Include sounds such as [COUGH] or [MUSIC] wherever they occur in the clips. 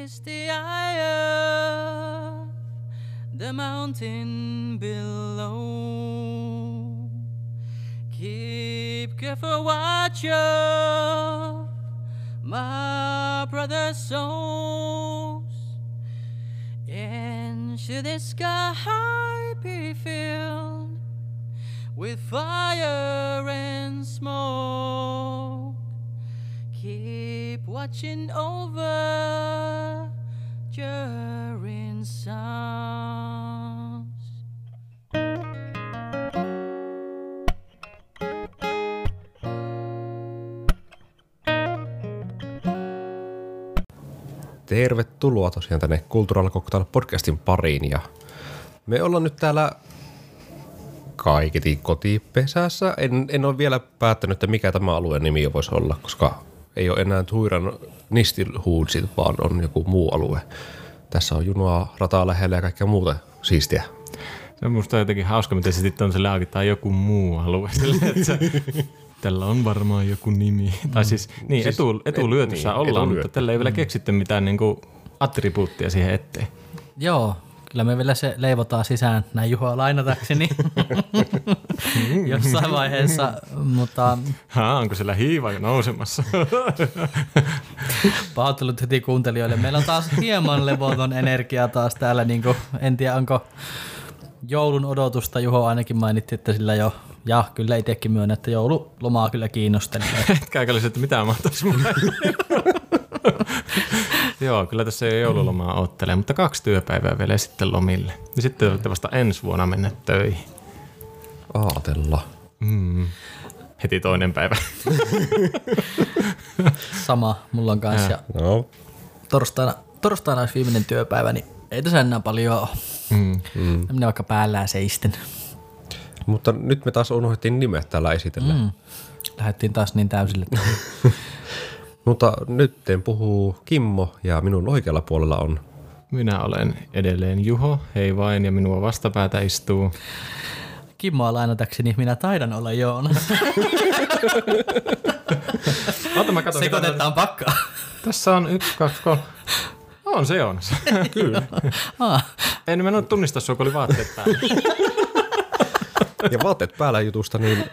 misty eye of the mountain below. Keep careful watch of my brother's souls. And should the sky be filled with fire and smoke, watching over during sounds. Tervetuloa tosiaan tänne Cultural Cocktail podcastin pariin ja me ollaan nyt täällä kaiketi kotipesässä. En, en ole vielä päättänyt, että mikä tämä alueen nimi voisi olla, koska ei ole enää Tuiran Nistilhuudsit, vaan on joku muu alue. Tässä on junaa, rataa lähellä ja kaikkea muuta siistiä. Se on musta jotenkin hauska, miten se sitten on se lääkittää joku muu alue. [LAUGHS] Se, tällä on varmaan joku nimi. [LAUGHS] Tai siis, niin, Siis- etu, etulyötyssä et- niin, ollaan, etulyöty. mutta tällä ei vielä keksitty mitään niinku attribuuttia siihen eteen. Joo, kyllä me vielä se leivotaan sisään näin Juhoa lainatakseni [LAUGHS] jossain vaiheessa, mutta Haa, onko siellä hiiva jo nousemassa? [LAUGHS] pahoittelut heti kuuntelijoille. Meillä on taas hieman levoton energia taas täällä, niin kuin, en tiedä onko joulun odotusta, Juho ainakin mainitti, että sillä jo, ja kyllä itsekin myönnä, että joululomaa kyllä kiinnostelee. [LAUGHS] Aikaa että mitä mahtaisi. Joo, kyllä tässä ei joululomaa oottelee, mutta kaksi työpäivää vielä sitten lomille. Ja sitten olette vasta ensi vuonna mennä töihin. Aatella. Mm. Heti toinen päivä. [LAUGHS] Sama, mulla on kanssa. Ja No, torstaina, torstaina olisi viimeinen työpäivä, niin ei tässä enää paljon ole. Mm. Minä vaikka päällään seisten. mutta nyt me taas unohdettiin nimet täällä esitellä. Mm. Lähdettiin taas niin täysille. [LAUGHS] Mutta nyt puhuu Kimmo ja minun oikealla puolella on Minä olen edelleen Juho, hei vain, ja minua vastapäätä istuu. Kimmoa lainatakseni, minä taidan olla Joona. [LAUGHS] Ota mä katson. Sekoitetaan pakkaa. Tässä on yksi, kaksi, kolme. On se on. [LAUGHS] Kyllä. Ah, En mä nyt tunnista sua, kun oli vaatteet päällä. ja vaatteet päällä jutusta, niin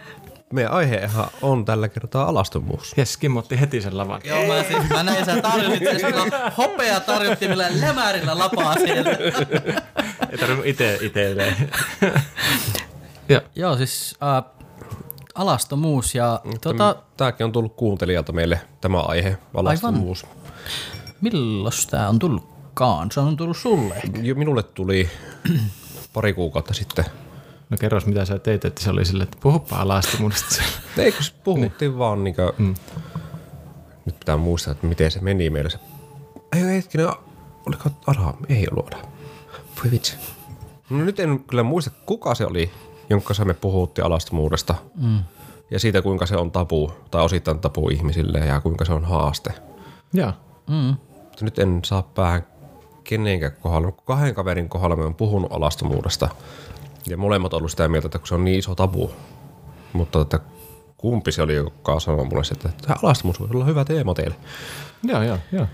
meidän aihehan on tällä kertaa alastomuus. Jes, Kimmo otti heti sen lavan. Joo, mä, siis, mä näin, sen sillä hopea tarjottimilla lämärillä lapaa sieltä. Ei tarvinnut ite itelleen. ja, Joo, siis äh, alastomuus ja tuota, Tämäkin on tullut kuuntelijalta meille tämä aihe, alastomuus. milloin tää on tullutkaan? Se on tullut sulle. Jo minulle tuli pari kuukautta sitten. No kerros mitä sä teit, että se oli silleen, että puhupa alastomuudesta. [LAUGHS] Eikö se puhuttiin niin. vaan niinkö... Mm. Nyt pitää muistaa, että miten se meni meille se... Ei hetkinen, oliko Ara? Ei ollut Ara. Voi vitsi. No nyt en kyllä muista, kuka se oli, jonka kanssa me puhuttiin alastomuudesta. Mm. Ja siitä, kuinka se on tabu, tai osittain tabu ihmisille, ja kuinka se on haaste. Joo. Mutta nyt en saa päähän kenenkään kohdalla. Kahden kaverin kohdalla me on puhunut alastomuudesta. Ja molemmat on ollut sitä mieltä, että kun se on niin iso tabu. Mutta että kumpi se oli, joka sanoi mulle, että tämä alastomuus voisi olla hyvä teema teille. Joo, joo, joo.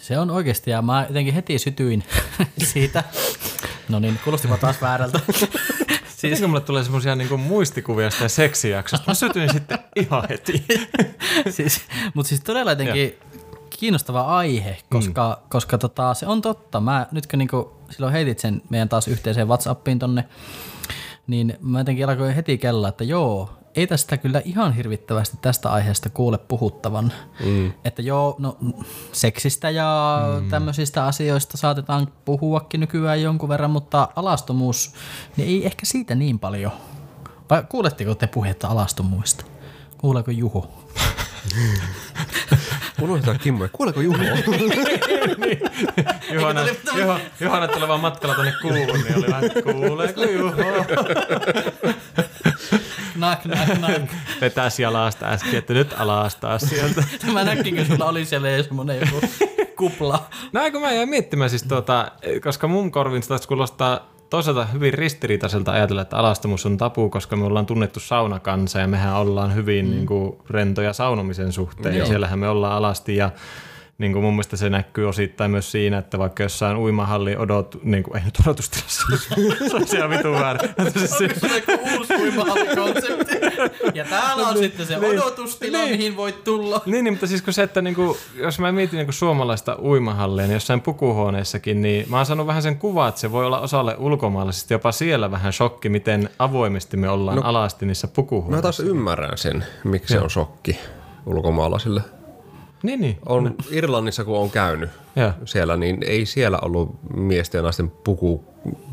Se on oikeasti, ja mä jotenkin heti sytyin [LAUGHS] siitä. No niin, kuulostipa taas väärältä. [LAUGHS] Siis kun mulle tulee semmosia niinku muistikuvia sitä seksijaksosta, mä sytyin sitten ihan heti. [LAUGHS] siis, mutta siis todella jotenkin kiinnostava aihe, koska, mm. koska tota, se on totta. Mä nyt kun niinku, silloin heitit sen meidän taas yhteiseen WhatsAppiin tonne, niin mä jotenkin alkoin heti kella, että joo, ei tästä kyllä ihan hirvittävästi tästä aiheesta kuule puhuttavan. Mm. Että joo, no seksistä ja mm. tämmöisistä asioista saatetaan puhuakin nykyään jonkun verran, mutta alastomuus, niin ei ehkä siitä niin paljon. Vai kuuletteko te puhetta alastomuista? Kuuleeko Juho? [LAUGHS] Unohdetaan Kimmo, ja kuuleeko Juho? [LAUGHS] Johanna, Joho, Johanna tulee vaan matkalla tonne kuuhun, niin oli vähän, kuuleeko Juho? [LAUGHS] Nak, nak, nak. Vetäisi jalasta äsken, että nyt alas taas sieltä. [LAUGHS] Mä näkin, kun sulla oli siellä jo semmonen joku kupla. Näin kun mä jäin miettimään siis tuota, koska mun korvin sitä kuulostaa toisaalta hyvin ristiriitaiselta ajatella, että alastomuus on tabu, koska me ollaan tunnettu saunakansa ja mehän ollaan hyvin mm. niin kuin, rentoja saunomisen suhteen. Ja siellähän me ollaan alasti ja niin kuin mun mielestä se näkyy osittain myös siinä, että vaikka jossain uimahallin odot, niin kuin, ei nyt odotustilassa, [LAUGHS] se on siellä vitun väärin. Mutta siis [LAUGHS] se- Onko se joku uusi uimahallikonsepti? Ja täällä on sitten se odotustila, mihin voit tulla. Niin, niin, mutta siis kun se, että niinku, jos mä mietin niinku suomalaista uimahallia, niin jossain pukuhuoneessakin, niin mä oon saanut vähän sen kuvan, että se voi olla osalle ulkomaalaisista jopa siellä vähän shokki, miten avoimesti me ollaan no, alasti niissä Mä pukuhuoneissa. taas ymmärrän sen, miksi se on shokki ulkomaalaisille. Niin, niin. On Irlannissa, kun on käynyt Joo. siellä, niin ei siellä ollut miesten ja naisten puku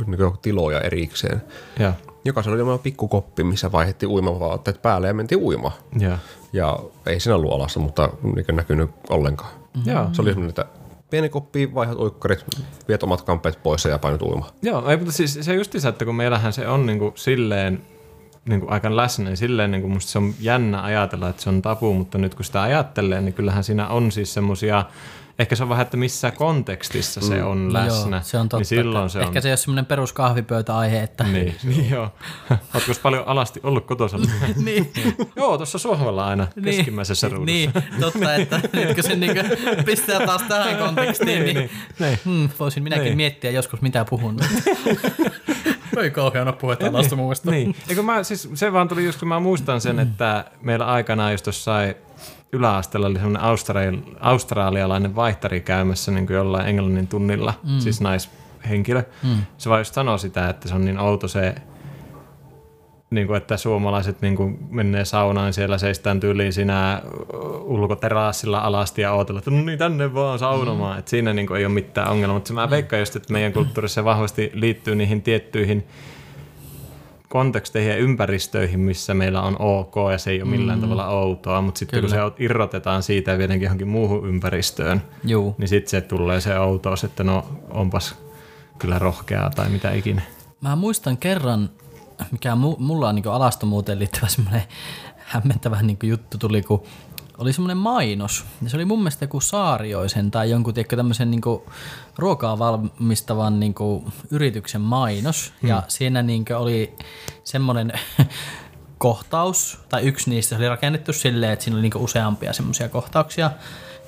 niin tiloja erikseen. Joo. Jokaisella oli oma pikkukoppi, missä vaihdettiin uimavaatteet päälle ja mentiin uimaan. Joo. Ja ei siinä ollut alassa, mutta niin näkynyt ollenkaan. Joo. Se oli semmoinen, että pieni koppi, vaihdat uikkarit, viet omat kampeet pois ja painut uimaan. Joo, ei, mutta siis se justiinsa, että kun meillähän se on niinku silleen niinku aika läsnä, niin silleen niinku musta se on jännä ajatella, että se on tabu, mutta nyt kun sitä ajattelee, niin kyllähän siinä on siis semmosia, ehkä se on vähän, että missä kontekstissa se on läsnä. Joo, se on totta. Niin silloin se on. Ehkä se ei ole semmoinen peruskahvipöytäaihe, että... Niin, [LAUGHS] niin joo. Ootko paljon alasti ollut kotosalla? [LAUGHS] niin. joo, tuossa sohvalla aina keskimmäisessä ruudussa. Niin, totta, että [LAUGHS] nyt kun se niinku pistää taas tähän kontekstiin, niin, niin, niin. Hmm, voisin minäkin Niin. miettiä joskus mitä puhun. Ei kauheana puhetta alasta muista. Niin. Eikö mä, siis se vaan tuli just, kun mä muistan sen, että meillä aikanaan just jossain yläasteella oli semmoinen australi- australialainen vaihtari käymässä niin kuin jollain englannin tunnilla, mm. siis naishenkilö. Mm. Se vaan just sanoi sitä, että se on niin outo se, niin kuin, että suomalaiset niin kuin menee saunaan, siellä seistään tyyliin siinä ulkoterassilla alasti ja ootella, että no niin tänne vaan saunomaan. Mm. Että siinä niin kuin, ei ole mitään ongelmaa, mutta mä veikkaan just, että meidän kulttuurissa vahvasti liittyy niihin tiettyihin konteksteihin ja ympäristöihin, missä meillä on ok ja se ei ole millään mm. tavalla outoa, mutta sitten kun se irrotetaan siitä ja viedenkin johonkin muuhun ympäristöön, Juu. niin sitten se tulee se outous, että no onpas kyllä rohkeaa tai mitä ikinä. Mä muistan kerran, mikä mu- mulla on niin alastomuuteen liittyvä semmoinen hämmentävä niin juttu tuli, kun oli semmoinen mainos. Ja se oli mun mielestä joku Saarioisen tai jonkun tiedätkö, tämmöisen niin ruokaa valmistavan niin yrityksen mainos. Hmm. Ja siinä niin oli semmoinen [LAUGHS] kohtaus, tai yksi niistä oli rakennettu silleen, että siinä oli niin useampia semmoisia kohtauksia.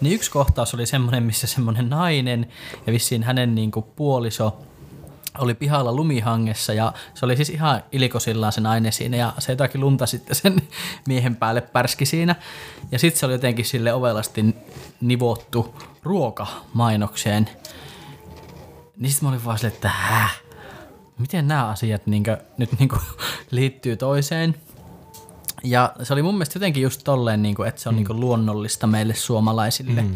Niin yksi kohtaus oli semmoinen, missä semmoinen nainen ja vissiin hänen niin puoliso oli pihalla lumihangessa ja se oli siis ihan ilkosillaan se nainen siinä ja se jotakin lunta sitten sen [LAUGHS] miehen päälle pärski siinä. Ja sitten se oli jotenkin sille ovelasti nivottu ruoka mainokseen. Niin sitten mä olin vaan silleen, että häh? Miten nämä asiat niinkö, nyt niinkö [LAUGHS] liittyy toiseen? Ja se oli mun mielestä jotenkin just tolleen, niin kuin, että se on mm. niin luonnollista meille suomalaisille. Mm.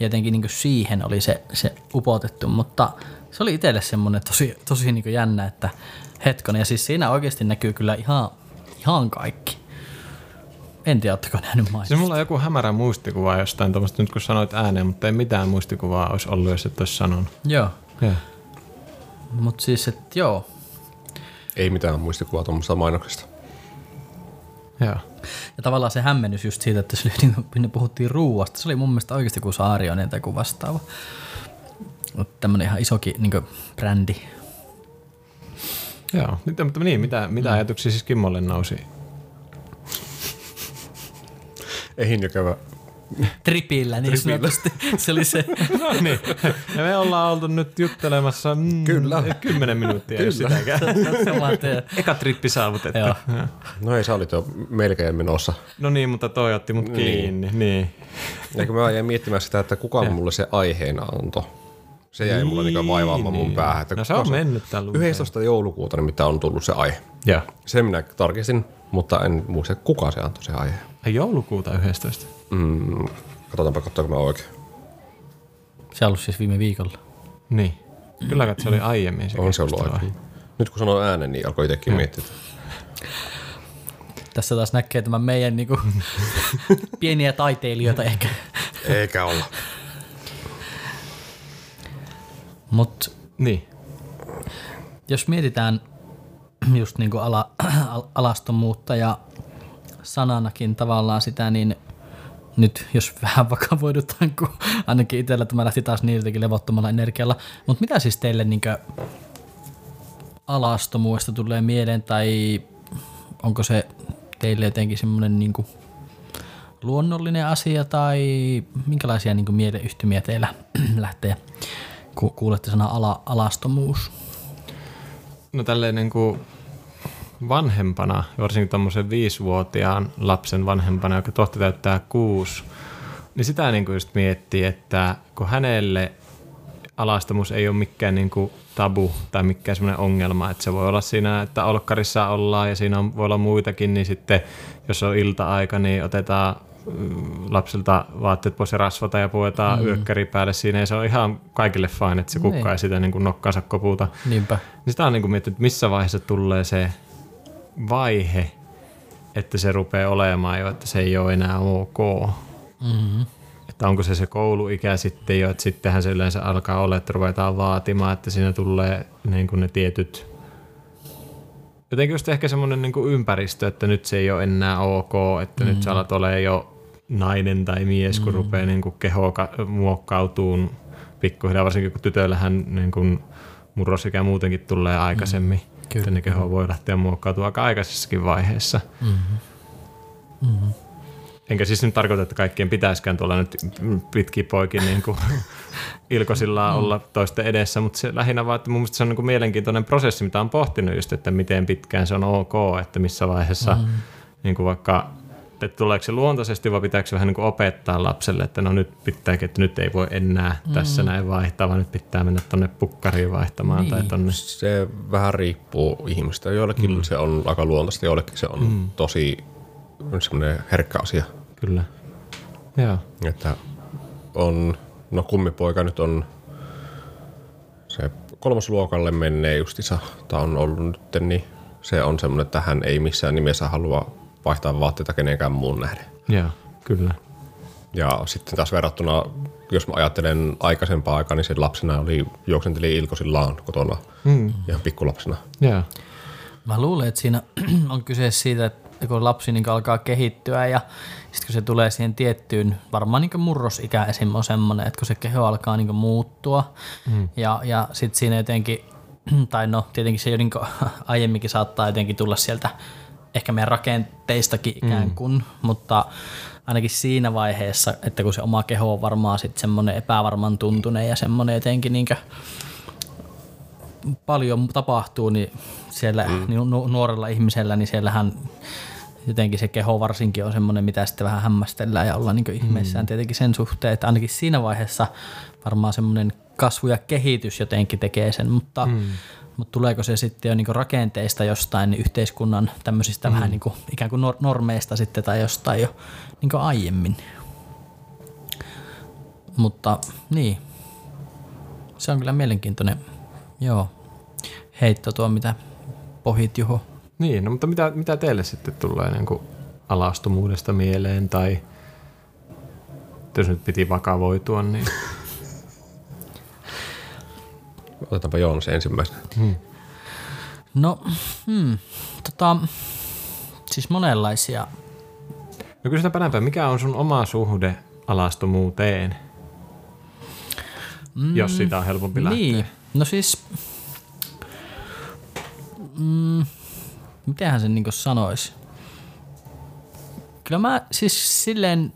Ja jotenkin niin siihen oli se, se upotettu, mutta se oli itselle semmoinen tosi, tosi niin jännä, että hetkonen. Ja siis siinä oikeasti näkyy kyllä ihan, ihan kaikki. En tiedä, oletteko nähnyt Se mainosta. mulla on joku hämärä muistikuva jostain tuommoista nyt kun sanoit ääneen, mutta ei mitään muistikuvaa olisi ollut, jos et olisi sanonut. Joo, Joo. mutta siis, että joo. Ei mitään muistikuvaa tuommoista mainoksesta. Joo. Ja tavallaan se hämmennys just siitä, että se oli, niin puhuttiin ruuasta. Se oli mun mielestä oikeasti kuin Saarioinen tai kuin vastaava. Tämmöinen ihan isokin niin brändi. Joo. Mutta niin, mitä, mitä ajatuksia siis Kimmolle nousi? Ei käydä. Tripillä niin sanotusti. Se oli se. [LAUGHS] No niin. Ja me ollaan oltu nyt juttelemassa mm, Kyllä. kymmenen minuuttia, jos sitäkään. [LAUGHS] Saman tien. Eka trippi saavutettu. Joo. No ei, sä olit jo melkein menossa. No niin, mutta toi otti mut kiinni. Niin. Eikö mä jäin miettimään sitä, että kuka mulle se aiheena antoi. Se jäi mulle niin vaivaamaan mun päähän. Että No se on mennyt tällä 11. joulukuuta, niin mitä on tullut se aihe. Joo. Sen minä tarkistin, mutta en muista, kuka se antoi se aihe. Ai joulukuuta 11. Mm, katsotaanpa, katsotaanko mä oikein. Se on ollut siis viime viikolla. Niin. Kyllä kai se oli aiemmin se On se ollut aihe. Nyt kun sanoin äänen, niin alkoi itsekin miettiä. että Tässä taas näkee tämän meidän niinku, [LAUGHS] pieniä taiteilijoita ehkä. Eikä olla. Mutta Niin. jos mietitään [CLEARS THROAT] just niinku ala, [CLEARS THROAT] al- alastomuutta ja sananakin tavallaan sitä, niin nyt jos [LAUGHS] vähän vakavoidutaan, kun ainakin itsellä tämä lähti taas niiltäkin levottomalla energialla. Mutta mitä siis teille niinku alastomuudesta tulee mieleen tai onko se teille jotenkin semmoinen niinku luonnollinen asia tai minkälaisia niin mieleyhtymiä teillä [CLEARS THROAT] lähtee, kun kuulette sana ala, alastomuus? No tälleen niin kuin vanhempana, varsinkin tuommoisen viisivuotiaan lapsen vanhempana, joka tohti täyttää kuusi, niin sitä niin kuin just miettii, että kun hänelle alastomuus ei ole mikään niin kuin tabu tai mikään semmoinen ongelma, että se voi olla siinä, että olkkarissa ollaan ja siinä on, voi olla muitakin, niin sitten jos on ilta-aika, niin otetaan mm, lapsilta vaatteet pois ja rasvata ja puetaan mm. yökkäri päälle siinä ja se on ihan kaikille fine, että se kukka niin. ei sitä niin kuin nokkaansa koputa. Niinpä. Niin sitä on niin kuin miettinyt, että missä vaiheessa tulee se vaihe, että se rupeaa olemaan jo, että se ei ole enää ok. Mm-hmm. Että onko se se kouluikä sitten jo, että sittenhän se yleensä alkaa olla, että ruvetaan vaatimaan, että siinä tulee niin kuin ne tietyt jotenkin just ehkä semmoinen niin ympäristö, että nyt se ei ole enää ok, että mm. nyt sä alat ole jo nainen tai mies, kun mm. rupeaa niin kuin keho muokkautuun pikkuhiljaa, varsinkin kun tytöillähän niin kuin murrosikä muutenkin tulee aikaisemmin. Mm. Kyllä. Että ne keho voi lähteä muokkautumaan aika aikaisessakin vaiheessa. Mm-hmm. Mm-hmm. Enkä siis nyt tarkoita, että kaikkien pitäisikään tuolla nyt pitkin poikin niin kuin [LAUGHS] ilkosillaan mm. olla toisten edessä, mutta se lähinnä vaan, että mun mielestä se on niin kuin mielenkiintoinen prosessi, mitä on pohtinut just, että miten pitkään se on ok, että missä vaiheessa mm. niin kuin vaikka että tuleeko se luontaisesti vai pitääkö se vähän niin kuin opettaa lapselle, että no nyt pitääkin, että nyt ei voi enää mm. tässä näin vaihtaa, vaan nyt pitää mennä tuonne pukkariin vaihtamaan niin. tai tonne. Se vähän riippuu ihmistä. Joillekin mm. se on aika luontaista, joillekin se on mm. tosi semmoinen herkkä asia. Kyllä. Joo. Että on, no kummipoika nyt on se kolmosluokalle menee justissa, tämä on ollut nyt, niin se on semmoinen, että hän ei missään nimessä halua vaihtaa vaatteita kenenkään muun nähden. Joo, kyllä. Ja sitten taas verrattuna, jos mä ajattelen aikaisempaa aikaa, niin se lapsena oli, juoksenteli ilkosillaan kotona mm. ihan pikkulapsena. Joo. Mä luulen, että siinä [CLEARS THROAT] on kyse siitä, että kun lapsi niin alkaa kehittyä ja sitten kun se tulee siihen tiettyyn, varmaan niin murrosikä esim. on semmoinen, että kun se keho alkaa niin muuttua mm. ja, ja sitten siinä jotenkin, [CLEARS THROAT] tai no tietenkin se jo niin [LAUGHS] aiemminkin saattaa jotenkin tulla sieltä ehkä meidän rakenteistakin ikään mm. kuin, mm. mutta ainakin siinä vaiheessa, että kun se oma keho on varmaan sitten semmoinen epävarman tuntuneen ja semmoinen jotenkin niin paljon tapahtuu, niin siellä mm. niin nuorella ihmisellä, niin siellähän jotenkin se keho varsinkin on semmoinen, mitä sitten vähän hämmästellään ja ollaan niin ihmeissään mm. tietenkin sen suhteen, että ainakin siinä vaiheessa varmaan semmoinen kasvu ja kehitys jotenkin tekee sen, mutta mm mutta tuleeko se sitten jo niinku rakenteista jostain niin yhteiskunnan tämmöisistä mm. vähän niinku, ikään kuin normeista sitten tai jostain jo niinku aiemmin. Mutta niin, se on kyllä mielenkiintoinen joo, heitto tuo, mitä pohit Juho. Niin, no mutta mitä, mitä teille sitten tulee niin kuin alastomuudesta mieleen tai jos nyt piti vakavoitua, niin Otetaanpa Joonas ensimmäisenä. Hmm. No, hmm, tota, siis monenlaisia. No kysytäänpä näinpä, mikä on sun oma suhde alastomuuteen? Mm, jos sitä on helpompi lähteä. Niin, no siis, mm, mitenhän sen niinku sanoisi? Kyllä mä siis silleen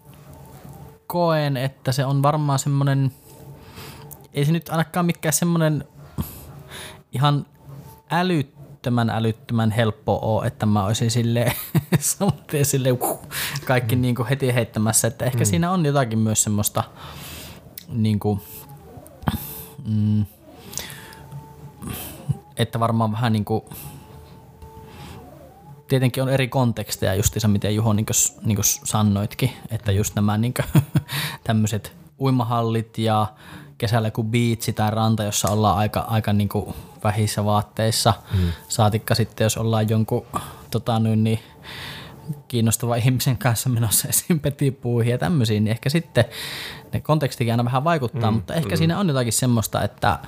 koen, että se on varmaan semmoinen, ei se nyt ainakaan mikään semmoinen ihan älyttömän älyttömän helppo ole, että mä olisin silleen, [LAUGHS] silleen kaikki mm. niin kuin heti heittämässä, että ehkä mm. siinä on jotakin myös semmoista niin kuin, mm, että varmaan vähän niin kuin, tietenkin on eri konteksteja justiinsa, miten Juho niin kuin, niin kuin sanoitkin, että just nämä [LAUGHS] niin tämmöiset uimahallit ja kesällä kuin biitsi tai ranta, jossa ollaan aika, aika niin kuin vähissä vaatteissa. Mm. Saatikka sitten, jos ollaan jonkun tota, niin, kiinnostava ihmisen kanssa menossa esim. petipuihin ja tämmöisiin, niin ehkä sitten ne kontekstikin aina vähän vaikuttaa, mm, mutta ehkä mm. siinä on jotakin semmoista, että,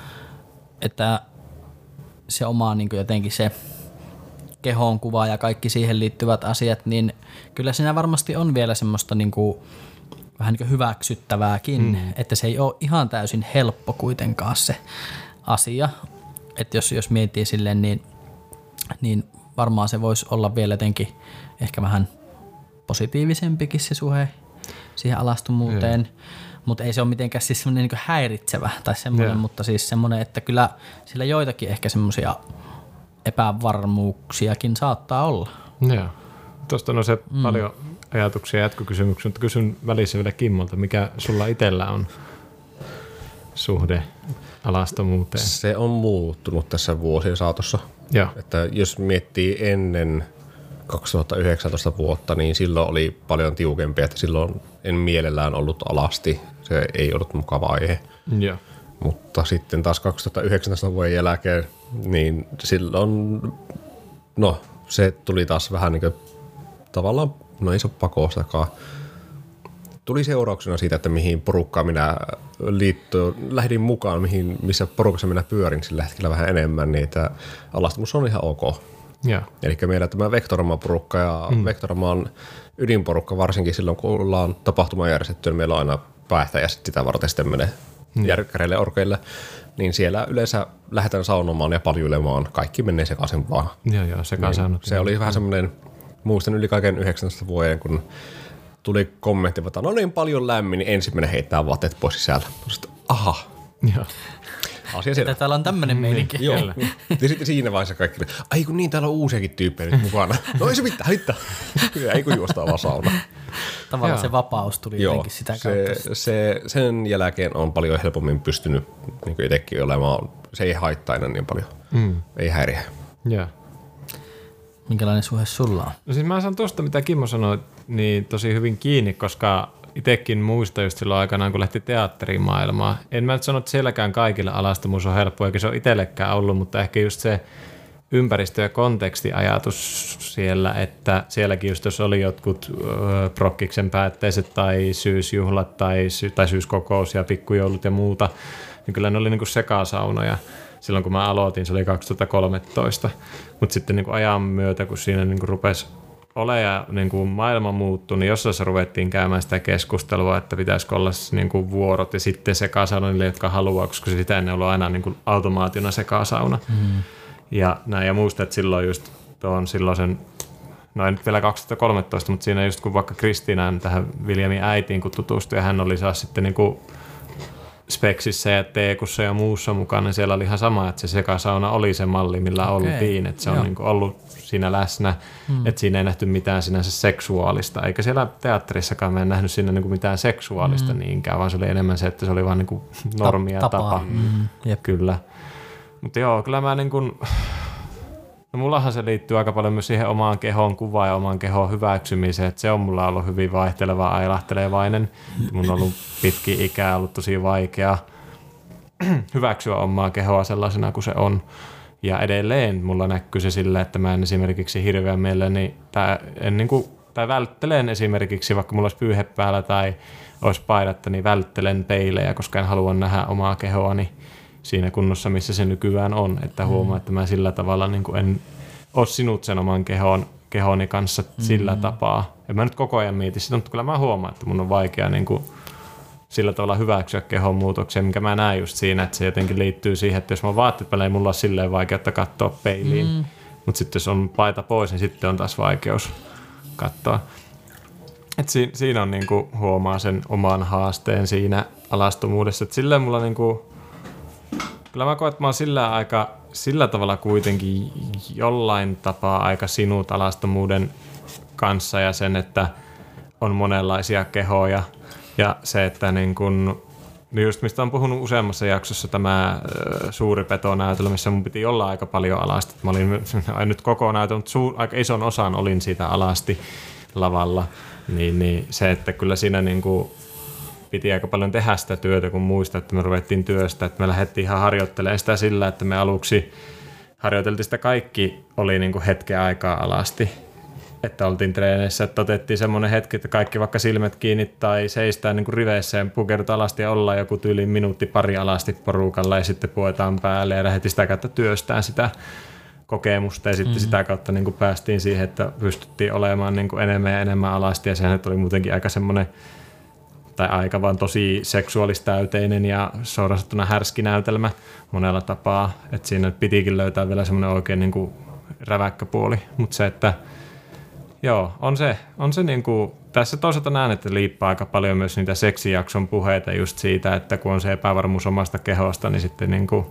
että se oma niin jotenkin se kehon kuva ja kaikki siihen liittyvät asiat, niin kyllä siinä varmasti on vielä semmoista niin kuin vähän niin hyväksyttävääkin, mm. että se ei ole ihan täysin helppo kuitenkaan se asia. Että jos, jos miettii silleen, niin, niin varmaan se voisi olla vielä jotenkin ehkä vähän positiivisempikin se suhe siihen alastomuuteen. Mutta ei se ole mitenkään siis semmoinen niin häiritsevä tai semmoinen, Joo. mutta siis semmoinen, että kyllä sillä joitakin ehkä semmoisia epävarmuuksiakin saattaa olla. Joo. Tuosta on se mm. paljon ajatuksia ja jatkokysymyksiä, mutta kysyn välissä vielä Kimmolta, mikä sulla itsellä on suhde alastomuuteen? Se on muuttunut tässä vuosien saatossa. Että jos miettii ennen 2019 vuotta, niin silloin oli paljon tiukempi, että silloin en mielellään ollut alasti. Se ei ollut mukava aihe. Joo. Mutta sitten taas 2019 vuoden jälkeen, niin silloin, no se tuli taas vähän niin kuin, tavallaan, no ei se ole pakostakaan, tuli seurauksena siitä, että mihin porukkaan minä liittyin, lähdin mukaan, mihin, missä porukassa minä pyörin sillä hetkellä vähän enemmän, niin että alastomuus on ihan ok. Joo. Eli meillä tämä Vektorama-porukka ja mm. Vektoramaan ydinporukka, varsinkin silloin kun ollaan tapahtuma järjestetty, niin meillä on aina päättäjä sit sitä varten sitten menee mm. järkkäreille orkeille, niin siellä yleensä lähdetään saunomaan ja paljulemaan. Kaikki menee sekaisin vaan. Joo, joo, se kanssa Niin, se oli vähän semmoinen, muistan yli kaiken 19 vuoden, kun tuli kommentti, että no niin paljon lämmin, niin ensimmäinen heittää vaatteet pois sisältä. Sitten, aha, Joo. asia siellä. Täällä on tämmöinen meininki. Joo. Ja sitten siinä vaiheessa kaikki, ai kun niin, täällä on uusiakin tyyppejä nyt mukana. No ei se mitään, haittaa. Ei kun juostaa vaan sauna. Tavallaan Joo. se vapaus tuli Joo, jotenkin sitä se, kautta. se, sen jälkeen on paljon helpommin pystynyt niin itsekin olemaan. Se ei haittaa enää niin paljon. Mm. Ei häiriä. Joo. Minkälainen suhde sulla on? No siis mä saan tuosta, mitä Kimmo sanoi, niin tosi hyvin kiinni, koska itsekin muista just silloin aikanaan, kun lähti teatterimaailmaan. En mä nyt sano, että sielläkään kaikille alastomuus on helppo, eikä se ole itsellekään ollut, mutta ehkä just se ympäristö- ja kontekstiajatus siellä, että sielläkin just jos oli jotkut ö, prokkiksen päätteiset tai syysjuhlat tai, sy- tai syyskokous ja pikkujoulut ja muuta, niin kyllä ne oli niinku sekasaunoja. Silloin kun mä aloitin, se oli 2013. Mutta sitten niinku ajan myötä, kun siinä niinku rupesi ole ja niin kuin maailma muuttui, niin jossain se ruvettiin käymään sitä keskustelua, että pitäisikö olla niin kuin vuorot ja sitten se kasauna niille, jotka haluaa, koska sitä ennen ollut aina niin kuin automaationa se kasauna. Mm. Ja näin, ja muistan, että silloin just tuon silloisen, no ei nyt vielä 2013, mutta siinä just kun vaikka Kristiinaan tähän Viljamin äitiin kun tutustui ja hän oli saa sitten niin kuin Speksissä ja Teekussa ja muussa mukana, niin siellä oli ihan sama, että se sekasauna oli se malli, millä Okei, oltiin, että se on joo. niin kuin ollut siinä läsnä, mm. että siinä ei nähty mitään sinänsä seksuaalista, eikä siellä teatterissakaan mä en nähnyt siinä niin kuin mitään seksuaalista mm. niinkään, vaan se oli enemmän se, että se oli vaan niin kuin normi ja tapa. tapa. Mm, jep. Kyllä. Mutta joo, kyllä mä niin kuin, no mullahan se liittyy aika paljon myös siihen omaan kehon kuvaan ja omaan kehon hyväksymiseen, että se on mulla ollut hyvin vaihteleva, ailahtelevainen. Mun on ollut pitki ikää ollut tosi vaikea [CLEARS THROAT] hyväksyä omaa kehoa sellaisena kuin se on. Ja edelleen mulla näkyy se sillä, että mä en esimerkiksi hirveän mielelläni, tai, en niin kuin, tai välttelen esimerkiksi, vaikka mulla olisi pyyhe päällä tai olisi paidatta, niin välttelen peilejä, koska en halua nähdä omaa kehoani siinä kunnossa, missä se nykyään on. Että huomaa, että mä sillä tavalla niin kuin en ole sinut sen oman kehon, kehoni kanssa sillä tapaa. En mä nyt koko ajan mieti sitä, mutta kyllä mä huomaan, että mun on vaikea niin kuin sillä tavalla hyväksyä kehon muutoksia, minkä mä näen just siinä, että se jotenkin liittyy siihen, että jos mä vaatteet päällä, ei mulla ole silleen vaikeutta katsoa peiliin. Mm. Mutta sitten jos on paita pois, niin sitten on taas vaikeus katsoa. Et si- siinä on niinku, huomaa sen oman haasteen siinä alastomuudessa. Et silleen mulla niinku, kyllä mä koen, että mä oon sillä, aika, sillä tavalla kuitenkin jollain tapaa aika sinut alastomuuden kanssa ja sen, että on monenlaisia kehoja ja se, että niin kun, niin just mistä on puhunut useammassa jaksossa tämä suuri petonäytelmä, missä mun piti olla aika paljon alasti. Mä olin [LAUGHS] en nyt koko näytelmä, mutta suur, aika ison osan olin siitä alasti lavalla. Niin, niin se, että kyllä siinä niin kuin piti aika paljon tehdä sitä työtä, kun muista, että me ruvettiin työstä, että me lähdettiin ihan harjoittelemaan sitä sillä, että me aluksi harjoiteltiin sitä kaikki, oli niin kuin hetken aikaa alasti. Että oltiin treeneissä, että otettiin semmoinen hetki, että kaikki vaikka silmät kiinni tai seistään niin kuin riveissä ja pukeudut alasti ja ollaan joku tyyli minuutti pari alasti porukalla ja sitten puetaan päälle ja lähdettiin sitä kautta työstään sitä kokemusta ja sitten mm-hmm. sitä kautta niin kuin päästiin siihen, että pystyttiin olemaan niin kuin enemmän ja enemmän alasti ja sehän oli muutenkin aika semmoinen tai aika vaan tosi seksuaalistäyteinen ja suorastaan härski näytelmä monella tapaa, että siinä pitikin löytää vielä semmoinen oikein niin kuin räväkkä puoli, mutta se, että Joo, on se, on se niin kuin, tässä toisaalta näen, että liippaa aika paljon myös niitä seksijakson puheita just siitä, että kun on se epävarmuus omasta kehosta, niin sitten niin kuin,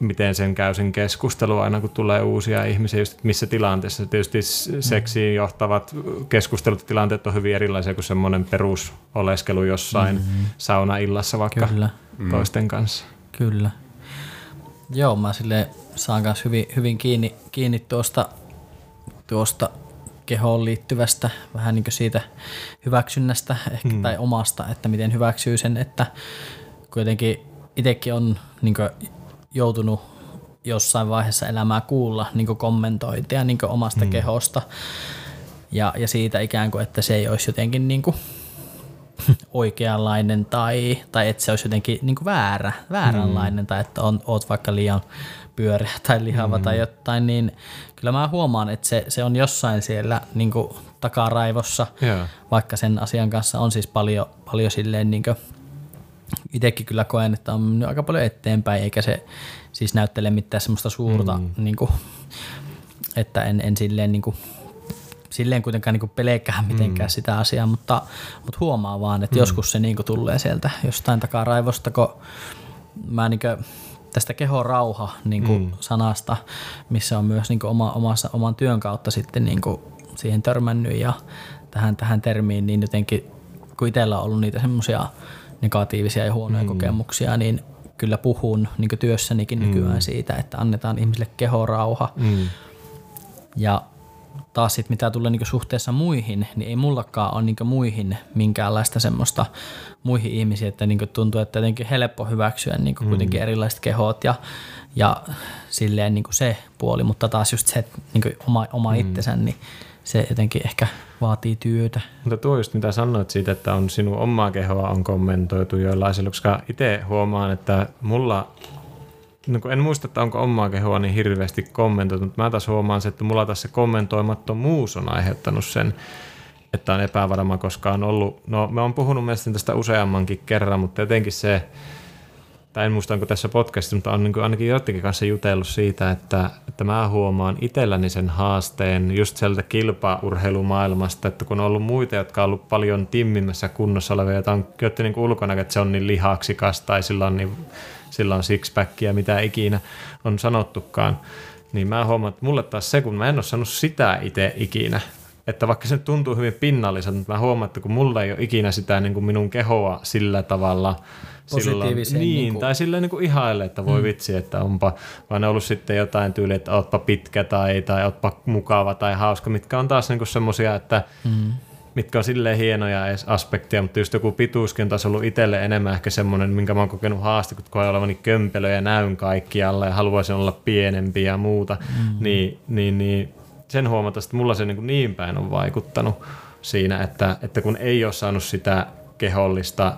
miten sen käy sen keskustelu aina, kun tulee uusia ihmisiä, just missä tilanteessa. Tietysti seksiin johtavat keskustelut tilanteet on hyvin erilaisia kuin semmoinen perusoleskelu jossain mm-hmm. saunaillassa vaikka Kyllä. toisten kanssa. Kyllä. Joo, mä sille saan myös hyvin, hyvin kiinni, kiinni tuosta, tuosta kehoon liittyvästä, vähän niin kuin siitä hyväksynnästä ehkä, mm. tai omasta, että miten hyväksyy sen, että kuitenkin itsekin on niin joutunut jossain vaiheessa elämää kuulla niin kommentointia niin omasta mm. kehosta ja, ja siitä ikään kuin, että se ei olisi jotenkin niin kuin [LAUGHS] oikeanlainen tai, tai että se olisi jotenkin niin kuin väärä, vääränlainen mm. tai että on, oot vaikka liian pyöreä tai lihava mm. tai jotain, niin kyllä mä huomaan, että se, se on jossain siellä niin kuin takaraivossa, yeah. vaikka sen asian kanssa on siis paljon, paljon silleen niin kuin itsekin kyllä koen, että on mennyt aika paljon eteenpäin, eikä se siis näyttele mitään semmoista suurta, mm. niin kuin, että en, en silleen, niin kuin, silleen kuitenkaan niin pelkää mitenkään mm. sitä asiaa, mutta, mutta huomaa vaan, että mm. joskus se niin kuin tulee sieltä jostain takaa raivosta, kun mä niin kuin, tästä kehorauha niin kuin mm. sanasta, missä on myös niin kuin oma, omassa, oman työn kautta sitten niin kuin siihen törmännyt ja tähän, tähän termiin, niin jotenkin kun itsellä on ollut niitä semmoisia negatiivisia ja huonoja mm. kokemuksia, niin kyllä puhun niin työssänikin mm. nykyään siitä, että annetaan ihmisille kehorauha. Mm. Ja taas sit mitä tulee niin suhteessa muihin, niin ei mullakaan ole niin muihin minkäänlaista semmoista muihin ihmisiin, että niin tuntuu, että jotenkin helppo hyväksyä niin mm. kuitenkin erilaiset kehot ja, ja silleen niin se puoli, mutta taas just se, että niin oma, oma mm. itsensä, niin se jotenkin ehkä vaatii työtä. Mutta tuo just mitä sanoit siitä, että on sinun omaa kehoa on kommentoitu joillaisilla, koska itse huomaan, että mulla no en muista, että onko omaa kehoa niin hirveästi kommentoitu, mutta mä taas huomaan se, että mulla tässä kommentoimattomuus on aiheuttanut sen, että on epävarma, koska on ollut, no me on puhunut mielestäni tästä useammankin kerran, mutta jotenkin se, tai en muista onko tässä podcastissa, mutta on niin ainakin jotenkin kanssa jutellut siitä, että, että mä huomaan itselläni sen haasteen just sieltä kilpaurheilumaailmasta, että kun on ollut muita, jotka on ollut paljon timmimmässä kunnossa olevia, joita on jotta niin ulkona, että se on niin lihaksikas tai sillä on, niin, sillä on sixpackia, mitä ikinä on sanottukaan, niin mä huomaan, että mulle taas se, kun mä en ole sanonut sitä itse ikinä, että vaikka se tuntuu hyvin pinnalliselta, mutta mä huomaan, että kun mulla ei ole ikinä sitä niin kuin minun kehoa sillä tavalla – positiiviseen. Niin, niin kuin... tai silleen niin kuin ihaille, että voi mm. vitsi, että onpa, vaan ne ollut sitten jotain tyyliä, että ootpa pitkä tai, tai ootpa mukava tai hauska, mitkä on taas niin semmoisia, että mm. mitkä on silleen hienoja aspekteja, mutta just joku pituuskin on taas ollut itselle enemmän ehkä semmoinen, minkä mä oon kokenut haaste, kun koen olevani kömpelö ja näyn kaikkialla ja haluaisin olla pienempi ja muuta, mm. niin, niin, niin sen huomata, että mulla se niin, niin päin on vaikuttanut siinä, että, että kun ei ole saanut sitä kehollista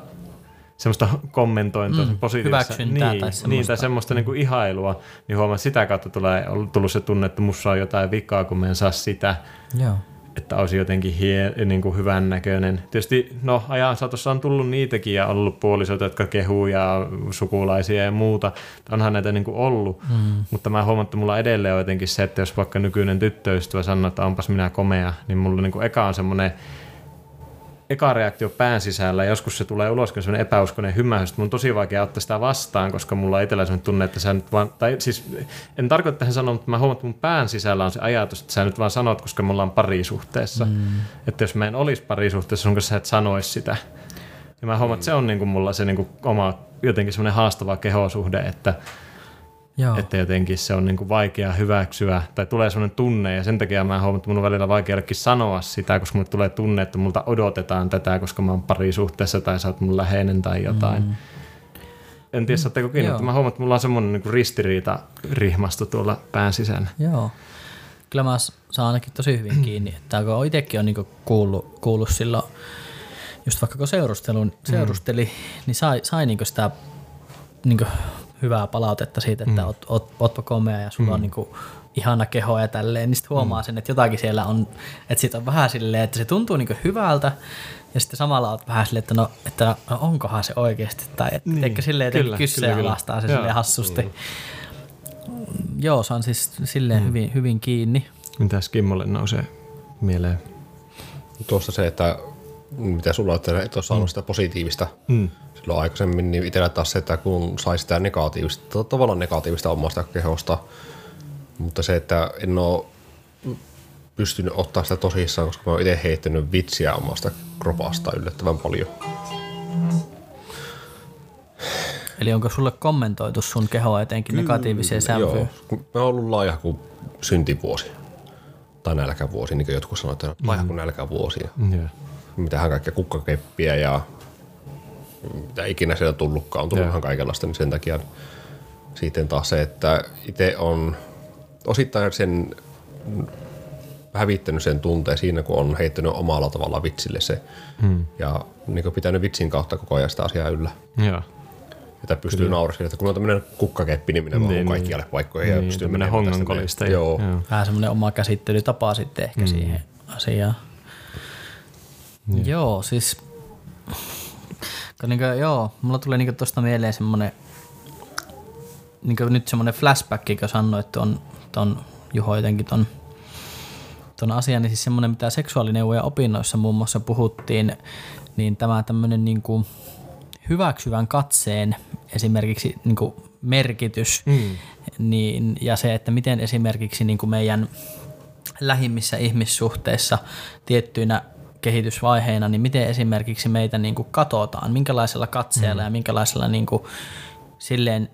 semmoista kommentointia, mm, positiivista. Niin, tai semmoista. Niin, tai semmoista niin kuin ihailua, niin huomaa, että sitä kautta tulee, on tullut se tunne, että musta on jotain vikaa, kun me en saa sitä. Joo. Että olisi jotenkin hie, niin kuin hyvän näköinen. Tietysti no, ajan saatossa on tullut niitäkin ja ollut puolisoita, jotka kehuu ja sukulaisia ja muuta. Onhan näitä niin kuin ollut, mm. mutta mä huomaan, että mulla edelleen on jotenkin se, että jos vaikka nykyinen tyttöystävä sanoo, että onpas minä komea, niin mulla niin kuin eka on semmoinen eka reaktio pään sisällä, joskus se tulee ulos, kun sellainen epäuskoinen hymähdys, että mun on tosi vaikea ottaa sitä vastaan, koska mulla on itsellä sellainen tunne, että sä nyt vaan, tai siis en tarkoita tähän sanoa, mutta mä huomaan, että mun pään sisällä on se ajatus, että sä nyt vaan sanot, koska me ollaan parisuhteessa. Mm. Että jos mä en olisi parisuhteessa sun kanssa, sä et sanoisi sitä. Ja mä huomaan, että se on niin kuin mulla se niin kuin oma jotenkin semmoinen haastava kehosuhde, että Joo. Että jotenkin se on niin kuin vaikea hyväksyä tai tulee sellainen tunne ja sen takia mä huomaan, että mun on välillä vaikea sanoa sitä, koska mulle tulee tunne, että multa odotetaan tätä, koska mä oon parisuhteessa tai sä oot mun läheinen tai jotain. Mm. En tiedä, saatteko kiinni, mutta mä huomaan, että mulla on semmoinen niin ristiriita rihmasto tuolla pään sisällä. Joo. Kyllä mä saan ainakin tosi hyvin [CLEARS THROAT] kiinni. Että kun itsekin on niin kuullut, kuullut silloin, just vaikka kun seurustelun, seurusteli, mm. niin sai, sai niin sitä niin hyvää palautetta siitä, että mm. oot, oot, ootpa komea ja sulla mm. on niin kuin ihana keho ja tälleen, niin sitten huomaa mm. sen, että jotakin siellä on, että siitä on vähän silleen, että se tuntuu niin hyvältä, ja sitten samalla oot vähän silleen, että no, että no onkohan se oikeasti, tai että niin, teikö silleen jotenkin kyssyä alastaa se silleen hassusti. Mm. Joo, se on siis silleen mm. hyvin, hyvin kiinni. Mitäs Kimmolle nousee mieleen? Tuossa se, että mitä sulla on, että et ole saanut sitä positiivista Mm. Silloin aikaisemmin, niin itsellä taas se, että kun sai sitä negatiivista, tavallaan negatiivista omasta kehosta, mutta se, että en ole pystynyt ottaa sitä tosissaan, koska mä oon itse heittänyt vitsiä omasta kropasta yllättävän paljon. Eli onko sulle kommentoitu sun kehoa etenkin negatiiviseen sävyyn? Joo, kun mä oon ollut laiha kuin syntivuosi. Tai nälkävuosi, niin kuin jotkut sanoivat, että laiha kuin nälkävuosi. Yeah. mitähän kaikkea kukkakeppiä ja mitä ikinä sieltä tullutkaan. On tullut ihan kaikenlaista, niin sen takia sitten taas se, että itse on osittain sen hävittänyt sen tunteen siinä, kun on heittänyt omalla tavalla vitsille se. Hmm. Ja niin pitänyt vitsin kautta koko ajan sitä asiaa yllä. Joo. Että pystyy nauraskelemaan, että kun on tämmöinen kukkakeppi, niin minä Niin, niin, niin. kaikkialle paikkoihin ja Niin, pystyy tämmönen menemään näin. Joo. Joo. Vähän semmoinen oma käsittelytapa sitten ehkä mm. siihen asiaan. Yeah. Joo, siis niinku, joo, mulla tuli niinku tuosta mieleen semmoinen niinku nyt semmoinen flashback, kun sanoit tuon, ton Juho jotenkin ton, ton asian, niin siis semmoinen, mitä seksuaalineuvoja opinnoissa muun muassa puhuttiin, niin tämä tämmöinen niinku hyväksyvän katseen esimerkiksi niinku merkitys mm. niin, ja se, että miten esimerkiksi niinku meidän lähimmissä ihmissuhteissa tiettyinä kehitysvaiheina, niin miten esimerkiksi meitä niin kuin katsotaan, minkälaisella katseella mm. ja minkälaisella niin kuin silleen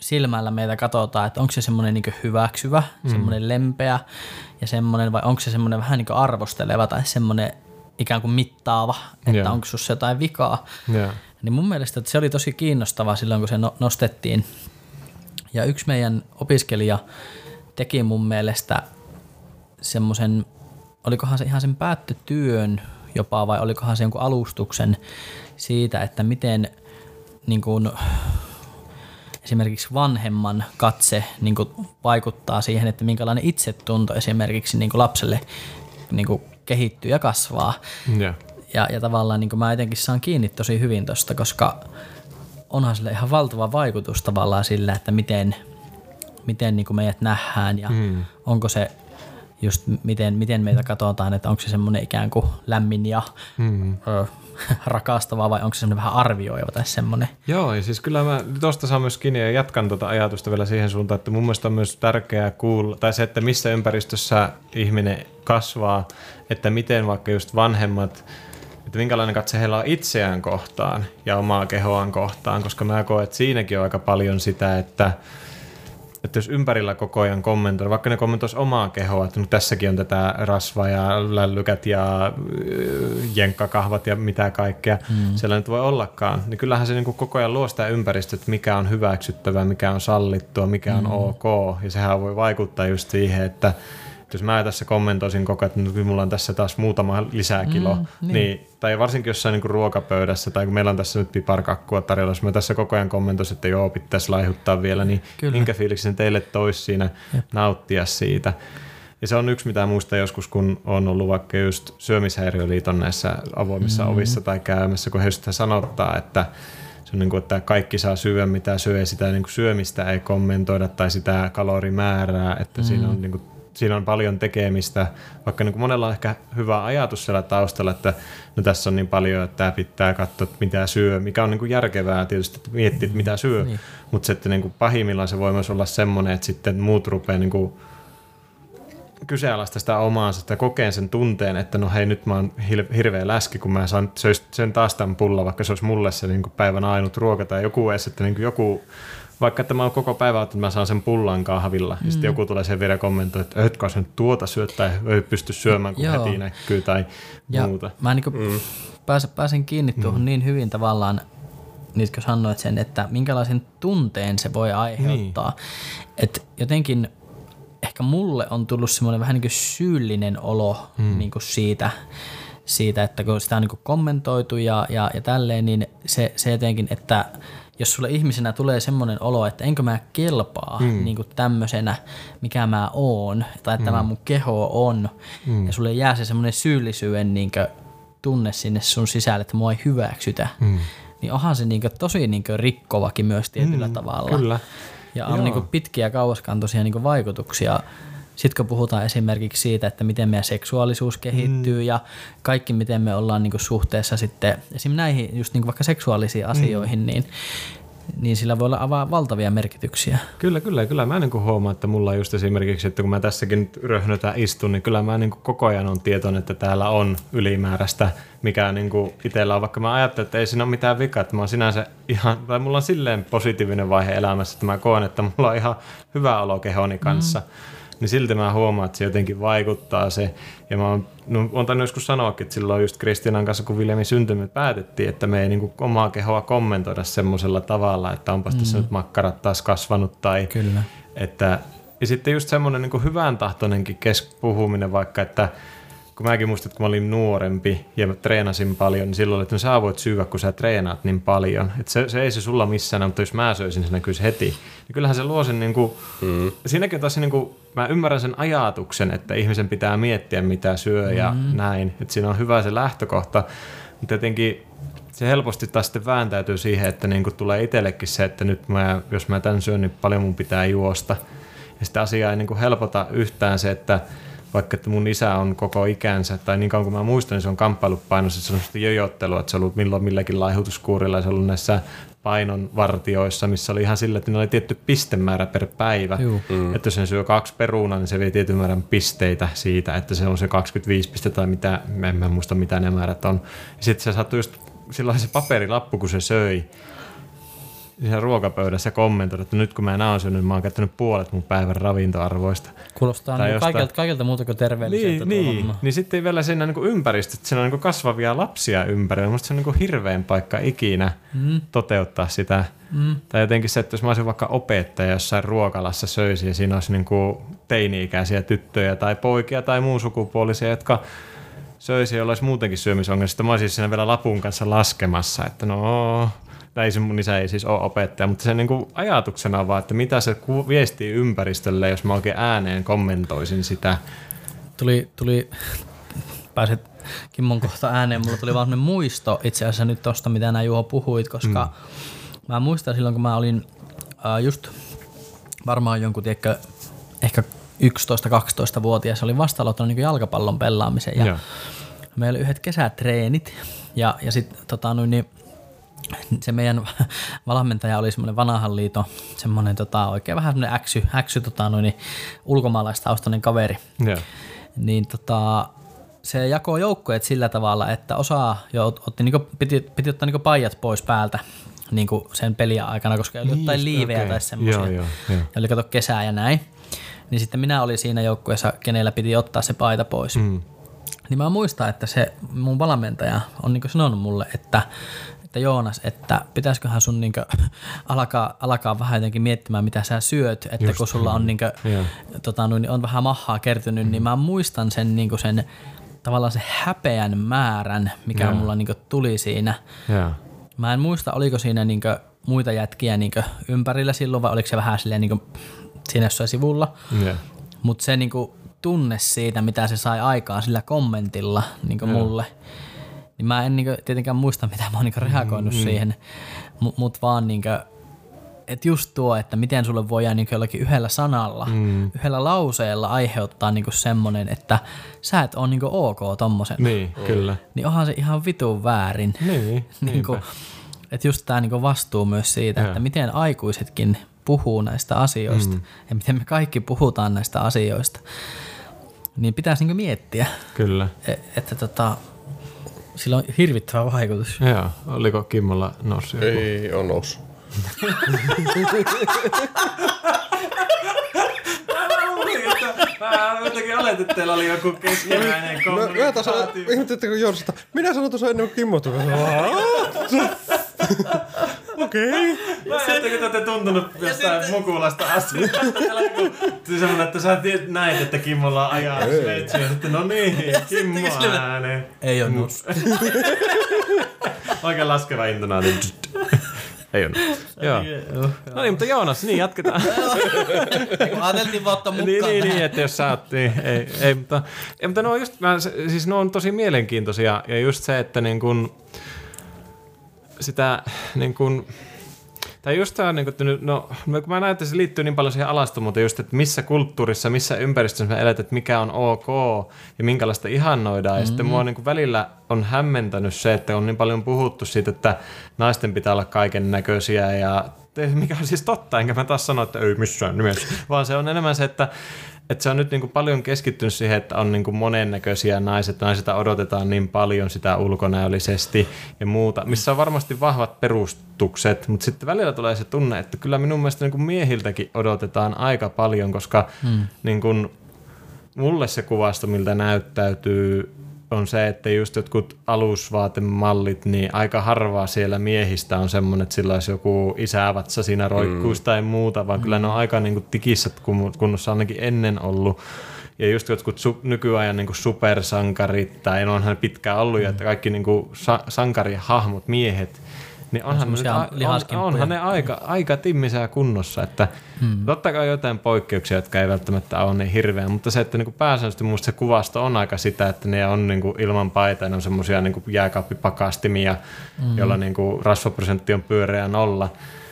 silmällä meitä katsotaan, että onko se semmoinen niin hyväksyvä, mm. semmoinen lempeä ja semmoinen, vai onko se semmoinen vähän niin kuin arvosteleva tai semmoinen ikään kuin mittaava, että Joo. onko sinussa jotain vikaa. Joo. Niin mun mielestä että se oli tosi kiinnostavaa silloin, kun se no- nostettiin. Ja yksi meidän opiskelija teki mun mielestä semmoisen, olikohan se ihan sen päättötyön jopa vai olikohan se jonkun alustuksen siitä, että miten niin kuin, esimerkiksi vanhemman katse niin kuin, vaikuttaa siihen, että minkälainen itsetunto esimerkiksi niin kuin lapselle niin kuin, kehittyy ja kasvaa. Joo. Ja, ja tavallaan niin mä jotenkin saan kiinni tosi hyvin tosta, koska onhan sille ihan valtava vaikutus tavallaan sillä, että miten, miten niin meidät nähdään ja mm. onko se just miten, miten meitä katsotaan, että onko se semmoinen ikään kuin lämmin ja mm. ö, [LAUGHS] rakastava vai onko se semmoinen vähän arvioiva tai semmoinen. Joo, ja siis kyllä mä tuosta saan myös kiinni ja jatkan tuota ajatusta vielä siihen suuntaan, että mun mielestä on myös tärkeää kuulla, tai se, että missä ympäristössä ihminen kasvaa, että miten vaikka just vanhemmat, että minkälainen katse heillä on itseään kohtaan ja omaa kehoaan kohtaan, koska mä koen, että siinäkin on aika paljon sitä, että että jos ympärillä koko ajan kommentoi, vaikka ne kommentoisi omaa kehoa, että no tässäkin on tätä rasvaa ja lällykät ja ö, jenkkakahvat ja mitä kaikkea, mm. siellä nyt voi ollakaan, niin kyllähän se niin kuin koko ajan luo sitä ympäristöä, että mikä on hyväksyttävää, mikä on sallittua, mikä on mm. ok, ja sehän voi vaikuttaa just siihen, että jos mä tässä kommentoisin koko ajan, että nyt mulla on tässä taas muutama lisäkilo, mm, niin. Niin, tai varsinkin jossain niin kuin ruokapöydässä, tai kun meillä on tässä nyt piparkakkua tarjolla, jos mä tässä koko ajan kommentoisin, että joo, pitäisi laihuttaa vielä, niin Kyllä. Minkä fiiliksen teille toisi siinä Jep. nauttia siitä. Ja se on yksi, mitä muistan joskus, kun on ollut vaikka just syömishäiriöliiton näissä avoimissa mm. ovissa tai käymässä, kun he sitä sanottaa, että se on niin kuin, että kaikki saa syödä mitä syö, ja sitä niin kuin syömistä ei kommentoida tai sitä kalorimäärää, että mm. siinä on niin kuin siinä on paljon tekemistä, vaikka niin kuin monella on ehkä hyvä ajatus siellä taustalla, että no tässä on niin paljon, että tämä pitää katsoa, että mitä syö, mikä on niin kuin järkevää tietysti, että miettiä, että mitä syö, niin. mutta sitten niin kuin pahimmillaan se voi myös olla semmoinen, että sitten muut rupeaa niin kuin kyseenalaista sitä omaansa, että kokeen sen tunteen, että no hei nyt mä oon hirveä läski, kun mä saan söis sen taas tämän pulla, vaikka se olisi mulle se niin kuin päivän ainut ruoka tai joku edes, että niin kuin joku vaikka että mä oon koko päivä että mä saan sen pullan kahvilla, mm. ja sitten joku tulee sen vielä kommentoi, että etkö sen tuota syö tai ei pysty syömään, kun Joo. heti näkyy tai Ja muuta. mä niin mm. pääsen, pääsen kiinni tuohon mm. niin hyvin tavallaan, nyt kun sanoit sen, että minkälaisen tunteen se voi aiheuttaa. Niin. Että jotenkin ehkä mulle on tullut semmoinen vähän niin kuin syyllinen olo mm. niin kuin siitä, siitä, että kun sitä on niin kuin kommentoitu ja, ja, ja tälleen, niin se, se jotenkin, että jos sulle ihmisenä tulee semmoinen olo, että enkö mä kelpaa mm. niin kuin tämmöisenä, mikä mä oon, tai että mm. tämä mun keho on, mm. ja sulle jää se semmoinen syyllisyyden niin kuin, tunne sinne sun sisälle, että mua ei hyväksytä, mm. niin onhan se niin kuin, tosi niin kuin, rikkovakin myös tietyllä mm, tavalla. Kyllä. Ja on Joo. niin kuin, pitkiä kauaskantoisia niin kuin, vaikutuksia Sitten kun puhutaan esimerkiksi siitä, että miten meidän seksuaalisuus kehittyy mm. ja kaikki, miten me ollaan niin kuin suhteessa sitten esimerkiksi näihin just niin kuin vaikka seksuaalisiin asioihin, mm. niin niin sillä voi olla avaa valtavia merkityksiä. Kyllä, kyllä. Kyllä mä niin huomaan, että mulla just esimerkiksi, että kun mä tässäkin nyt röhnötä istun, niin kyllä mä niin koko ajan on tietoinen, että täällä on ylimääräistä, mikä niin itsellä on, vaikka mä ajattelen, että ei siinä ole mitään vikaa, että mä oon sinänsä ihan, tai mulla on silleen positiivinen vaihe elämässä, että mä koen, että mulla on ihan hyvä olo kehoni kanssa. Mm niin silti mä huomaan, että se jotenkin vaikuttaa se. Ja mä oon, no, oon tainnut joskus sanoakin, että silloin just Kristianan kanssa, kun Viljamin syntymä päätettiin, että me ei niin kuin omaa kehoa kommentoida semmoisella tavalla, että onpas mm. tässä nyt makkarat taas kasvanut tai Kyllä. että ja sitten just semmoinen niin hyvän tahtoinenkin kes- puhuminen vaikka, että kun mäkin muistan, että kun mä olin nuorempi ja mä treenasin paljon, niin silloin oli, että no, sä voit syyä, kun sä treenaat niin paljon. Että se, se ei se sulla missään, mutta jos mä söisin, se näkyisi heti. Niin kyllähän se luo sen, niin kuin, mm. siinäkin on taas niin kuin, mä ymmärrän sen ajatuksen, että ihmisen pitää miettiä, mitä syö ja mm. näin. Että siinä on hyvä se lähtökohta, mutta jotenkin se helposti taas sitten vääntäytyy siihen, että niin kuin tulee itsellekin se, että nyt mä, jos mä tämän syön, niin paljon mun pitää juosta. Ja sitä asiaa ei niin kuin helpota yhtään se, että vaikka että mun isä on koko ikänsä, tai niin kauan kuin mä muistan, niin se on kamppailut painossa, se on sitten jojottelua, että se on ollut milloin milläkin laihutuskuurilla, se on ollut näissä painonvartioissa, missä oli ihan sillä, että ne oli tietty pistemäärä per päivä. Mm. Että jos sen syö kaksi peruna, niin se vie tietyn määrän pisteitä siitä, että se on se 25 pistettä tai mitä, en mä muista mitä ne määrät on. Ja sitten se sattui just silloin se paperilappu, kun se söi, siinä ruokapöydässä kommentoida, että nyt kun mä en ole syönyt, mä oon käyttänyt puolet mun päivän ravintoarvoista. Kuulostaa niin jostain... kaikilta, kaikilta muuta kuin terveelliseltä. Niin, niin. niin sitten vielä siinä niin ympäristöt, siinä on niin kasvavia lapsia ympärillä. Musta se on niin hirveän paikka ikinä mm. toteuttaa sitä. Mm. Tai jotenkin se, että jos mä olisin vaikka opettaja jossain ruokalassa söisi ja siinä olisi niin teini-ikäisiä tyttöjä tai poikia tai muun sukupuolisia, jotka söisi ja olisi muutenkin syömisongelmia. Sitten mä olisin siinä vielä lapun kanssa laskemassa, että no tai se mun isä ei siis ole opettaja, mutta se niin kuin ajatuksena vaan, että mitä se viestii ympäristölle, jos mä oikein ääneen kommentoisin sitä. Tuli, tuli [LAUGHS] pääset Kimmon kohta ääneen, mulla tuli vaan muisto itse asiassa nyt tosta, mitä nää Juho puhuit, koska mm. mä muistan silloin, kun mä olin äh, just varmaan jonkun, tiedätkö, ehkä 11-12-vuotias, olin vasta aloittanut niin jalkapallon pelaamisen ja, ja. meillä oli yhdet kesätreenit ja, ja sitten tota, niin, se meidän valmentaja oli semmoinen vanhan liito, semmoinen tota, oikein vähän semmoinen äksy, äksy tota, noin, ulkomaalaistaustainen kaveri. Yeah. Niin tota, se jakoi joukkueet sillä tavalla, että osa jo otti, niin kuin, piti, piti ottaa niin pajat pois päältä niin kuin sen peliä aikana, koska oli niin, jotain liivejä okay. tai semmoisia. Joo, joo, joo. Ja oli kato kesää ja näin. Niin sitten minä olin siinä joukkueessa, kenellä piti ottaa se paita pois. Mm. Niin mä muistan, että se mun valmentaja on niin sanonut mulle, että että Joonas, että pitäisiköhän sun niinkö [LAUGHS] alkaa, alkaa vähän jotenkin miettimään, mitä sä syöt, että Just, kun sulla on, niinkö, tota, niin on vähän mahaa kertynyt, mm. niin mä muistan sen, niinkö sen tavallaan se häpeän määrän, mikä yeah. mulla niinkö tuli siinä. Yeah. Mä en muista, oliko siinä niinkö muita jätkiä niinkö ympärillä silloin, vai oliko se vähän silleen niinkö siinä jossain sivulla. Yeah. Mutta se niinkö tunne siitä, mitä se sai aikaan sillä kommentilla niinkö yeah. mulle – niin mä en niinku tietenkään muista, mitä mä oon niinku reagoinut mm, siihen, mutta mut vaan niinku, että just tuo, että miten sulle voidaan niinku jollakin yhdellä sanalla, mm. yhdellä lauseella aiheuttaa niinku semmoinen, että sä et ole niinku ok tommosen. Niin, kyllä. Niin onhan se ihan vitun väärin. Niin, [LAUGHS] niinku, että just tämä niinku vastuu myös siitä, ja. että miten aikuisetkin puhuu näistä asioista mm. ja miten me kaikki puhutaan näistä asioista, niin pitäisi niinku miettiä. Kyllä. Et, että tota, sillä on hirvittävä vaikutus. Joo, oliko Kimmolla noussut joku? Ei on noussut. [LAUGHS] Mä jotenkin oletin, että teillä oli joku keskinäinen kommunikaatio. Mä, taas ihmettelin, että kun Jorsa, minä sanoin tuossa ennen kuin Kimmo tuli. [LAUGHS] Okei. Okay. Mä ajattelin, että olette tuntunut jostain sitten... mukulasta asti. Semmoinen, että sä tiedät näin, että Kimmolla on ajaa sveitsiä. Sitten no niin, Kimmo ääni. Ei ole noussut. [LAUGHS] Oikein laskeva intonaatio. [LAUGHS] Ei ole. Joo. No niin, mutta Joonas, niin jatketaan. Ajateltiin vaan ottaa mukaan. Niin, niin, niin, että jos sä oot, niin ei, ei mutta, ei, mutta ne on just, mä, siis ne on tosi mielenkiintoisia ja just se, että niin kun, sitä niin kun, Tai just tämä, niin kuin, no, no, kun mä näen, että se liittyy niin paljon siihen alastomuuteen, just, että missä kulttuurissa, missä ympäristössä me eletään, että mikä on ok ja minkälaista ihannoidaan. Mm-hmm. Ja sitten mua niin kuin välillä on hämmentänyt se, että on niin paljon puhuttu siitä, että naisten pitää olla kaiken näköisiä ja mikä on siis totta, enkä mä taas sano, että ei missään nimessä, vaan se on enemmän se, että että se on nyt niin kuin paljon keskittynyt siihen, että on niin kuin monennäköisiä naiset. Naisista odotetaan niin paljon sitä ulkonäöllisesti ja muuta, missä on varmasti vahvat perustukset, mutta sitten välillä tulee se tunne, että kyllä minun mielestä niin kuin miehiltäkin odotetaan aika paljon, koska hmm. niin kuin, mulle se kuvasto, miltä näyttäytyy on se, että just jotkut alusvaatemallit, niin aika harvaa siellä miehistä on semmoinen, että sillä olisi joku isävatsa siinä roikkuisi mm. tai muuta, vaan mm. kyllä ne on aika niin kuin tikissä kunnossa ainakin ennen ollut. Ja just jotkut su- nykyajan niin kuin supersankarit, tai no onhan pitkään ollut, mm. että kaikki niin kuin sa- sankarihahmot, miehet, niin onhan, ne, on, onhan ne aika, aika timmisää kunnossa, että hmm. totta kai jotain poikkeuksia, jotka ei välttämättä ole niin hirveä, mutta se, että niin pääsääntöisesti minusta se kuvasto on aika sitä, että ne on niin kuin ilman paita, ne on semmoisia niin jääkaappipakastimia, hmm. joilla niin kuin rasvaprosentti on pyöreä nolla.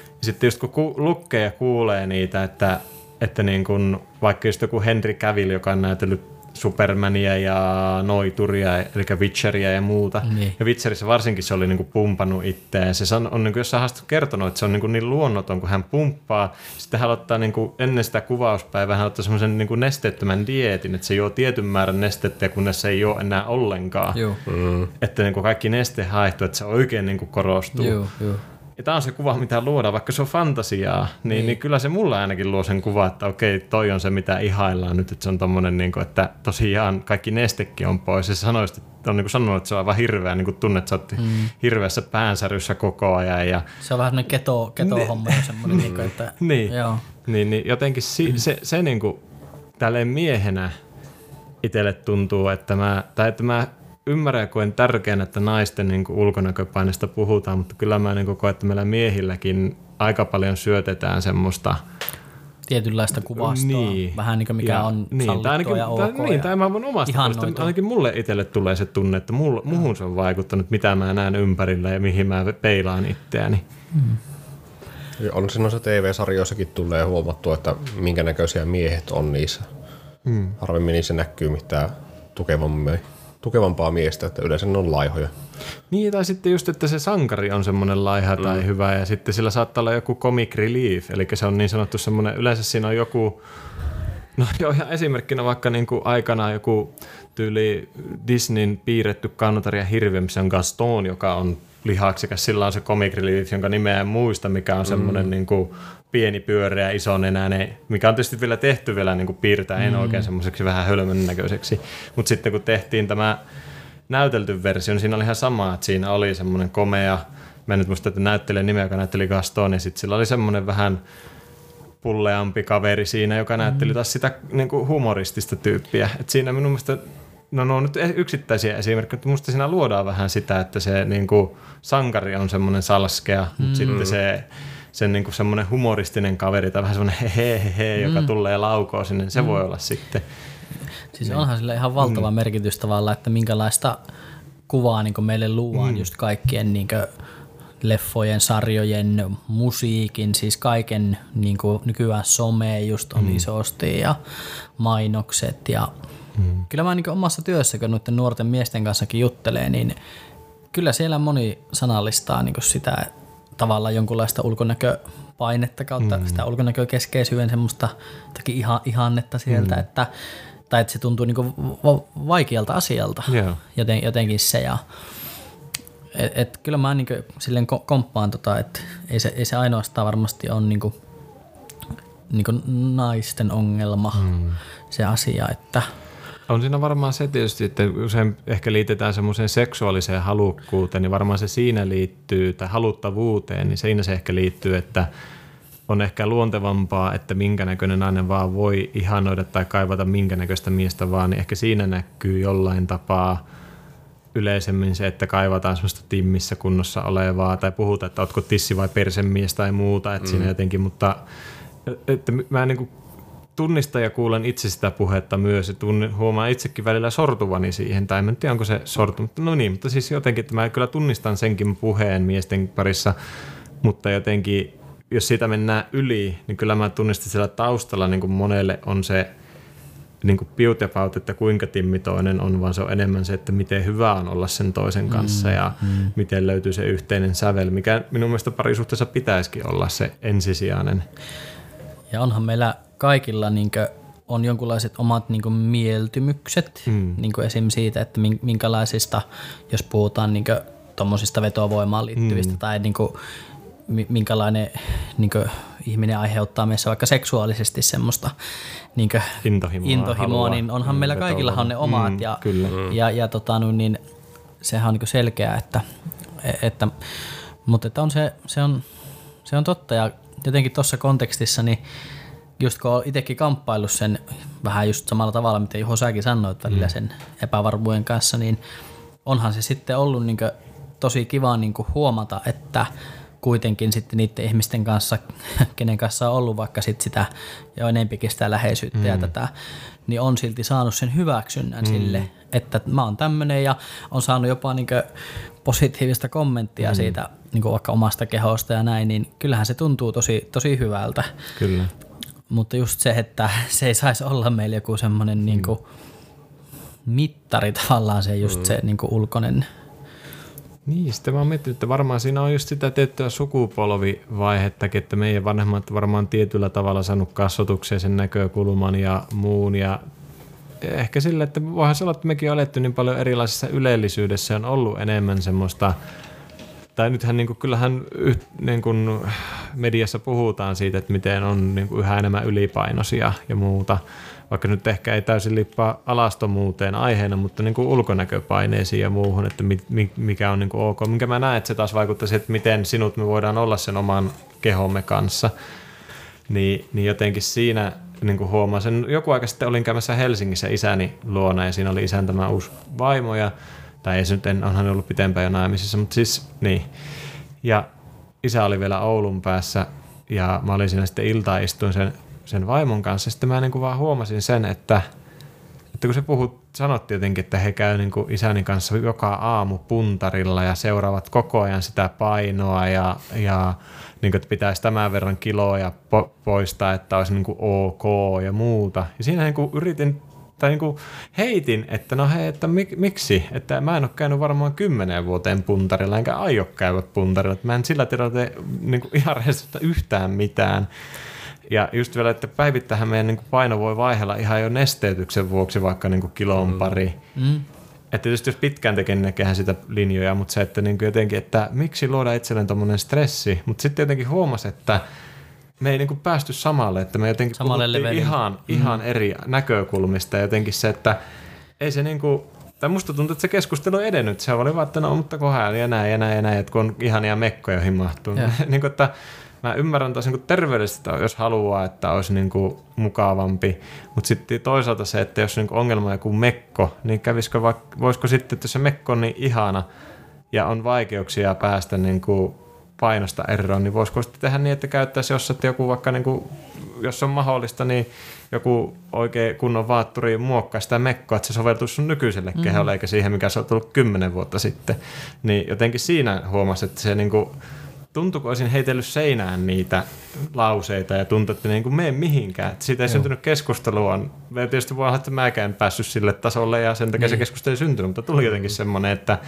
Ja sitten just kun ku, lukee ja kuulee niitä, että, että niin kuin, vaikka just joku Henry Cavill, joka on näytellyt Supermania ja Noituria, eli Witcheria ja muuta. Niin. Ja Witcherissä varsinkin se oli niinku pumpannut itseään. Se on niinku jossain haastattelussa kertonut, että se on niinku niin luonnoton, kun hän pumppaa. Sitten hän ottaa niinku, ennen sitä kuvauspäivää, hän ottaa semmoisen niinku nesteettömän dieetin, että se juo tietyn määrän nestettä, kunnes se ei juo enää ollenkaan. Mm. Että niinku kaikki neste haihtuu, että se oikein niinku korostuu. Joo, joo. Ja tämä on se kuva, mitä luodaan, vaikka se on fantasiaa, niin, niin. niin kyllä se mulla ainakin luo sen kuva, että okei, toi on se, mitä ihaillaan nyt, että se on tommonen, niin kuin, että tosiaan kaikki nestekki on pois. Ja se että on niin kuin sanonut, että se on aivan hirveä, niin kuin tunnet, että sä oot mm. hirveässä päänsäryssä koko ajan. Ja... Se on vähän semmoinen keto, keto-homma jo semmoinen, niin kuin, että... [LAUGHS] niin. Joo. Niin, niin jotenkin si, mm. se, se niin kuin, tälleen miehenä itselle tuntuu, että mä, tai että mä ymmärrän ja koen tärkeänä, että naisten niin kuin ulkonäköpaineesta puhutaan, mutta kyllä mä niin koen, että meillä miehilläkin aika paljon syötetään semmoista tietynlaista kuvastoa, niin. vähän niin kuin mikä ja, on niin, sallittua ainakin, ja ok. Tai, niin, tai mä voin omasta puolesta, ainakin mulle itselle tulee se tunne, että mulle, muhun se on vaikuttanut, mitä mä näen ympärillä ja mihin mä peilaan itseäni. Mm. On se noissa TV-sarjoissakin tulee huomattua, että minkä näköisiä miehet on niissä. Mm. Harvemmin niissä näkyy mitään tukevammin tukevampaa miestä, että yleensä ne on laihoja. Niin, tai sitten just, että se sankari on semmoinen laiha tai mm. hyvä, ja sitten sillä saattaa olla joku comic relief, eli se on niin sanottu semmoinen, yleensä siinä on joku, no [LAUGHS] joo, ihan esimerkkinä vaikka niin kuin aikanaan joku tyyli Disneyn piirretty kannotaria hirviö, missä on Gaston, joka on lihaksikas, sillä on se comic relief, jonka nimeä en muista, mikä on semmoinen mm. niin kuin pieni pyöreä, iso nenäinen, mikä on tietysti vielä tehty vielä niin kuin piirtäen mm. oikein semmoiseksi vähän hölmön näköiseksi. Mutta sitten kun tehtiin tämä näytelty versio, niin siinä oli ihan sama, että siinä oli semmoinen komea, mä en nyt muista, että näyttelijä nimeä, joka näytteli Gaston, ja sitten sillä oli semmoinen vähän pulleampi kaveri siinä, joka mm. näytteli taas sitä niin kuin humoristista tyyppiä. Et siinä minun mielestä No, no on nyt yksittäisiä esimerkkejä, mutta minusta siinä luodaan vähän sitä, että se niin kuin, sankari on semmoinen salskea, mm. mutta sitten se sen niin kuin semmoinen humoristinen kaveri tai vähän semmoinen hehehe, mm. joka tulee laukoo sinne, se mm. voi olla sitten. Siis niin. onhan sillä ihan valtava mm. merkitys tavallaan, että minkälaista kuvaa niin meille luodaan mm. just kaikkien niin leffojen, sarjojen, musiikin, siis kaiken niin kuin nykyään some just on mm. isosti ja mainokset ja mm. kyllä mä niin omassa työssä, kun noiden nuorten miesten kanssakin juttelee, niin kyllä siellä moni sanallistaa niin sitä, tavallaan jonkunlaista ulkonäköpainetta kautta mm. sitä ulkonäkökeskeisyyden semmoista ihan, ihannetta sieltä, mm. että, tai että se tuntuu niinku vaikealta asialta yeah. joten, jotenkin se. Ja, et, et kyllä mä niinku silleen komppaan, tota, että ei se, ei se ainoastaan varmasti ole niinku, niinku naisten ongelma mm. se asia, että – on siinä varmaan se tietysti, että usein ehkä liitetään semmoiseen seksuaaliseen halukkuuteen, niin varmaan se siinä liittyy, tai haluttavuuteen, niin siinä se ehkä liittyy, että on ehkä luontevampaa, että minkä näköinen nainen vaan voi ihanoida tai kaivata minkä näköistä miestä vaan, niin ehkä siinä näkyy jollain tapaa yleisemmin se, että kaivataan semmoista timmissä kunnossa olevaa tai puhutaan, että ootko tissi vai persemies tai muuta, että mm. siinä jotenkin, mutta että mä niin kuin tunnistan ja kuulen itse sitä puhetta myös ja tunne, huomaan itsekin välillä sortuvani siihen, tai en tiedä onko se sortu, mutta no niin, mutta siis jotenkin, että mä kyllä tunnistan senkin puheen miesten parissa, mutta jotenkin jos siitä mennään yli, niin kyllä mä tunnistin siellä taustalla niin kuin monelle on se niin kuin ja paut, että kuinka Timmi toinen on, vaan se on enemmän se, että miten hyvä on olla sen toisen kanssa mm, ja mm. miten löytyy se yhteinen sävel, mikä minun mielestä parisuhteessa pitäisikin olla se ensisijainen. Ja onhan meillä kaikilla niin on jonkinlaiset omat niin mieltymykset, mm. niin esim. siitä, että minkälaisista, jos puhutaan niin tuommoisista vetovoimaan liittyvistä mm. tai niin kuin, minkälainen niin kuin, ihminen aiheuttaa meissä vaikka seksuaalisesti semmoista niin kuin, intohimoa, intohimoa niin onhan mm, meillä kaikilla ne omat mm, ja, kyllä. ja, ja tota, niin, sehän on niin selkeää, että, että mutta että on se, se, on, se on totta ja jotenkin tuossa kontekstissa niin just kun itsekin kamppaillut sen vähän just samalla tavalla, mitä Juho säkin sanoit välillä mm. sen epävarmuuden kanssa, niin onhan se sitten ollut niin tosi kiva niin huomata, että kuitenkin sitten niiden ihmisten kanssa, [LAUGHS] kenen kanssa on ollut vaikka sit sitä jo enempikin sitä läheisyyttä mm. ja tätä, niin on silti saanut sen hyväksynnän mm. sille, että mä oon tämmöinen ja on saanut jopa niin positiivista kommenttia mm. siitä niin vaikka omasta kehosta ja näin, niin kyllähän se tuntuu tosi, tosi hyvältä. Kyllä. Mutta just se, että [LAUGHS] se ei saisi olla meillä joku semmoinen mm. niin mittari tavallaan se just mm. se niin ulkoinen – niin, sitten mä oon miettinyt, että varmaan siinä on just sitä tiettyä sukupolvivaihettakin, että meidän vanhemmat varmaan tietyllä tavalla saanut kasvatuksen sen näkökulman ja muun ja ehkä sillä, että voihan se olla, että mekin on eletty niin paljon erilaisessa ylellisyydessä on ollut enemmän semmoista tai nythän niin kuin, kyllähän yh, niin kuin mediassa puhutaan siitä, että miten on niin kuin yhä enemmän ylipainoisia ja muuta vaikka nyt ehkä ei täysin lippaa alastomuuteen aiheena, mutta niin kuin ulkonäköpaineisiin ja muuhun, että mikä on niin kuin ok. Minkä mä näen, että se taas vaikuttaisi, että miten sinut me voidaan olla sen oman kehomme kanssa. Niin, niin jotenkin siinä niin kuin huomasin, joku aika sitten olin käymässä Helsingissä isäni luona ja siinä oli isän tämä uusi vaimo ja, tai ei se nyt, en, onhan ollut pitempään jo naimisissa, mutta siis niin. Ja isä oli vielä Oulun päässä ja mä olin siinä sitten iltaa istuin sen sen vaimon kanssa. Sitten mä niin kuin vaan huomasin sen, että, että kun se puhut, sanot tietenkin, että he käy niin kuin isäni kanssa joka aamu puntarilla ja seuraavat koko ajan sitä painoa ja, ja niin kuin, että pitäisi tämän verran kiloja po- poistaa, että olisi niin kuin ok ja muuta. Ja siinä niin kuin yritin tai niin kuin heitin, että no hei, että mik, miksi, että mä en ole käynyt varmaan kymmenen vuoteen puntarilla, enkä aio käydä puntarilla, että mä en sillä tiedä niin kuin ihan yhtään mitään. Ja just vielä, että päivittähän meidän niin paino voi vaihella ihan jo nesteytyksen vuoksi vaikka niin kilon mm. pari. Mm. Että tietysti jos pitkään tekee, niin näkehän sitä linjoja, mutta se, että niin jotenkin, että miksi luoda itselleen tuommoinen stressi, mutta sitten jotenkin huomasi, että me ei niin päästy samalle, että me jotenkin samalle puhuttiin ihan, mm. ihan eri näkökulmista ja jotenkin se, että ei se niin kuin, tai musta tuntuu, että se keskustelu on edennyt. Se oli vaan, että no, mutta kohan ja näin ja näin ja näin, että kun on ihania mekkoja, joihin mahtuu. [LAUGHS] niin kuin, että mä ymmärrän taas niin terveydestä, jos haluaa, että olisi niin kuin mukavampi, mutta sitten toisaalta se, että jos niin ongelma on joku mekko, niin kävisikö vaikka, voisiko sitten, että se mekko on niin ihana ja on vaikeuksia päästä niin kuin painosta eroon, niin voisiko sitten tehdä niin, että käyttäisi jos että joku vaikka, niin kuin, jos on mahdollista, niin joku oikein kunnon vaatturi muokkaa sitä mekkoa, että se soveltuisi sun nykyiselle mm-hmm. keholle, eikä siihen, mikä se on tullut kymmenen vuotta sitten. Niin jotenkin siinä huomasi, että se niin kuin, tuntuuko olisin heitellyt seinään niitä lauseita ja tuntuu, että ne ei niin mene mihinkään. Että siitä ei Joo. syntynyt keskustelua. Ja tietysti voi olla, että mäkään päässyt sille tasolle ja sen takia niin. se keskustelu ei syntynyt, mutta tuli jotenkin semmoinen, että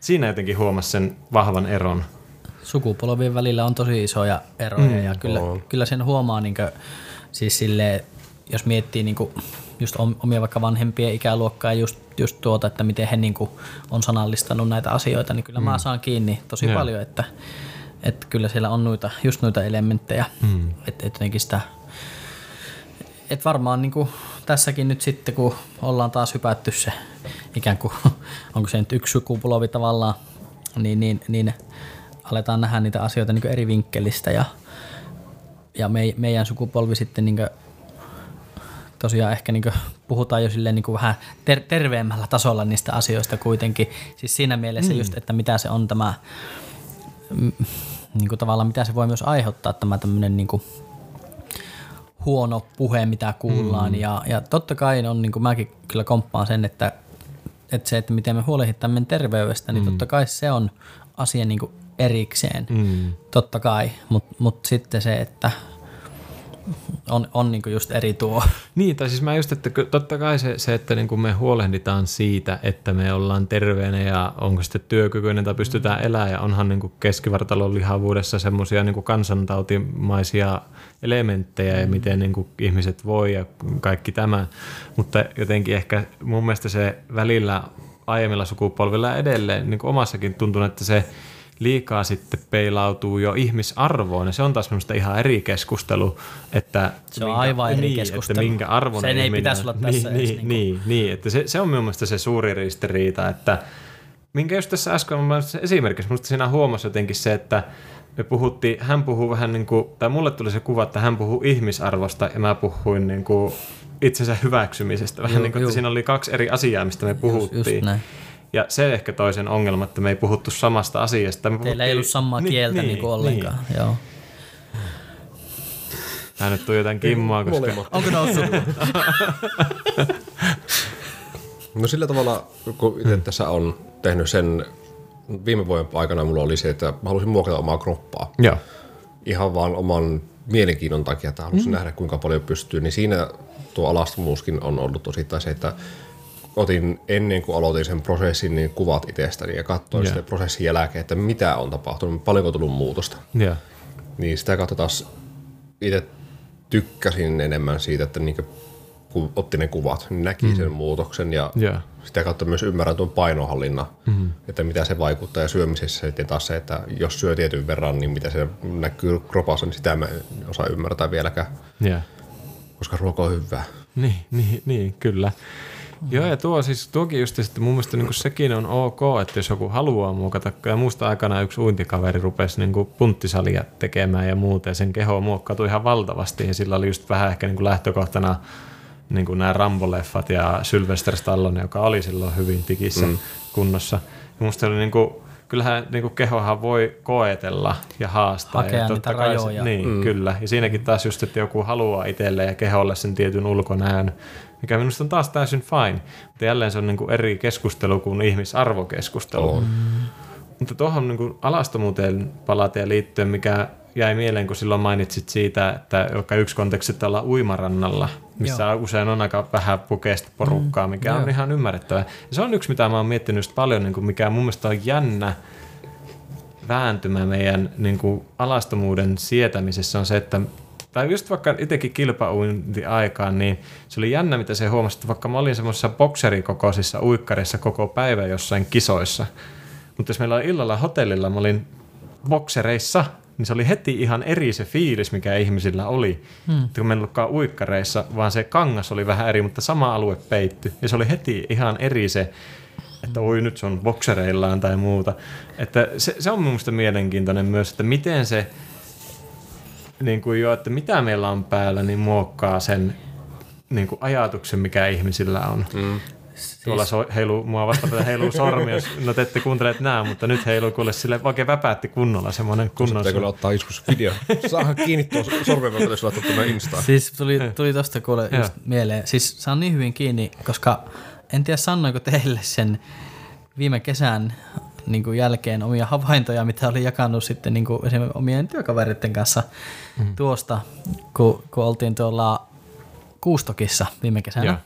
siinä jotenkin huomasi sen vahvan eron. Sukupolvien välillä on tosi isoja eroja mm, ja kyllä, kyllä sen huomaa, niin kuin, siis sille, jos miettii niin kuin, just omia vaikka vanhempien ikäluokkaa ja just, just tuota, että miten he niin kuin, on sanallistanut näitä asioita, niin kyllä mm. mä saan kiinni tosi yeah. paljon, että että kyllä siellä on noita, just noita elementtejä, mm. että et jotenkin sitä, että varmaan niin kuin tässäkin nyt sitten, kun ollaan taas hypätty se ikään kuin, [LAUGHS] onko se nyt yksi sukupolvi tavallaan, niin, niin, niin aletaan nähdä niitä asioita niin eri vinkkelistä ja, ja me, meidän sukupolvi sitten niin tosiaan ehkä niin puhutaan jo silleen niin vähän ter- terveemmällä tasolla niistä asioista kuitenkin. Siis siinä mielessä mm. just, että mitä se on tämä niin tavallaan mitä se voi myös aiheuttaa tämä tämmöinen niin huono puhe, mitä kuullaan. Mm. Ja, ja totta kai on, niin kuin mäkin kyllä komppaan sen, että, että se, että miten me huolehditaan terveydestä, niin mm. totta kai se on asia niin kuin erikseen, Mm. totta kai, mutta mut sitten se, että on, on niinku just eri tuo. [LAUGHS] Niin, tai siis mä just, että totta kai se, se että niin kuin me huolehditaan siitä, että me ollaan terveenä ja onko sitten työkykyinen tai pystytään elämään ja onhan niin kuin keskivartalon lihavuudessa semmoisia niin kansantautimaisia elementtejä ja miten niin kuin ihmiset voi ja kaikki tämä, mutta jotenkin ehkä mun mielestä se välillä aiemmilla sukupolvilla edelleen niin omassakin tuntuu, että se liikaa sitten peilautuu jo ihmisarvoon ja se on taas minusta ihan eri keskustelu, että Se on aivan eri niin, keskustelu. Että minkä arvon Sen ei ihminen pitäisi olla tässä niin, edes niin, niinku- niin, niin, että se, se on minun mielestä se suuri ristiriita, että minkä just tässä äsken esimerkiksi, minusta siinä huomasi jotenkin se, että me puhuttiin, hän puhuu vähän niin kuin, tai mulle tuli se kuva, että hän puhuu ihmisarvosta ja mä puhuin niin kuin itsensä hyväksymisestä. Vähän Juu, niin kuin, että siinä oli kaksi eri asiaa, mistä me Just, puhuttiin. just näin. Ja se ehkä toisen ongelma, että me ei puhuttu samasta asiasta. Me Teillä ei ollut samaa kieltä niin, niin kuin ollenkaan. Niin. Joo. Tää nyt tuli jotain kimmoa, koska... Molemmat. Onko noussut? [LAUGHS] No sillä tavalla, kun itse tässä on tehnyt sen, viime vuoden aikana mulla oli se, että mä halusin muokata omaa kroppaa. Joo. Ihan vaan oman mielenkiinnon takia, että halusin mm. nähdä kuinka paljon pystyy, niin siinä tuo alastomuuskin on ollut osittain se, että otin ennen kuin aloitin sen prosessin, niin kuvat itsestäni ja katsoin Joo. sitten prosessin jälkeen, että mitä on tapahtunut, paljonko on tullut muutosta. Joo. Niin sitä kautta taas itse tykkäsin enemmän siitä, että niin kun otti ne kuvat, niin näki mm. sen muutoksen ja Joo. sitä kautta myös ymmärrän tuon painohallinnan, mm. että mitä se vaikuttaa ja syömisessä sitten taas se, että jos syö tietyn verran, niin mitä se näkyy kropassa, niin sitä mä en osaa ymmärtää vieläkään, Joo. koska ruoka on hyvää. Niin, niin, niin kyllä. Joo, ja tuo siis, tuokin just, että mun mielestä niin sekin on ok, että jos joku haluaa muokata, ja muista aikana yksi uintikaveri rupesi niin punttisalia tekemään ja muuta, ja sen keho muokkautui ihan valtavasti, ja sillä oli just vähän ehkä niin lähtökohtana niin kuin nämä Rambo-leffat ja Sylvester Stallone, joka oli silloin hyvin tikissä mm. kunnossa. Ja musta oli niin kuin, kyllähän niin kuin kehohan voi koetella ja haastaa. Hakea ja niitä kai rajoja. Niin, mm. kyllä. Ja siinäkin taas just, että joku haluaa itselle ja keholle sen tietyn ulkonäön, mikä minusta on taas täysin fine. Mutta jälleen se on niin kuin eri keskustelu kuin ihmisarvokeskustelu. On. Mutta tuohon niin alastomuuteen palateen liittyen, mikä jäi mieleen, kun silloin mainitsit siitä, että joka yksi konteksti että ollaan uimarannalla, missä Joo. usein on aika vähän pukeista porukkaa, mikä on joo. ihan ymmärrettävää. Ja se on yksi, mitä mä oon miettinyt just paljon, niin kuin mikä mun mielestä on jännä vääntymä meidän niin kuin alastomuuden sietämisessä on se, että tai just vaikka itsekin kilpauintiaikaan, niin se oli jännä, mitä se huomasi, että vaikka mä olin semmoisessa bokserikokoisissa uikkareissa koko päivä jossain kisoissa, mutta jos meillä oli illalla hotellilla, mä olin boksereissa, niin se oli heti ihan eri se fiilis, mikä ihmisillä oli. Hmm. Kun me ei ollutkaan uikkareissa, vaan se kangas oli vähän eri, mutta sama alue peitty. Ja se oli heti ihan eri se, että oi nyt se on boksereillaan tai muuta. Että se, se on mun mielestä mielenkiintoinen myös, että miten se, niin kuin jo, että mitä meillä on päällä, niin muokkaa sen niin kuin ajatuksen, mikä ihmisillä on. Mm. Tuolla so, heiluu, mua vastapäätä heiluu sormi, jos no te ette kuuntele nää, mutta nyt heiluu kuule sille oikein väpäätti kunnolla semmoinen kunnon Pitää kyllä ottaa joskus video. Saahan kiinni tuo sormen, jos laittaa tuonne Instaan. Siis tuli, tuli tosta kuule just mieleen. Siis saan niin hyvin kiinni, koska en tiedä sanoinko teille sen viime kesän niin kuin jälkeen omia havaintoja, mitä olin jakanut sitten niin kuin esimerkiksi omien työkavereiden kanssa mm. tuosta, kun, kun oltiin tuolla Kuustokissa viime kesänä. Joo.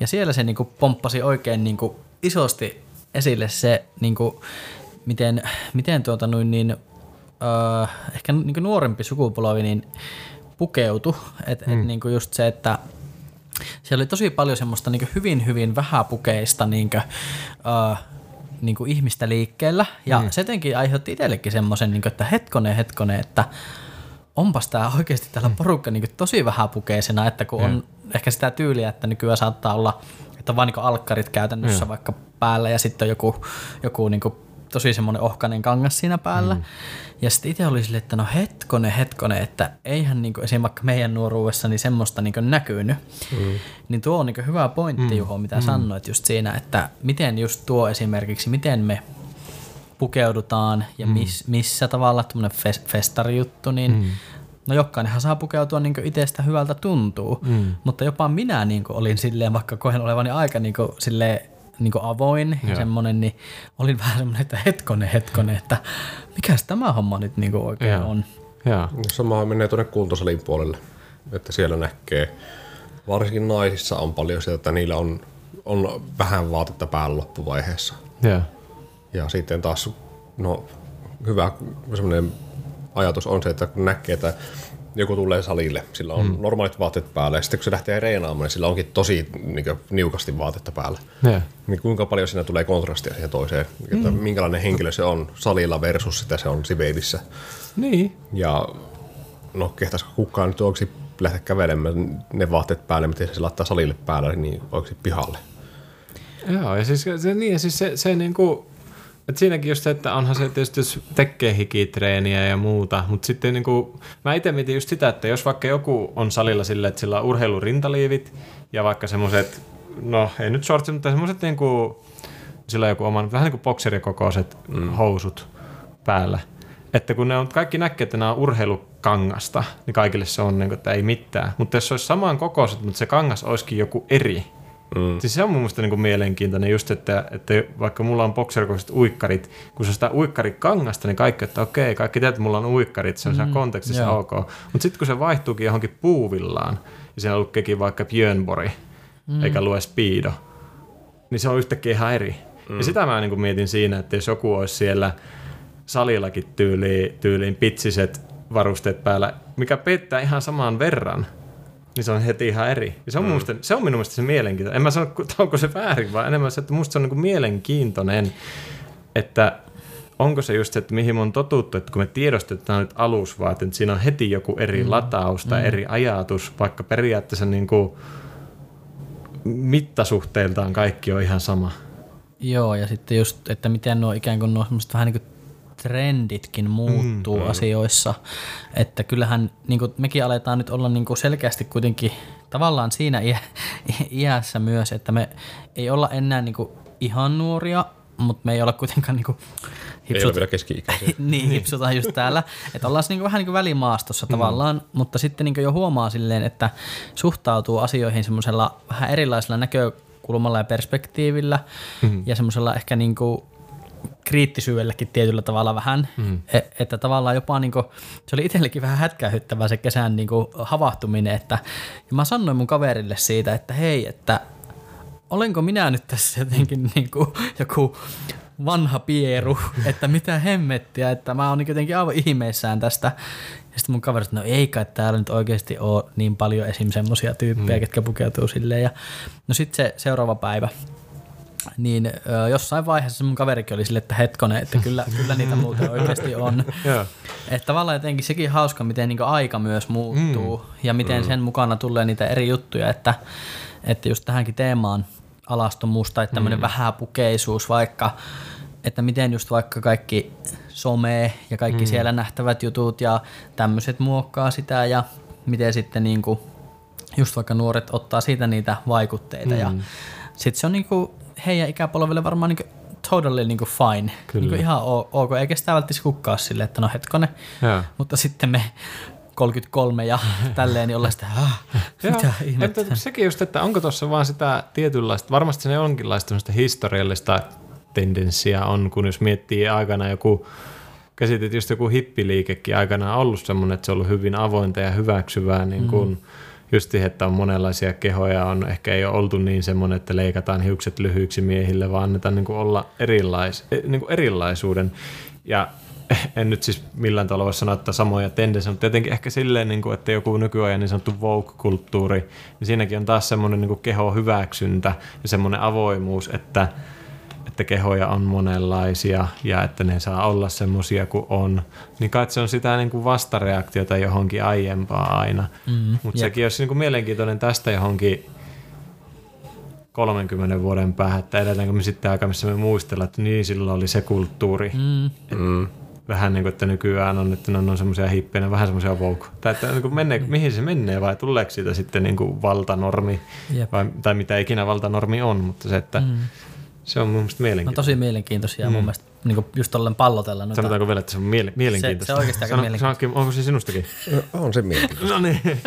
Ja siellä se niin kuin pomppasi oikein niin kuin isosti esille se, niin kuin, miten, miten tuota noin niin, öö, ehkä niin kuin nuorempi sukupolvi niin pukeutu. Et, mm. et niin kuin just se, että siellä oli tosi paljon semmoista niin hyvin, hyvin vähäpukeista niin kuin, öö, niin kuin ihmistä liikkeellä. Ja mm. se jotenkin aiheutti itsellekin semmoisen, niin kuin, että hetkonen, hetkonen, että onpas tämä oikeasti täällä porukka niin tosi vähäpukeisena, että kun on ehkä sitä tyyliä, että nykyään saattaa olla, että on vaan niin alkkarit käytännössä Mm. vaikka päällä ja sitten on joku, joku niin tosi semmoinen ohkainen kangas siinä päällä. Mm. Ja sitten itse oli silleen, että no hetkonen, hetkonen, että eihän niin kuin, esim. vaikka meidän nuoruudessa niin semmoista niin näkynyt. Mm. Niin tuo on niin hyvä pointti, mm. Juho, mitä mm. sanoit just siinä, että miten just tuo esimerkiksi, miten me pukeudutaan ja miss, missä tavalla tämmöinen fes, festarijuttu, niin mm. no jokainenhan saa pukeutua niin itsestä hyvältä tuntuu, mm. mutta jopa minä niin olin silleen, vaikka koen olevani aika niin silleen niin avoin ja Joo. semmoinen, niin olin vähän semmoinen, että hetkonen, hetkonen, että mikäs tämä homma nyt niin oikein Joo. on. Joo. Sama menee tuonne kuntosalin puolelle, että siellä näkee, varsinkin naisissa on paljon sitä, että niillä on, on vähän vaatetta päällä loppuvaiheessa. Joo. Ja sitten taas, no hyvä semmoinen ajatus on se, että kun näkee, että joku tulee salille, sillä on mm. normaalit vaatteet päällä, ja sitten kun se lähtee reenaamaan, niin sillä onkin tosi niin kuin, niukasti vaatetta päällä. Joo. Niin kuinka paljon siinä tulee kontrastia siihen toiseen, että Mm. minkälainen henkilö se on salilla versus sitä se on Sibeidissä. Niin. Ja no kehtaisiko kukaan nyt oikeasti lähteä kävelemään ne vaatteet päälle, miten se laittaa salille päälle, niin oikeasti pihalle. Joo, ja siis se, niin, ja siis se, se niinku, että siinäkin just se, että onhan se tietysti, jos tekee hikitreeniä ja muuta, mutta sitten niinku, mä itse mietin just sitä, että jos vaikka joku on salilla silleen, että sillä on urheilurintaliivit ja vaikka semmoiset, no ei nyt shortsit, mutta semmoiset niinku, sillä on joku oman, vähän niin kuin bokserikokoiset mm. housut päällä. Että kun ne on, kaikki näkee, että nämä on urheilukangasta, niin kaikille se on, niin kuin, että ei mitään. Mutta jos se olisi saman kokoiset, mutta se kangas olisikin joku eri, Mm. Siis se on mun mielestä niin kuin mielenkiintoinen just, että, että vaikka mulla on bokserikoiset uikkarit, kun se on sitä uikkarikangasta, niin kaikki, että okei, kaikki tietää, että mulla on uikkarit, se on mm. kontekstissa joo. ok. Mutta sitten kun se vaihtuukin johonkin puuvillaan, ja siinä lukeekin vaikka Björnborg, mm. eikä lue Speedo, niin se on yhtäkkiä ihan eri. Mm. Ja sitä mä niin kuin mietin siinä, että jos joku olisi siellä salillakin tyyliin, tyyliin pitsiset varusteet päällä, mikä pettää ihan samaan verran, niin se on heti ihan eri. Ja se on, mm. musta, se on minun mielestä se mielenkiintoinen. En mä sano, että onko se väärin, vaan enemmän se, että musta se on niin mielenkiintoinen, että onko se just se, että mihin me on totuttu, että kun me tiedostetaan nyt alusvaat, että siinä on heti joku eri mm. lataus tai mm. eri ajatus, vaikka periaatteessa niin kuin mittasuhteiltaan kaikki on ihan sama. Joo, ja sitten just, että miten nuo ikään kuin nuo semmoiset vähän niin kuin trenditkin muuttuu mm, asioissa. Että kyllähän niin kuin mekin aletaan nyt olla niin kuin selkeästi kuitenkin tavallaan siinä iä, iässä myös, että me ei olla enää niin kuin ihan nuoria, mutta me ei olla kuitenkaan niin kuin Ei ole vielä keski-ikäisiä. [LAUGHS] niin, hipsutaan just täällä. Että ollaan niinku vähän niin kuin välimaastossa tavallaan, mutta sitten niin jo huomaa silleen, että suhtautuu asioihin semmoisella vähän erilaisella näkökulmalla ja perspektiivillä mm. ja semmoisella ehkä niin kriittisyydelläkin tietyllä tavalla vähän, mm. että tavallaan jopa niin kuin, se oli itsellekin vähän hätkähyttävää se kesän niin kuin havahtuminen, että ja mä sanoin mun kaverille siitä, että hei, että olenko minä nyt tässä jotenkin niin kuin joku vanha pieru, [LAUGHS] että mitä hemmettiä, että mä oon jotenkin aivan ihmeissään tästä. Ja sitten mun kaveri sanoi, no ei kai täällä nyt oikeasti ole niin paljon esim. semmosia tyyppejä, mm. ketkä pukeutuu silleen. Ja, no sitten se seuraava päivä, niin ö, jossain vaiheessa mun kaverikin oli sille, että hetkonen, että kyllä, [LAUGHS] kyllä niitä muuten oikeasti on. Joo. Että tavallaan jotenkin sekin hauska, miten niin aika myös muuttuu mm. ja miten mm. sen mukana tulee niitä eri juttuja, että, että just tähänkin teemaan alastomuus tai tämmöinen mm. vähäpukeisuus vaikka, että miten just vaikka kaikki some ja kaikki mm. siellä nähtävät jutut ja tämmöiset muokkaa sitä ja miten sitten niin kuin just vaikka nuoret ottaa siitä niitä vaikutteita mm. ja sitten se on niin kuin heidän ikäpolvelle varmaan niin totally niin fine, niin kuin ihan ok, eikä sitä välttämättä kukkaa silleen, että no hetkone, Joo. mutta sitten me 33 ja [LAUGHS] tälleen, niin ollaan sitä, ah, mitä ihmettä. Että sekin just, että onko tuossa vaan sitä tietynlaista, varmasti se jonkinlaista semmoista historiallista tendenssiä on, kun jos miettii aikana joku, käsitit just joku hippiliikekin aikana ollut semmoinen, että se on ollut hyvin avointa ja hyväksyvää, niin kuin mm. Just siihen, että on monenlaisia kehoja, on ehkä ei ole oltu niin semmoinen, että leikataan hiukset lyhyiksi miehille, vaan annetaan niin kuin olla erilais, niin kuin erilaisuuden. Ja en nyt siis millään tavalla voi sanoa, että samoja tendenssejä, mutta tietenkin ehkä silleen, niin kuin, että joku nykyajan niin sanottu woke-kulttuuri, niin siinäkin on taas semmoinen niin keho hyväksyntä ja semmoinen avoimuus, että, että kehoja on monenlaisia ja että ne saa olla semmoisia kuin on. Niin kai se on sitä niin kuin vastareaktiota johonkin aiempaa aina. Mm, mutta sekin olisi niin kuin mielenkiintoinen tästä johonkin 30 vuoden päähän, että edetäänkö me sitten aika, missä me muistellaan, että niin silloin oli se kulttuuri. Mm. Mm. Vähän niin kuin, että nykyään on, että ne on semmoisia hippejä, vähän semmoisia woke. Tai että niin kuin menee, mihin se menee vai tuleeko siitä sitten niin kuin valtanormi Jep. vai, tai mitä ikinä valtanormi on, mutta se, että mm. Se on mun mielestä No mielenkiintoista. tosi mielenkiintoisia mm. mun mielestä niin kuin just tolleen pallotella noita. Sanotaanko vielä, että se on miele- mielenkiintoista? se on oikeasti aika Sano- mielenkiintoista. sano, Onko se sinustakin? No, on se mielenkiintoista. No niin. [LAUGHS]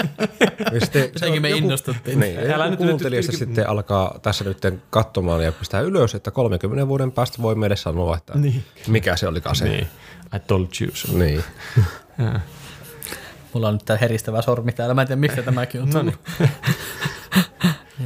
Ja sitten- Jotenkin me joku- innostuttiin. Niin, Älä Älä nyt- nyt, kuuntelijasta nyt- sitten alkaa tässä nyt katsomaan ja pistää ylös, että 30 vuoden päästä voi meille sanoa, että Niin. mikä se olikaan se. niin. I told you so. Niin. [LAUGHS] Mulla on nyt tää heristävä sormi täällä. Mä en tiedä, mistä tämäkin on No tullut. [LAUGHS]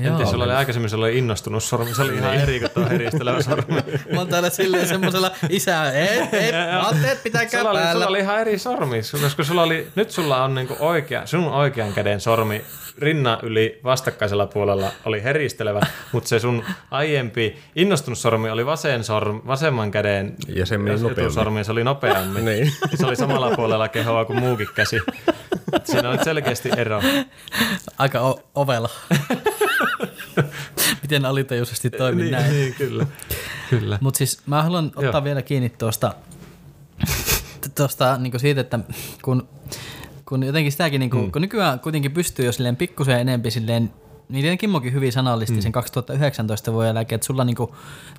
En tiedä, sulla oli aikaisemmin sulla oli innostunut sormi. Se oli ihan eri kuin tuo heristelevä sormi. Mä oon täällä silleen semmosella isää, et, et, vaatteet pitäkää Sulla oli, päällä. sulla oli ihan eri sormi, koska sulla oli, nyt sulla on niinku oikea, sun oikean käden sormi rinnan yli vastakkaisella puolella oli heristelevä, mutta se sun aiempi innostunut sormi oli vasen sorm, vasemman käden Ja se meni nopeammin. se oli nopeammin. Niin. Se oli samalla puolella kehoa kuin muukin käsi. Siinä on selkeästi ero. Aika o- ovela. [LAUGHS] Miten alitajuisesti toimin niin, näin. niin, kyllä. kyllä. Mutta siis mä haluan ottaa Joo. vielä kiinni tuosta, tuosta niin siitä, että kun, kun jotenkin sitäkin, niin kuin, mm. kun nykyään kuitenkin pystyy jo silleen pikkusen enempi silleen, niin tietenkin Kimmokin hyvin sanallisti mm. sen 2019 vuoden jälkeen, että sulla niin kuin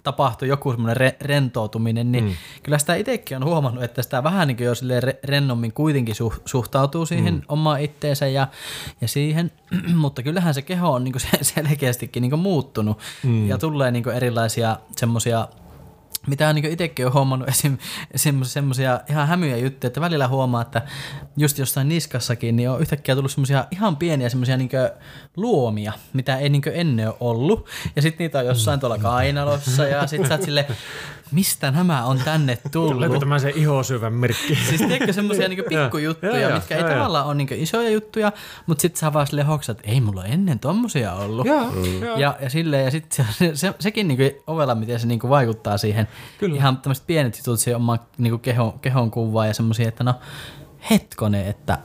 tapahtui joku semmoinen re- rentoutuminen, niin mm. kyllä sitä itsekin on huomannut, että sitä vähän niin jo re- rennommin kuitenkin su- suhtautuu siihen mm. omaan itteensä ja, ja siihen, [CLEARS THROAT] mutta kyllähän se keho on niin kuin se- [LAUGHS] selkeästikin niin kuin muuttunut mm. ja tulee niin kuin erilaisia semmoisia mitä niin itsekin olen huomannut [LAUGHS] esim. esim semmoisia ihan hämyjä juttuja, että välillä huomaa, että just jossain niskassakin, niin on yhtäkkiä tullut semmoisia ihan pieniä semmoisia niin luomia, mitä ei niin ennen ole ollut. Ja sitten niitä on jossain tuolla kainalossa ja sitten sä oot silleen, mistä nämä on tänne [LAUGHS] Tuleeko tullut? tämä se ihosyvän merkki? Siis tiedätkö [LAUGHS] semmoisia niinku pikkujuttuja, Joo, joo, mitkä ei joo, joo. tavallaan ole niinku isoja juttuja, mutta sitten sä vaan silleen hoksat, että ei mulla ole ennen tommosia ollut. Joo, joo. Ja, ja, silleen, ja sitten se, se, sekin niinku ovella, miten se niinku vaikuttaa siihen. Kyllä. Ihan tämmöiset pienet jutut siihen omaan niinku kehon, kehon kuvaan ja semmoisia, että no hetkonen, että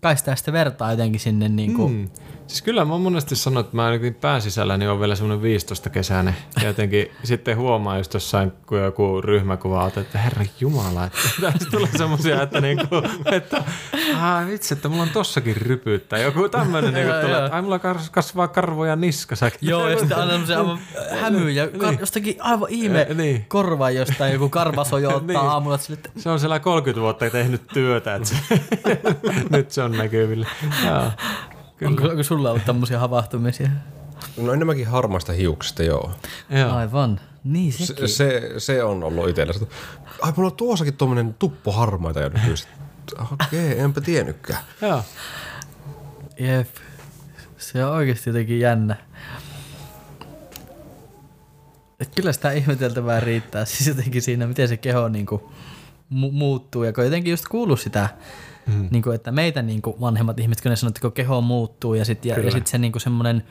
kai sitä sitten vertaa jotenkin sinne niinku, mm. Siis kyllä mä monesti sanonut, että mä ainakin pään sisällä niin on vielä semmoinen 15 kesäinen. Ja jotenkin sitten huomaa just jossain, kun joku ryhmäkuva otetaan, että herra jumala, että tässä tulee semmoisia, että, niinku, että ah, vitsi, että mulla on tossakin rypyt. Tai joku tämmöinen Joo, tulee, joo. että ai mulla kas- kasvaa karvoja niskassa. Joo, ja sitten aina semmoisia aivan [LAUGHS] hämyjä, kar- jostakin aivan ihme Eh, niin. korva jostain, joku karvasojo [LAUGHS] ottaa Niin. aamulla, että sille, Se on siellä 30 vuotta tehnyt työtä, että se, [LAUGHS] nyt se on näkyvillä. Joo. onko, onko sulla ollut tämmöisiä havahtumisia? No enemmänkin harmaista hiuksista, joo. Joo. Aivan. Niin sekin. Se, se, se on ollut itsellä. Ai, mulla on tuossakin tuommoinen tuppo harmaita jo nykyisin. Okei, enpä tiennytkään. Joo. Jep. Se on oikeasti jotenkin jännä. Et kyllä sitä ihmeteltävää riittää siis jotenkin siinä, miten se keho niinku mu- muuttuu. Ja kun jotenkin just kuuluu sitä, mm. niinku, että meitä niinku vanhemmat ihmiset, kun ne sanoo, että kun keho muuttuu ja sitten ja, ja sit se niinku semmoinen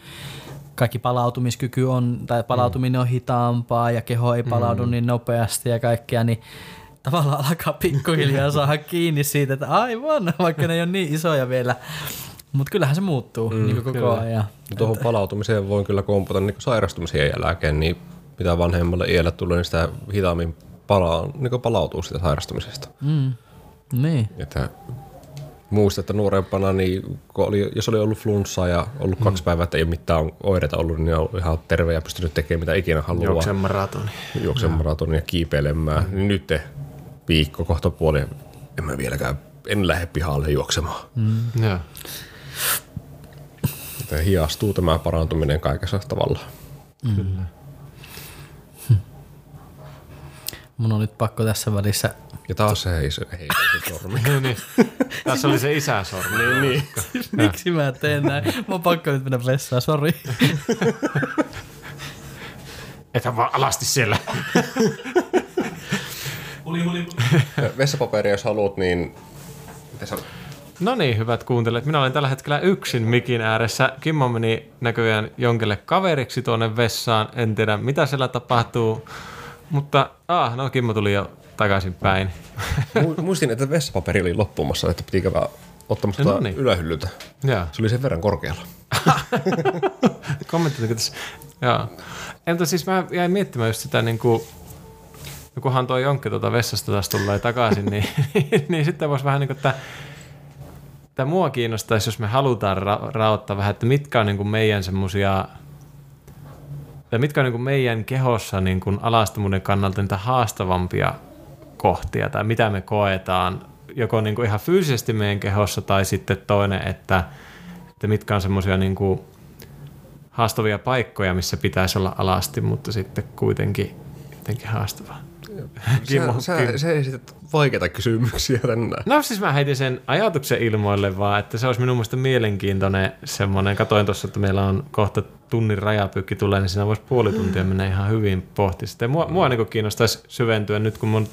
kaikki palautumiskyky on, tai palautuminen on hitaampaa ja keho ei palaudu mm. niin nopeasti ja kaikkea, niin tavallaan alkaa pikkuhiljaa saada [LAUGHS] kiinni siitä, että aivan, vaikka ne ei ole niin isoja vielä. Mutta kyllähän se muuttuu mm, niin koko kyllä. ajan. Tuohon palautumiseen voin kyllä kompata niin sairastumisen jälkeen, niin mitä vanhemmalle iällä tulee, niin sitä hitaammin palaa, niin palautuu sitä sairastumisesta. Mm. Niin. Että muistan, että nuorempana, niin kun oli, jos oli ollut flunssaa ja ollut kaksi päivää, että ei ole mitään oireita ollut, niin on ihan terve ja pystynyt tekemään mitä ikinä haluaa. Juoksen maratoni. Juoksen maratonia kiipeilemään. Niin nyt viikko kohta puoli, en mä vieläkään, en lähde pihalle juoksemaan. Mm. Joo. Että hiastuu tämä parantuminen kaikessa tavalla. Kyllä. Mun on nyt pakko tässä välissä. Ja taas se ei se, ei, se sormi. [LAUGHS] niin. Tässä oli se isäsormi. niin, niin. [LAUGHS] Miksi mä teen näin? Mä on pakko nyt mennä vessaan, sori. [LAUGHS] Ethän vaan alasti siellä. Vessapaperia jos haluat, niin No niin, hyvät kuuntelijat. Minä olen tällä hetkellä yksin mikin ääressä. Kimmo meni näköjään jonkelle kaveriksi tuonne vessaan. En tiedä, mitä siellä tapahtuu. Mutta, ah, no Kimmo tuli jo takaisin päin. Mu- Muistin, että vessapaperi oli loppumassa, että piti käydä ottamassa No niin. ylähyllyltä. Joo. Se oli sen verran korkealla. [LAUGHS] Kommentoitko tässä? Joo. Entä siis mä jäin miettimään just sitä niin kuin, no kunhan tuo Jonkki tuota vessasta taas tulee takaisin, niin, [LAUGHS] niin sitten voisi vähän niin kuin, että tämä mua kiinnostaisi, jos me halutaan ra- raottaa vähän, että mitkä on niin kuin meidän semmosia tai mitkä on niin kuin meidän kehossa niin kuin alastomuuden kannalta niitä haastavampia kohtia, tai mitä me koetaan, joko niin kuin ihan fyysisesti meidän kehossa, tai sitten toinen, että, että mitkä on semmoisia niin kuin haastavia paikkoja, missä pitäisi olla alasti, mutta sitten kuitenkin jotenkin haastavaa. Kimmo, sä, Kim... sä esität vaikeita kysymyksiä tänään. No siis mä heitin sen ajatuksen ilmoille vaan, että se olisi minun mielestä mielenkiintoinen semmoinen. Katoin tuossa, että meillä on kohta tunnin rajapyykki tulee, niin siinä voisi puoli tuntia mennä ihan hyvin pohti sitä. Mua, mua niin kiinnostaisi syventyä nyt, kun mun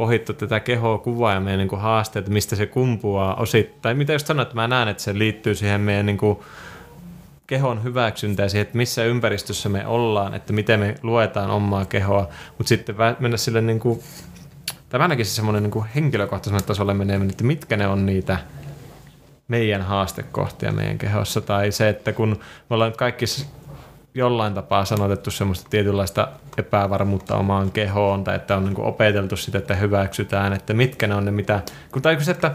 pohittu tätä kehoa kuvaa ja meidän niin haasteet, mistä se kumpuaa osittain. Mitä just sanoit, että mä näen, että se liittyy siihen meidän niin kuin kehon hyväksyntä ja siihen, että missä ympäristössä me ollaan, että miten me luetaan omaa kehoa, mutta sitten mennä sille niin kuin, tai ainakin se semmoinen niin henkilökohtaiselle tasolle menee, että mitkä ne on niitä meidän haastekohtia meidän kehossa, tai se, että kun me ollaan kaikki jollain tapaa sanotettu semmoista tietynlaista epävarmuutta omaan kehoon, tai että on niin opeteltu sitä, että hyväksytään, että mitkä ne on ne, mitä, kun tai se, että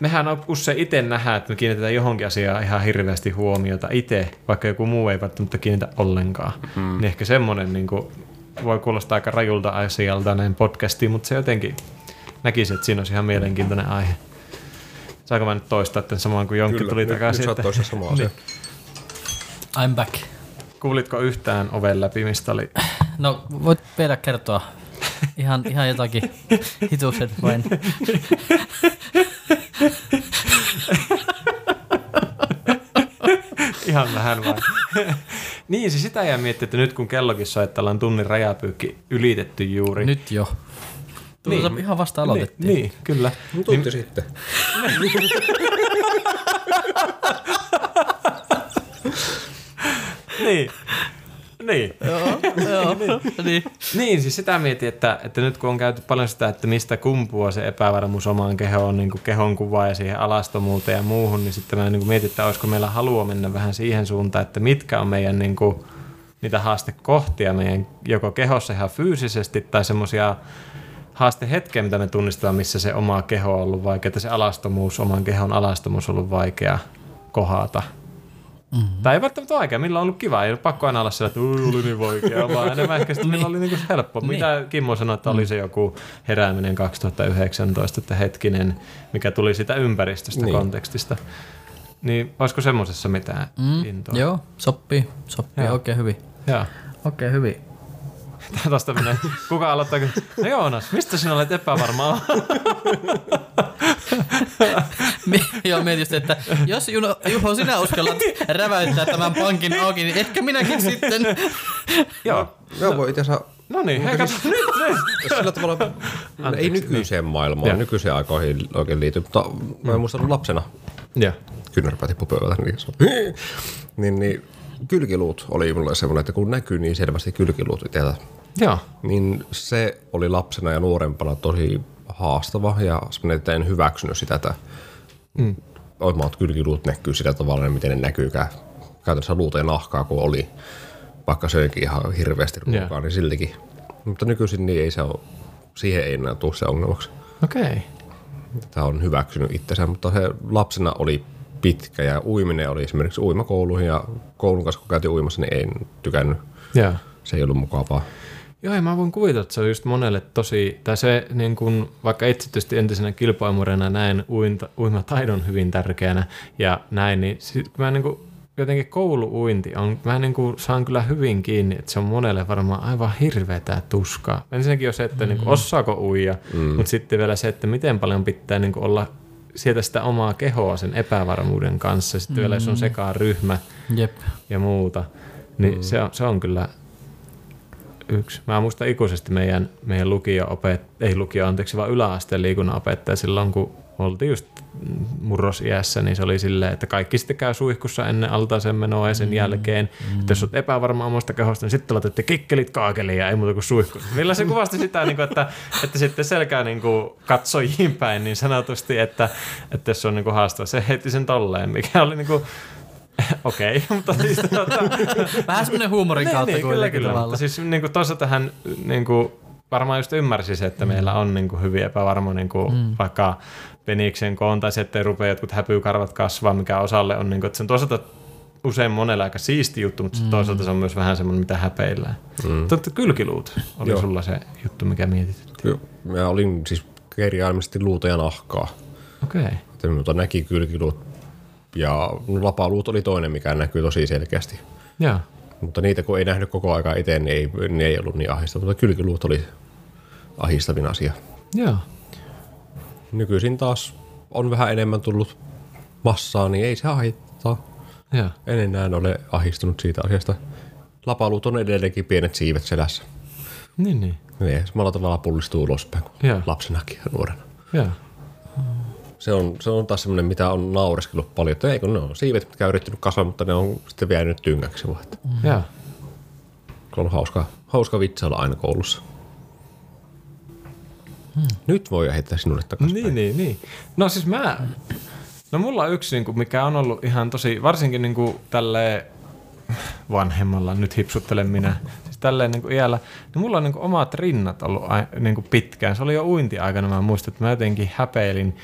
mehän on usein itse nähdä, että me kiinnitetään johonkin asiaan ihan hirveästi huomiota itse, vaikka joku muu ei välttämättä kiinnitä ollenkaan. Mm. Niin ehkä semmoinen niin kuin, voi kuulostaa aika rajulta asialta näin podcastiin, mutta se jotenkin näkisi, että siinä olisi ihan mielenkiintoinen aihe. Saanko mä nyt toistaa tämän samaan kuin Jonkki tuli takaisin? Nyt, nyt samaa niin. I'm back. Kuulitko yhtään oven läpi, mistä oli? [CLEARS THROAT] No, voit vielä kertoa ihan, ihan jotakin hituset vain. [LAUGHS] Ihan vähän vain. [LAUGHS] niin, siis sitä jää miettiä, että nyt kun kellokin soitellaan tunnin rajapyykki ylitetty juuri. Nyt jo. Tuossa niin. ihan vasta aloitettiin. Niin, niin kyllä. Tunti niin, sitten. [LAUGHS] niin. Niin. joo, joo. niin. niin. niin, siis sitä mietin, että, että nyt kun on käyty paljon sitä, että mistä kumpuaa se epävarmuus omaan kehoon, niin kuin kehon kuva ja siihen alastomuuteen ja muuhun, niin sitten mä niin mietin, että olisiko meillä halua mennä vähän siihen suuntaan, että mitkä on meidän niin kuin, niitä haastekohtia meidän joko kehossa ihan fyysisesti tai semmoisia haastehetkiä, mitä me tunnistetaan, missä se oma keho on ollut vaikea, että se alastomuus, oman kehon alastomuus on ollut vaikea kohata. Mm-hmm. Tai ei välttämättä vaikea, millä on ollut kiva. Ei ole pakko aina olla sillä, että oli niin vaikea, vaan enemmän ehkä sitä, millä oli niin helppo. niin. Mitä Kimmo sanoi, että oli se joku herääminen 2019, että hetkinen, mikä tuli sitä ympäristöstä, niin. kontekstista. Niin olisiko semmoisessa mitään mm, intoa? Joo, sopii. Sopii oikein hyvin. Joo. Oikein hyvin. Tästä menee. Kuka aloittaa? No Joonas, mistä sinä olet epävarmaa? Joo, mietin just, että jos Juno, Juho, sinä uskallat räväyttää tämän pankin auki, niin ehkä minäkin sitten. Joo. Joo, voi itse asiassa No niin, hei katso, nyt, nyt. Sillä tavalla, Anteeksi, ei nykyiseen niin. maailmaan, ja. nykyiseen aikoihin oikein liity, mutta mä en muista lapsena. Ja. Kynnärpää tippu pöydältä, niin, niin, niin kylkiluut oli mulle semmoinen, että kun näkyy niin selvästi kylkiluut itseltä, Joo. niin se oli lapsena ja nuorempana tosi haastava ja semmoinen, että en hyväksynyt sitä, että mm. omat kylkiluut näkyy sillä tavalla, miten ne näkyykään käytännössä luuta ja nahkaa, kun oli, vaikka söinkin ihan hirveästi ruokaa, yeah. niin siltikin. Mutta nykyisin niin ei se ole, siihen ei enää tule se ongelmaksi. Okei. Okay. Tämä on hyväksynyt itsensä, mutta se lapsena oli pitkä ja uiminen oli esimerkiksi uimakouluihin ja koulun kanssa kun käytiin uimassa, niin en tykännyt. Yeah. Se ei ollut mukavaa. Joo, ja mä voin kuvitella, että se on just monelle tosi, tai se niin kun, vaikka itse tietysti entisenä kilpaimurena näen uinta, uimataidon hyvin tärkeänä ja näin, niin sit, mä niin kun, jotenkin kouluuinti on, mä niin kuin saan kyllä hyvin kiinni, että se on monelle varmaan aivan hirveätä tuskaa. Ensinnäkin on se, että mm. niin kuin, osaako uija, mm. mutta sitten vielä se, että miten paljon pitää niin kuin olla sieltä sitä omaa kehoa sen epävarmuuden kanssa. Sitten mm. vielä jos on sekaan ryhmä Jep. ja muuta, niin mm. se, on, se on kyllä yksi. Mä muistan ikuisesti meidän, meidän lukio-opet, ei lukio, anteeksi, vaan yläasteen liikunnanopettaja silloin, kun oltiin just murrosiässä, niin se oli silleen, että kaikki sitten käy suihkussa ennen altaaseen menoa ja sen mm, jälkeen. Mm. Että jos olet epävarma omasta kehosta, niin sitten laitatte kikkelit kaakeliin ja ei muuta kuin suihku. Millä se kuvasti sitä, niin kuin, että, että sitten selkää niin kuin katsojiin päin niin sanotusti, että, että jos on niin kuin haastava, se heitti sen tolleen, mikä oli niin kuin, [LAUGHS] Okei, okay, [LAUGHS] mutta siis tuota... Vähän semmoinen huumorin niin, kautta niin, kyllä, kyllä, mutta siis niin kuin toisaalta hän niin kuin, varmaan just ymmärsi se, että mm. meillä on niin kuin, hyvin epävarma niin kuin, mm. vaikka peniksen koon tai se, ettei rupea jotkut häpyykarvat kasvaa, mikä osalle on, niin kuin, että se on toisaalta usein monella aika siisti juttu, mutta mm. toisaalta se on myös vähän semmoinen, mitä häpeillään. Mm. Totta kylkiluut oli Joo. sulla se juttu, mikä mietitytti. Joo, mä olin siis kirjaimellisesti luuta ja nahkaa. Okei. Okay. Mutta näki kylkiluut ja lapaluut oli toinen, mikä näkyy tosi selkeästi. Joo. Mutta niitä kun ei nähnyt koko aikaa itse, niin ei, niin ei ollut niin ahista. Mutta kylkiluut oli ahistavin asia. Joo. Nykyisin taas on vähän enemmän tullut massaa, niin ei se haittaa. Joo. En enää ole ahistunut siitä asiasta. Lapaluut on edelleenkin pienet siivet selässä. Niin, niin. Niin, samalla tavalla pullistuu ulospäin kuin Joo. lapsenakin ja nuorena. Joo. Se on, se on taas semmoinen, mitä on naureskellut paljon. Että ei kun ne on siivet, mitkä on yrittänyt kasvaa, mutta ne on sitten jäänyt tyngäksi vaan. Että Joo. on hauska, hauska vitsailla aina koulussa. Nyt voi heittää sinulle takaisin. Niin, niin, niin. No siis mä, no mulla on yksi, niinku, mikä on ollut ihan tosi, varsinkin niinku tälle vanhemmalla, nyt hipsuttelen minä, siis tälleen niinku iällä, niin mulla on niinku omat rinnat ollut ai, niinku pitkään. Se oli jo uintiaikana, mä muistan, että mä jotenkin häpeilin,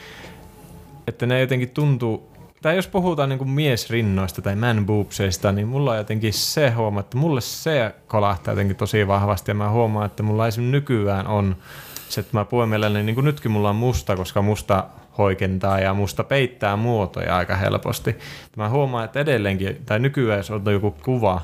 että ne jotenkin tuntuu, tai jos puhutaan niinku miesrinnoista tai man boobseista, niin mulla on jotenkin se huoma, että mulle se kolahtaa jotenkin tosi vahvasti ja mä huomaan, että mulla esimerkiksi nykyään on että mä puen mielelläni, niin kuin nytkin mulla on musta, koska musta hoikentaa ja musta peittää muotoja aika helposti. Mä huomaan, että edelleenkin, tai nykyään jos on joku kuva,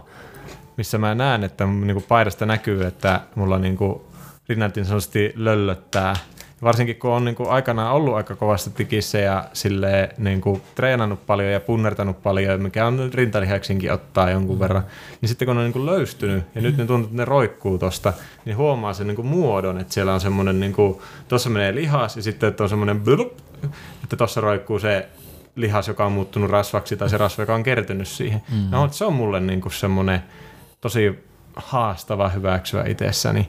missä mä näen, että niin kuin paidasta näkyy, että mulla niin kuin rinnat niin sanotusti löllöttää. Varsinkin kun on niin kuin aikanaan ollut aika kovasti tikissä ja silleen, niin kuin treenannut paljon ja punnertanut paljon, mikä on rintalihaksinkin ottaa jonkun verran, niin sitten kun ne on niin kuin löystynyt ja nyt ne tuntuu, että ne roikkuu tosta, niin huomaa sen niin kuin muodon, että siellä on semmoinen, niin kuin, tuossa menee lihas ja sitten että on semmoinen blup, että tuossa roikkuu se lihas, joka on muuttunut rasvaksi tai se rasva, joka on kertynyt siihen. Mm. No, se on mulle niin kuin semmoinen tosi haastava hyväksyä itsessäni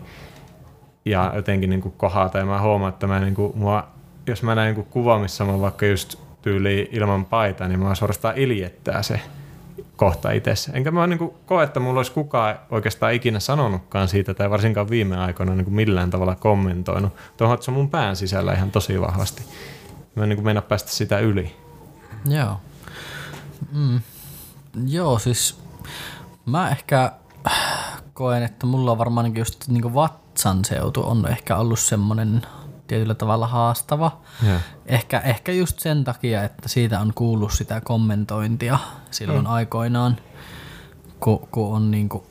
ja jotenkin niin kuin kohata. Ja mä huomaan, että mä niin kuin, mua, jos mä näen niin kuva, missä mä vaikka just tyyli ilman paita, niin mä suorastaan iljettää se kohta itsessä. Enkä mä niin kuin koe, että mulla olisi kukaan oikeastaan ikinä sanonutkaan siitä, tai varsinkaan viime aikoina niin kuin millään tavalla kommentoinut. Tuohon, se on mun pään sisällä ihan tosi vahvasti. Mä en niin mennä päästä sitä yli. Joo. Mm. Joo, siis mä ehkä koen, että mulla on varmaan niinku just niin vatsan seutu on ehkä ollut semmoinen tietyllä tavalla haastava. Yeah. Ehkä, ehkä just sen takia, että siitä on kuullut sitä kommentointia silloin mm. aikoinaan, kun, kun on niinku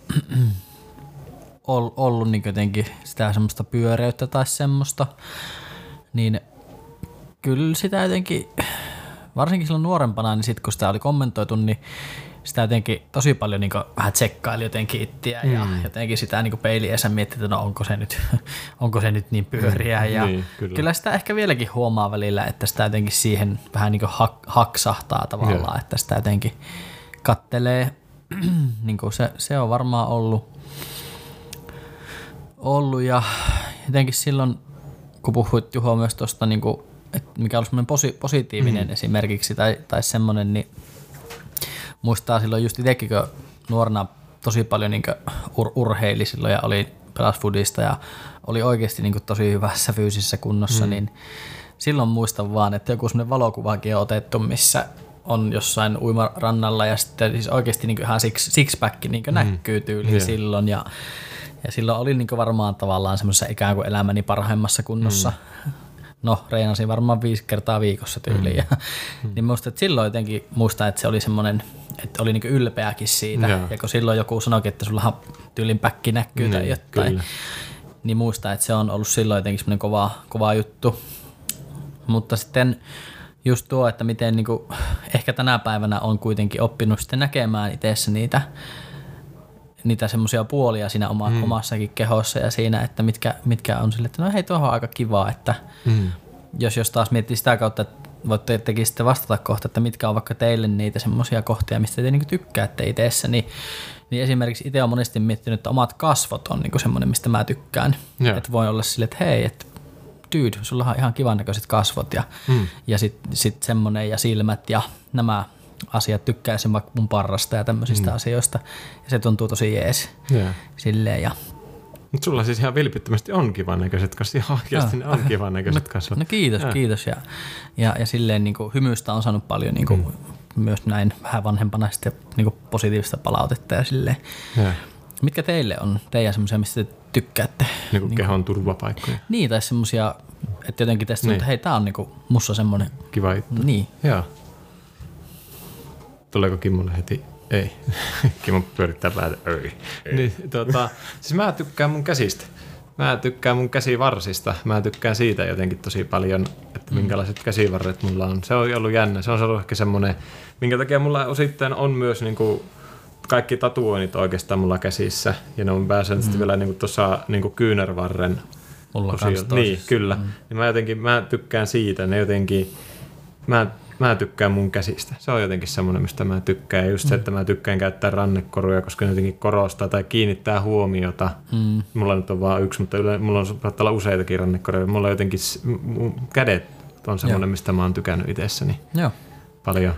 [CLEARS THROAT] ollut niin jotenkin sitä semmoista pyöreyttä tai semmoista, niin kyllä sitä jotenkin, varsinkin silloin nuorempana, niin sitten kun sitä oli kommentoitu, niin sitä jotenkin tosi paljon niin vähän tsekkaili jotenkin ittiä mm. ja jotenkin sitä niin peiliässä mietti, että no onko se nyt, [LAUGHS] onko se nyt niin pyöriä. Ja Niin, kyllä. kyllä. sitä ehkä vieläkin huomaa välillä, että sitä jotenkin siihen vähän niin hak, haksahtaa tavallaan, Joo. että sitä jotenkin kattelee. [CLEARS THROAT] niin se, se on varmaan ollut, ollut ja jotenkin silloin, kun puhuit Juho myös tuosta, niin kuin, että mikä on semmoinen posi, positiivinen mm. esimerkiksi tai, tai semmoinen, niin muistaa silloin just itsekin, kun nuorena tosi paljon niin ur- urheili silloin ja oli pelasfudista ja oli oikeasti niin tosi hyvässä fyysisessä kunnossa, mm. niin silloin muistan vaan, että joku semmoinen valokuvakin on otettu, missä on jossain uimarannalla ja sitten siis oikeasti niin ihan six, six-pack niin mm. näkyy tyyliin yeah. silloin ja, ja silloin oli niin varmaan tavallaan semmoisessa ikään kuin elämäni parhaimmassa kunnossa. Mm. No, reenasin varmaan viisi kertaa viikossa tyyliin. Mm. Ja, [LAUGHS] niin muistan, että silloin jotenkin muistan, että se oli semmoinen, että oli niin ylpeäkin siitä. Joo. Ja kun silloin joku sanoikin, että sulla tyylin päkki näkyy tai Niin, jotain, kyllä. niin muistan, että se on ollut silloin jotenkin semmoinen kova, kova juttu. Mutta sitten just tuo, että miten niin kuin, ehkä tänä päivänä on kuitenkin oppinut sitten näkemään itse niitä, niitä semmoisia puolia siinä oma, mm. omassakin kehossa ja siinä, että mitkä, mitkä on sille, että no hei, tuohon on aika kiva, että Mm. jos, jos taas miettii sitä kautta, että voitte tekin sitten vastata kohta, että mitkä on vaikka teille niitä semmoisia kohtia, mistä te niinku tykkäätte itseessä, niin, niin esimerkiksi itse olen monesti miettinyt, että omat kasvot on niinku semmoinen, mistä mä tykkään. Joo. Että voi olla silleen, että hei, että dude, sulla on ihan kivan näköiset kasvot ja, mm. ja sitten sit semmoinen ja silmät ja nämä asiat tykkäisin vaikka mun parrasta ja tämmöisistä mm. asioista. Ja se tuntuu tosi jees Yeah. silleen ja Mutta sulla siis ihan vilpittömästi on kivan näköiset kasvot. Ihan oikeasti ne on kivan näköiset kasvot. No kiitos, Joo. kiitos. Ja, ja, ja silleen niin kuin hymystä on saanut paljon niin kuin, mm. myös näin vähän vanhempana sitten niin positiivista palautetta ja silleen. Ja. Mitkä teille on teidän semmoisia, mistä te tykkäätte? Niin kuin kehon turvapaikkoja. Niin, tai semmoisia, että jotenkin tästä, niin. Niin. että hei, tää on niinku mussa semmoinen, Kiva juttu. niin. Joo. Tuleeko Kimmolle heti? Ei. [LAUGHS] Kimmo pyörittää päätä. Ei. Niin, tota, siis mä tykkään mun käsistä. Mä tykkään mun käsivarsista. Mä tykkään siitä jotenkin tosi paljon, että minkälaiset käsivarret mulla on. Se on ollut jännä. Se on ollut ehkä semmoinen, minkä takia mulla osittain on myös niinku kaikki tatuoinnit oikeastaan mulla käsissä. Ja ne on pääsääntöisesti mm. vielä niinku tuossa niinku kyynärvarren Mulla Niin, kyllä. Mm. Niin mä jotenkin, mä tykkään siitä. Ne jotenkin, mä, mä tykkään mun käsistä. Se on jotenkin semmoinen, mistä mä tykkään. Ja just Mm. se, että mä tykkään käyttää rannekoruja, koska ne jotenkin korostaa tai kiinnittää huomiota. Mm. Mulla nyt on vaan yksi, mutta yle, mulla on saattaa olla useitakin rannekoruja. Mulla on jotenkin, mun kädet on semmoinen, Joo. mistä mä oon tykännyt itsessäni Joo. paljon.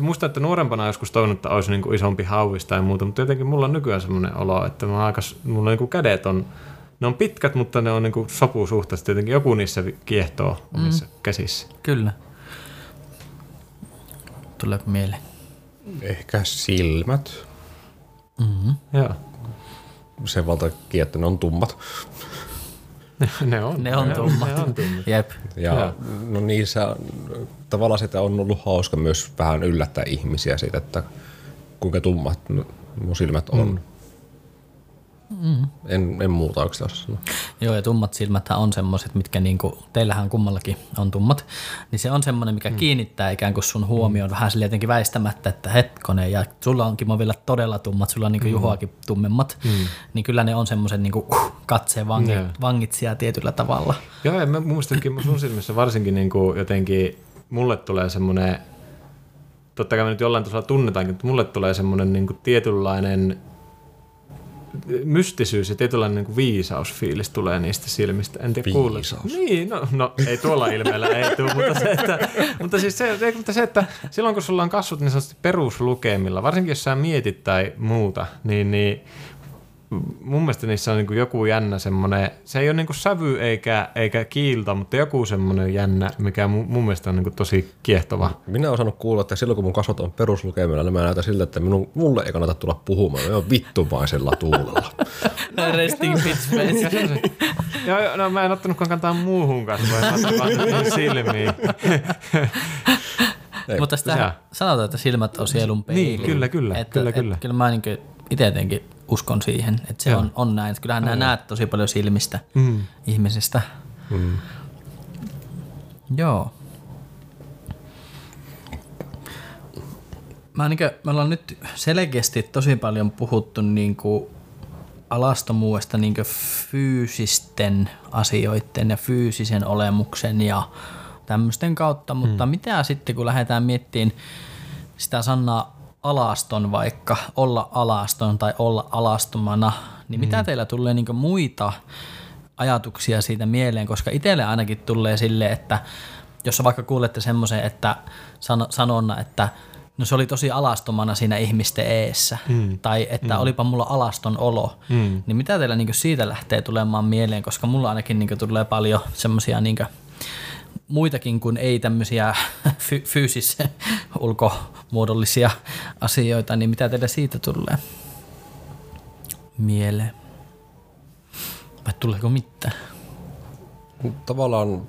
Musta, että nuorempana joskus toivonut, että olisi niin kuin isompi hauvis tai muuta, mutta jotenkin mulla on nykyään semmoinen olo, että mä aika, mulla niin kuin kädet on, ne on pitkät, mutta ne on niin kuin sopusuhteisesti. Jotenkin joku niissä kiehtoo omissa mm. käsissä. Kyllä. Tuleeko mieleen? Ehkä silmät. Joo. Sen valtakin, että ne on tummat. [LAUGHS] ne on. Ne on tummat. Ne on tummat. Jep. Ja Joo. no niissä tavallaan sitä on ollut hauska myös vähän yllättää ihmisiä siitä, että kuinka tummat mun silmät on. Mm. En, en muuta oikeastaan sanoa. Joo, ja tummat silmät on semmoiset, mitkä niinku, teillähän kummallakin on tummat, niin se on semmoinen, mikä mm. kiinnittää ikään kuin sun huomioon mm. vähän sille jotenkin väistämättä, että hetkonen, ja sulla onkin mä vielä todella tummat, sulla on niinku mm. Juhoakin tummemmat, mm. niin kyllä ne on semmoisen niinku, uh, katseen vangi, Joo. vangitsija tietyllä tavalla. Joo, ja mä muistankin sun silmissä varsinkin niin kuin jotenkin, mulle tulee semmoinen, totta kai me nyt jollain tasolla tunnetaankin, mutta mulle tulee semmoinen niin kuin tietynlainen mystisyys ja tietynlainen niin kuin viisausfiilis tulee niistä silmistä. En tiedä. Viisaus. Niin, no, no, ei tuolla ilmeellä ei tule, mutta se, että, mutta siis se, ei, mutta se, että silloin kun sulla on kasvut niin sanotusti peruslukemilla, varsinkin jos sä mietit tai muuta, niin, niin mun mielestä niissä on niin kuin joku jännä semmoinen, se ei ole niin kuin sävy eikä, eikä kiilto, mutta joku semmoinen jännä, mikä mun, mun mielestä on niin kuin tosi kiehtova. Minä olen osannut kuulla, että silloin kun mun kasvot on peruslukemilla, niin mä näytän siltä, että minun, mulle ei kannata tulla puhumaan. Mä oon vittumaisella tuulella. Resting bitch face. Joo, joo, no mä en ottanutkaan kantaa muuhun kasvoihin, mä niihin [LAUGHS] silmiin. Ei, Mutta sitä sanotaan, että silmät on sielun peili. Niin, kyllä, kyllä, että, kyllä, että, kyllä. kyllä mä niin itse jotenkin uskon siihen, että se Joo. on, on näin. Että Kyllähän nämä näet tosi paljon silmistä Mm. ihmisistä. Mm. Joo. Mä niin kuin, me ollaan nyt selkeästi tosi paljon puhuttu niin kuin alastomuudesta niin kuin fyysisten asioiden ja fyysisen olemuksen ja tämmöisten kautta, mutta mm. mitä sitten kun lähdetään miettimään sitä sanaa alaston vaikka, olla alaston tai olla alastomana, niin mitä teillä tulee niin muita ajatuksia siitä mieleen, koska itselle ainakin tulee silleen, että jos vaikka kuulette semmoisen, että san, sanonna, että no se oli tosi alastomana siinä ihmisten eessä, mm. tai että mm. olipa mulla alaston olo, mm. niin mitä teillä niin siitä lähtee tulemaan mieleen, koska mulla ainakin niin tulee paljon semmoisia niin muitakin kuin ei tämmöisiä [LAUGHS] fy- fyysis ulkomuodollisia asioita, niin mitä teille siitä tulee mieleen? Vai tuleeko mitään? Tavallaan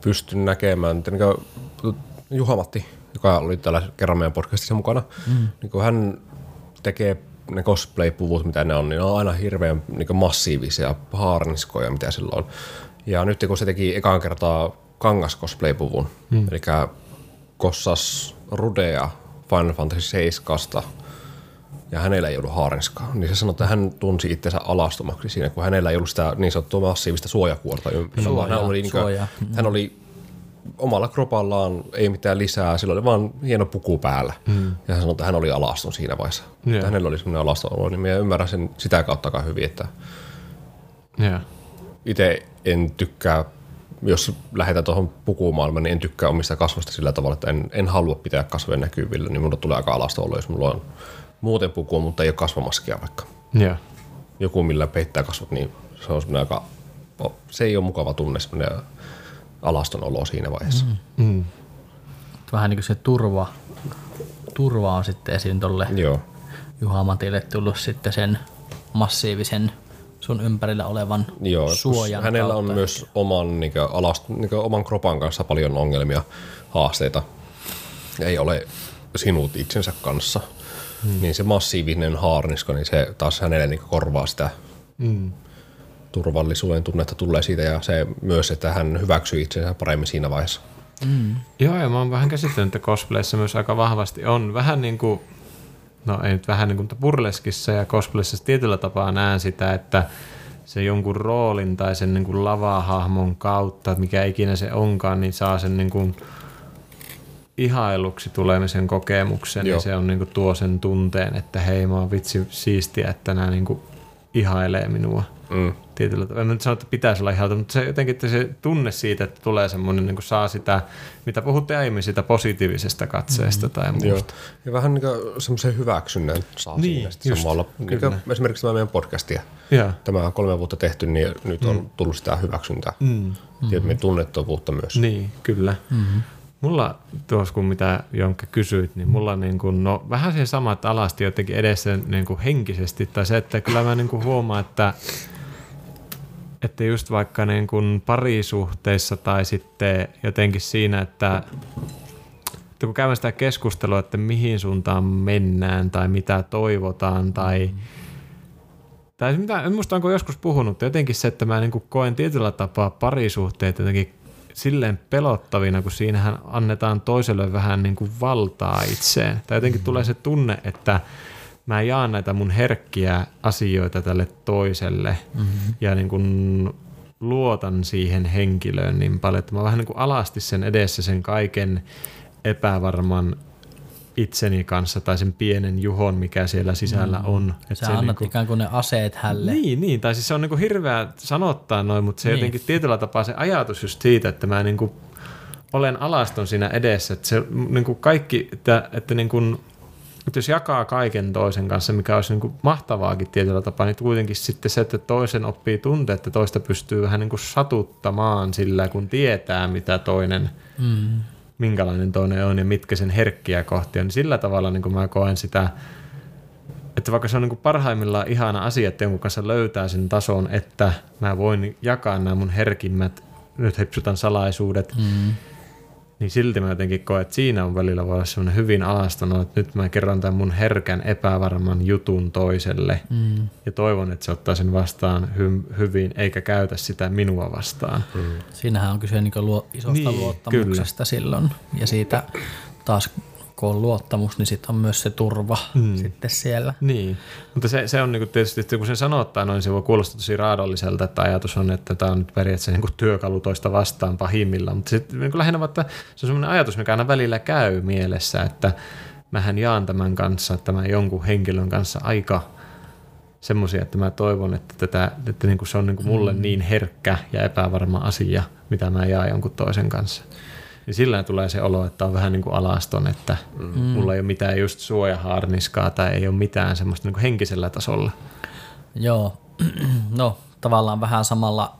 pystyn näkemään, että niin Juha-Matti, joka oli täällä kerran meidän podcastissa mukana, mm. niin kuin hän tekee ne cosplay-puvut, mitä ne on, niin ne on aina hirveän niin massiivisia haarniskoja, mitä sillä on. Ja nyt kun se teki ekaan kertaa kangas cosplay-puvun, mm. eli kossas Rudea Final Fantasy 7 ja hänellä ei ollut haarniskaa, niin se sanoi, että hän tunsi itsensä alastomaksi siinä, kun hänellä ei ollut sitä niin sanottua massiivista suojakuorta ympärillä. Suojaa, hän, oli, niin kuin, hän oli omalla kropallaan, ei mitään lisää, sillä oli vaan hieno puku päällä. Mm. Ja hän sanoi, että hän oli alaston siinä vaiheessa. Yeah. Hänellä oli semmoinen alaston olo, niin minä ymmärrän sen sitä kautta aika hyvin, että Joo. itse en tykkää, jos lähdetään tuohon pukumaailmaan, niin en tykkää omista kasvoista sillä tavalla, että en, en halua pitää kasvoja näkyvillä, niin minulla tulee aika alasta olo, jos mulla on muuten pukua, mutta ei ole kasvomaskia vaikka. Joo. Joku, millä peittää kasvot, niin se on semmoinen aika, se ei ole mukava tunne, semmoinen alaston olo siinä vaiheessa. Mm. Mm. Vähän niin kuin se turva turva on sitten esim. tolle Joo. Juha Matille tullut sitten sen massiivisen sun ympärillä olevan Joo, suojan hänellä on kautta. myös oman, niin alast, niin oman kropan kanssa paljon ongelmia, haasteita. Ei ole sinut itsensä kanssa. Hmm. Niin se massiivinen haarnisko, niin se taas hänelle niin korvaa sitä Mm. turvallisuuden tunnetta tulee siitä ja se myös, että hän hyväksyy itsensä paremmin siinä vaiheessa. Joo, ja mä oon vähän käsittänyt, että cosplayissa myös aika vahvasti on vähän niin kuin, no ei nyt vähän niin kuin, burleskissa ja cosplayissa tietyllä tapaa näen sitä, että se jonkun roolin tai sen niin kuin lavahahmon kautta, että mikä ikinä se onkaan, niin saa sen niin kuin ihailuksi tulemisen kokemuksen Joo. ja se on niin kuin tuo sen tunteen, että hei mä oon vitsi siistiä, että nämä niin kuin ihailee minua Mm. Tietyllä tavalla. En nyt sano, että pitäisi olla ihalta, mutta se jotenkin että se tunne siitä, että tulee semmoinen, niin kuin saa sitä, mitä puhutte aiemmin, sitä positiivisesta katseesta tai muusta. Joo. Ja vähän niin semmoisen hyväksynnän saa Niin, siinä sitten just, samalla. Niin kyllä. esimerkiksi tämä meidän podcastia. Joo. Tämä on kolme vuotta tehty, niin nyt on tullut sitä hyväksyntää. Mm. Tietenkin tunnettavuutta myös. Niin, kyllä. Mm-hmm. Mulla tuossa, kun mitä Jonkka kysyit, niin mulla niin kuin, no, vähän se sama, että alasti jotenkin edessä niin kuin henkisesti, tai se, että kyllä mä niin kuin huomaan, että, että just vaikka niin kuin parisuhteissa tai sitten jotenkin siinä, että, että kun käydään sitä keskustelua, että mihin suuntaan mennään tai mitä toivotaan tai tai mitä, en muista onko joskus puhunut, jotenkin se, että mä niin koen tietyllä tapaa parisuhteet jotenkin silleen pelottavina, kun siinähän annetaan toiselle vähän niin kuin valtaa itseen. Tai jotenkin tulee se tunne, että mä jaan näitä mun herkkiä asioita tälle toiselle mm-hmm. ja niin kuin luotan siihen henkilöön niin paljon, että mä vähän niin kuin alasti sen edessä sen kaiken epävarman itseni kanssa tai sen pienen juhon, mikä siellä sisällä on. Että Sä annat niinku- ikään kuin ne aseet hälle. niin, niin, tai siis se on niinku hirveä sanottaa noin, mutta se Niin. niin. jotenkin tietyllä tapaa se ajatus just siitä, että mä niinku olen alaston siinä edessä, että se niinku kaikki, että, että, niinku, että jos jakaa kaiken toisen kanssa, mikä olisi niinku mahtavaakin tietyllä tapaa, niin kuitenkin sitten se, että toisen oppii tuntea, että toista pystyy vähän niinku satuttamaan sillä, kun tietää, mitä toinen, Mm. minkälainen toinen on ja mitkä sen herkkiä kohtia, niin sillä tavalla niin mä koen sitä, että vaikka se on niin parhaimmillaan ihana asia, että jonkun kanssa löytää sen tason, että mä voin jakaa nämä mun herkimmät, nyt hipsutan salaisuudet, Mm. Niin silti mä jotenkin koen, että siinä on välillä voi olla semmoinen hyvin alastunut, että nyt mä kerron tämän mun herkän epävarman jutun toiselle Mm. ja toivon, että se ottaa sen vastaan hy- hyvin eikä käytä sitä minua vastaan. Mm. Siinähän on kyse niinku luo, isosta Niin, niin, luottamuksesta kyllä. silloin. Ja siitä taas kun on luottamus, niin sitten on myös se turva Mm. mm. sitten siellä. Niin, mutta se, se on niinku tietysti, että kun se sanottaa noin, se voi kuulostaa tosi raadolliselta, että ajatus on, että tämä on nyt periaatteessa niinku työkalu toista vastaan pahimmillaan, mutta sitten niinku lähinnä että se on semmoinen ajatus, mikä aina välillä käy mielessä, että mähän jaan tämän kanssa, tämän jonkun henkilön kanssa aika semmoisia, että mä toivon, että, tätä, että niinku se on niinku mulle niin herkkä ja epävarma asia, mitä mä jaan jonkun toisen kanssa. Niin sillä tulee se olo, että on vähän niin kuin alaston, että mm. mulla ei ole mitään just suojaharniskaa tai ei ole mitään semmoista niin kuin henkisellä tasolla. Joo, [CLEARS THROAT] no tavallaan vähän samalla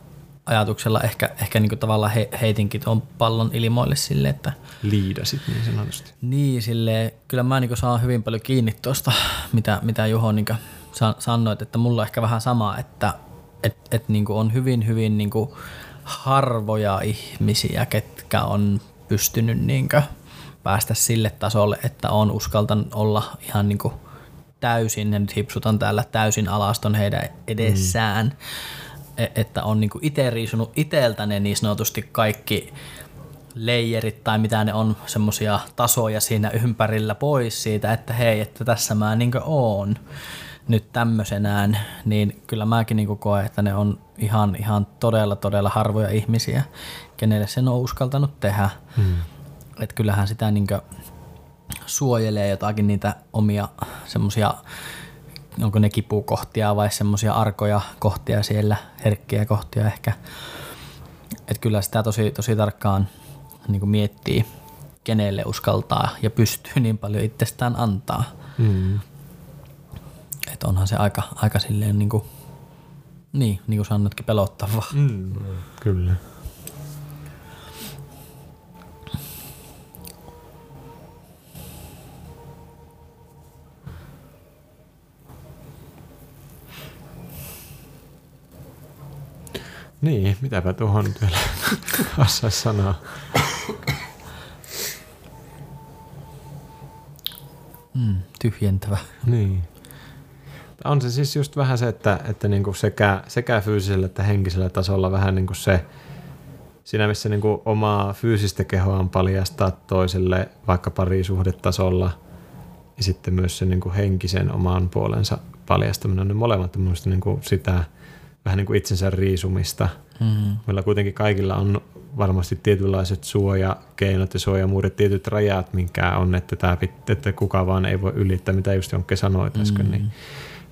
ajatuksella ehkä, ehkä niinku tavallaan he, heitinkin tuon pallon ilmoille sille, että Liidasit niin sanotusti. niin sille kyllä mä niinku saan hyvin paljon kiinni tuosta, mitä, mitä Juho niinku sa- sanoit, että mulla on ehkä vähän sama, että et, et niinku on hyvin hyvin niinku harvoja ihmisiä, ketkä on pystynyt niinku päästä sille tasolle, että on uskaltanut olla ihan niinku täysin, ja nyt hipsutan täällä täysin alaston heidän edessään, mm. että on niinku itse riisunut iteltä ne niin sanotusti kaikki leijerit tai mitä ne on, semmoisia tasoja siinä ympärillä pois siitä, että hei, että tässä mä niinkö oon nyt tämmöisenään, niin kyllä mäkin niinku koen, että ne on ihan, ihan todella, todella harvoja ihmisiä, kenelle sen on uskaltanut tehdä. Hmm. Että kyllähän sitä niinkö suojelee jotakin niitä omia semmoisia, onko ne kipukohtia vai semmoisia arkoja kohtia siellä, herkkiä kohtia ehkä. Että kyllä sitä tosi, tosi tarkkaan niin miettii, kenelle uskaltaa ja pystyy niin paljon itsestään antaa. Mm. Että onhan se aika, aika silleen niin kuin, niin, niin kuin sanoitkin, pelottavaa. Mm. Kyllä. Niin, mitäpä tuohon nyt vielä [LAUGHS] osaisi sanoa. Mm, tyhjentävä. Niin. On se siis just vähän se, että, että niinku sekä, sekä fyysisellä että henkisellä tasolla vähän niinku se, siinä missä niinku omaa fyysistä kehoaan paljastaa toiselle vaikka parisuhdetasolla ja sitten myös se niinku henkisen oman puolensa paljastaminen, ne molemmat on niinku sitä vähän niin kuin itsensä riisumista. Mm. Meillä kuitenkin kaikilla on varmasti tietynlaiset suojakeinot ja suojamuudet, tietyt rajat, minkä on, että, tämä, että kuka vaan ei voi ylittää, mitä just Jonkke äsken, mm. niin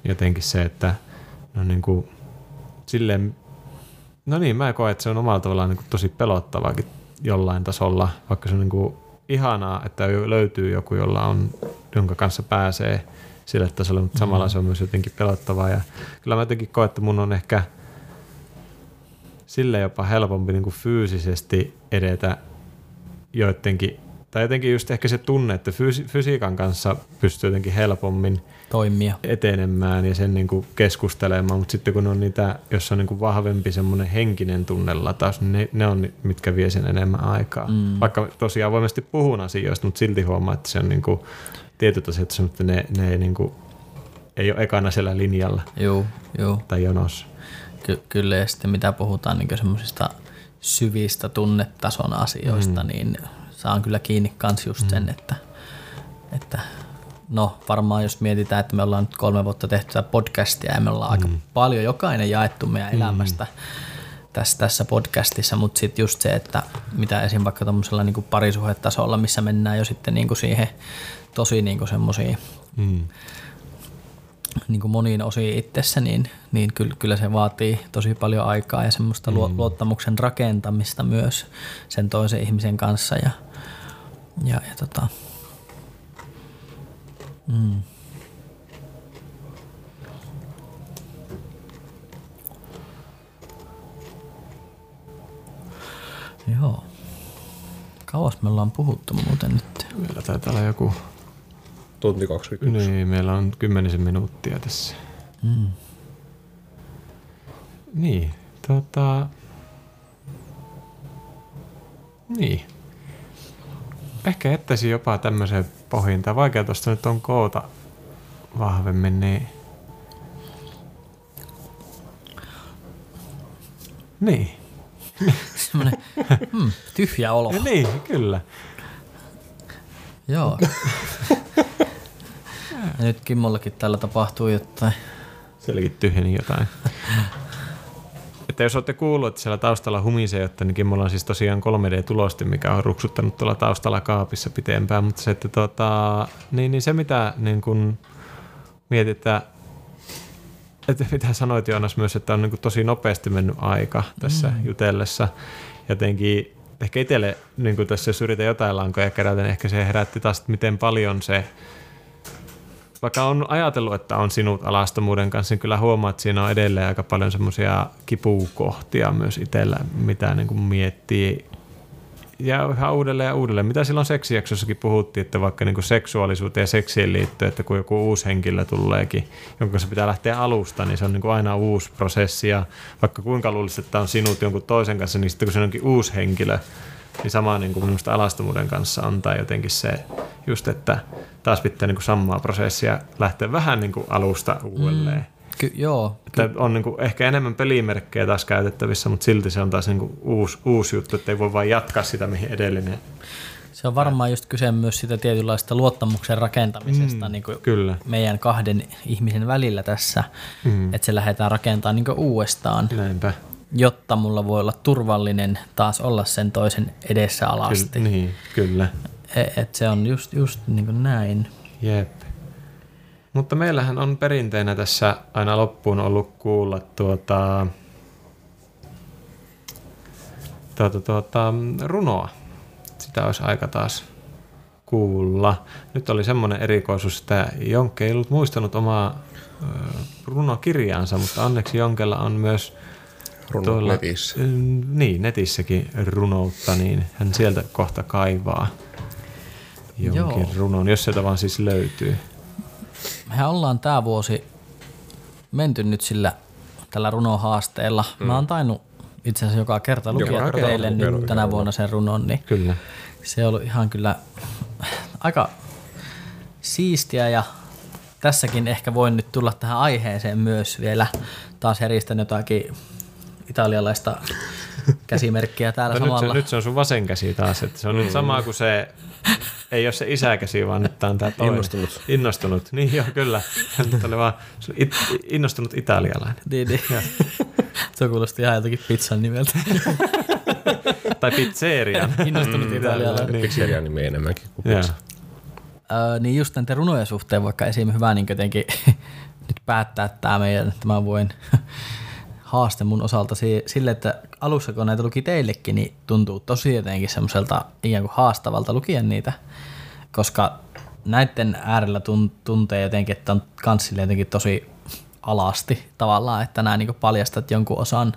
jotenkin se, että no niin kuin, silleen, no niin, mä koen, että se on omalla tavallaan niin kuin tosi pelottavaakin jollain tasolla, vaikka se on niin kuin ihanaa, että löytyy joku, jolla on, jonka kanssa pääsee sille tasolle, mutta samalla mm. se on myös jotenkin pelottavaa ja kyllä mä jotenkin koen, että mun on ehkä sille jopa helpompi niin kuin fyysisesti edetä joidenkin tai jotenkin just ehkä se tunne, että fysi- fysiikan kanssa pystyy jotenkin helpommin toimia etenemään ja sen niin kuin keskustelemaan, mutta sitten kun on niitä, jos on niin kuin vahvempi semmoinen henkinen tunnelataus, niin ne, ne on mitkä vie sen enemmän aikaa. Mm. Vaikka tosiaan voimasti puhun asioista, mutta silti huomaa, että se on niin kuin, tietyt asiat, että ne, ne ei, niin kuin, ei ole ekana siellä linjalla joo, joo. tai jonossa. Ky- kyllä ja sitten mitä puhutaan niin semmoisista syvistä tunnetason asioista, mm. niin saan kyllä kiinni kans just sen, mm. että, että no varmaan jos mietitään, että me ollaan nyt kolme vuotta tehty tätä podcastia ja me ollaan mm. aika paljon jokainen jaettu meidän mm. elämästä tässä, tässä podcastissa, mutta sitten just se, että mitä esim. vaikka tuommoisella niin parisuhetasolla, missä mennään jo sitten niin kuin siihen tosi niin semmoisiin mm. niin kuin moniin osiin itsessä, niin, niin kyllä, kyllä se vaatii tosi paljon aikaa ja semmoista mm. luottamuksen rakentamista myös sen toisen ihmisen kanssa ja, ja, ja tota, mm. Joo. Kauas me ollaan puhuttu muuten nyt. Meillä taitaa olla joku... Tunti 21. Niin, meillä on kymmenisen minuuttia tässä. Mm. Niin, tota... Niin. Ehkä ettäisin jopa tämmöiseen pohjintaan. Vaikea tuosta nyt on koota vahvemmin, niin... Niin. Semmoinen hmm, tyhjä olo. Ja niin, kyllä. Joo. [LAUGHS] ja nyt Kimmollakin tällä tapahtuu jotain. Sielläkin tyhjeni jotain. [LAUGHS] että jos olette kuullut, että siellä taustalla humisee jotta, niin Kimmolla on siis tosiaan 3D-tulosti, mikä on ruksuttanut tuolla taustalla kaapissa pitempään. Mutta se, että tota, niin, niin se mitä niin kun mietitään, että mitä sanoit Joonas myös, että on niin tosi nopeasti mennyt aika tässä mm. jutellessa. Jotenkin ehkä itselle, niin tässä jos yritän jotain lankoja kerätä, niin ehkä se herätti taas, että miten paljon se, vaikka on ajatellut, että on sinut alastomuuden kanssa, niin kyllä huomaa, että siinä on edelleen aika paljon semmoisia kipukohtia myös itsellä, mitä niin kuin miettii ja yhä uudelleen ja uudelleen. Mitä silloin seksijaksossakin puhuttiin, että vaikka niin kuin seksuaalisuuteen ja seksiin liittyen, että kun joku uusi henkilö tuleekin, jonka kanssa pitää lähteä alusta, niin se on niin kuin aina uusi prosessi. Ja vaikka kuinka luulisi, että on sinut jonkun toisen kanssa, niin sitten kun se onkin uusi henkilö, niin sama niin kuin minusta alastomuuden kanssa on tai jotenkin se just, että taas pitää niin kuin samaa prosessia lähteä vähän niin kuin alusta uudelleen. Mm. Ky- joo. Että ky- on niin kuin ehkä enemmän pelimerkkejä taas käytettävissä, mutta silti se on taas niin kuin uusi, uusi juttu, että ei voi vain jatkaa sitä, mihin edellinen. Se on varmaan just kyse myös sitä tietynlaista luottamuksen rakentamisesta mm, niin kuin kyllä. meidän kahden ihmisen välillä tässä, mm. että se lähdetään rakentamaan niin uudestaan. Näinpä. Jotta mulla voi olla turvallinen taas olla sen toisen edessä alasti. Kyllä, niin, kyllä. Et, et se on just, just niin kuin näin. Jep. Mutta meillähän on perinteenä tässä aina loppuun ollut kuulla tuota, tuota, tuota, runoa. Sitä olisi aika taas kuulla. Nyt oli semmoinen erikoisuus, että Jonkke ei ollut muistanut omaa runokirjaansa, mutta onneksi Jonkella on myös Runo tuolla, netissä. Niin, netissäkin runoutta, niin hän sieltä kohta kaivaa jonkin Joo. runon, jos sieltä vaan siis löytyy me ollaan tämä vuosi menty nyt sillä tällä runohaasteella. Mm. Mä oon tainnut itse asiassa joka kerta lukea kerta teille olen nyt lukenut tänä yhden vuonna sen runon, niin Kyllä. se on ollut ihan kyllä aika siistiä ja tässäkin ehkä voin nyt tulla tähän aiheeseen myös vielä taas heristän jotakin italialaista käsimerkkiä täällä Mutta nyt, se, samalla. nyt se on sun vasen käsi taas. Että se on nyt sama kuin se, ei ole se isäkäsi, vaan nyt tää on tää toinen. Innostunut. Innostunut. Niin joo, kyllä. Nyt oli vaan se on it, innostunut italialainen. Niin, niin. [LAUGHS] se kuulosti ihan jotakin pizzan nimeltä. [LAUGHS] Tai pizzerian. [LAUGHS] Innostunut italialainen. Niin, Pizzeria nimi enemmänkin kuin pizza. Öö, niin just näiden runojen suhteen vaikka esim. hyvä niin jotenkin nyt päättää tämä meidän tämän vuoden haaste mun osalta si- sille, että alussa kun näitä luki teillekin, niin tuntuu tosi jotenkin semmoiselta ikään kuin haastavalta lukea niitä, koska näiden äärellä tun- tuntee jotenkin, että on kans jotenkin tosi alasti tavallaan, että nämä niin paljastat jonkun osan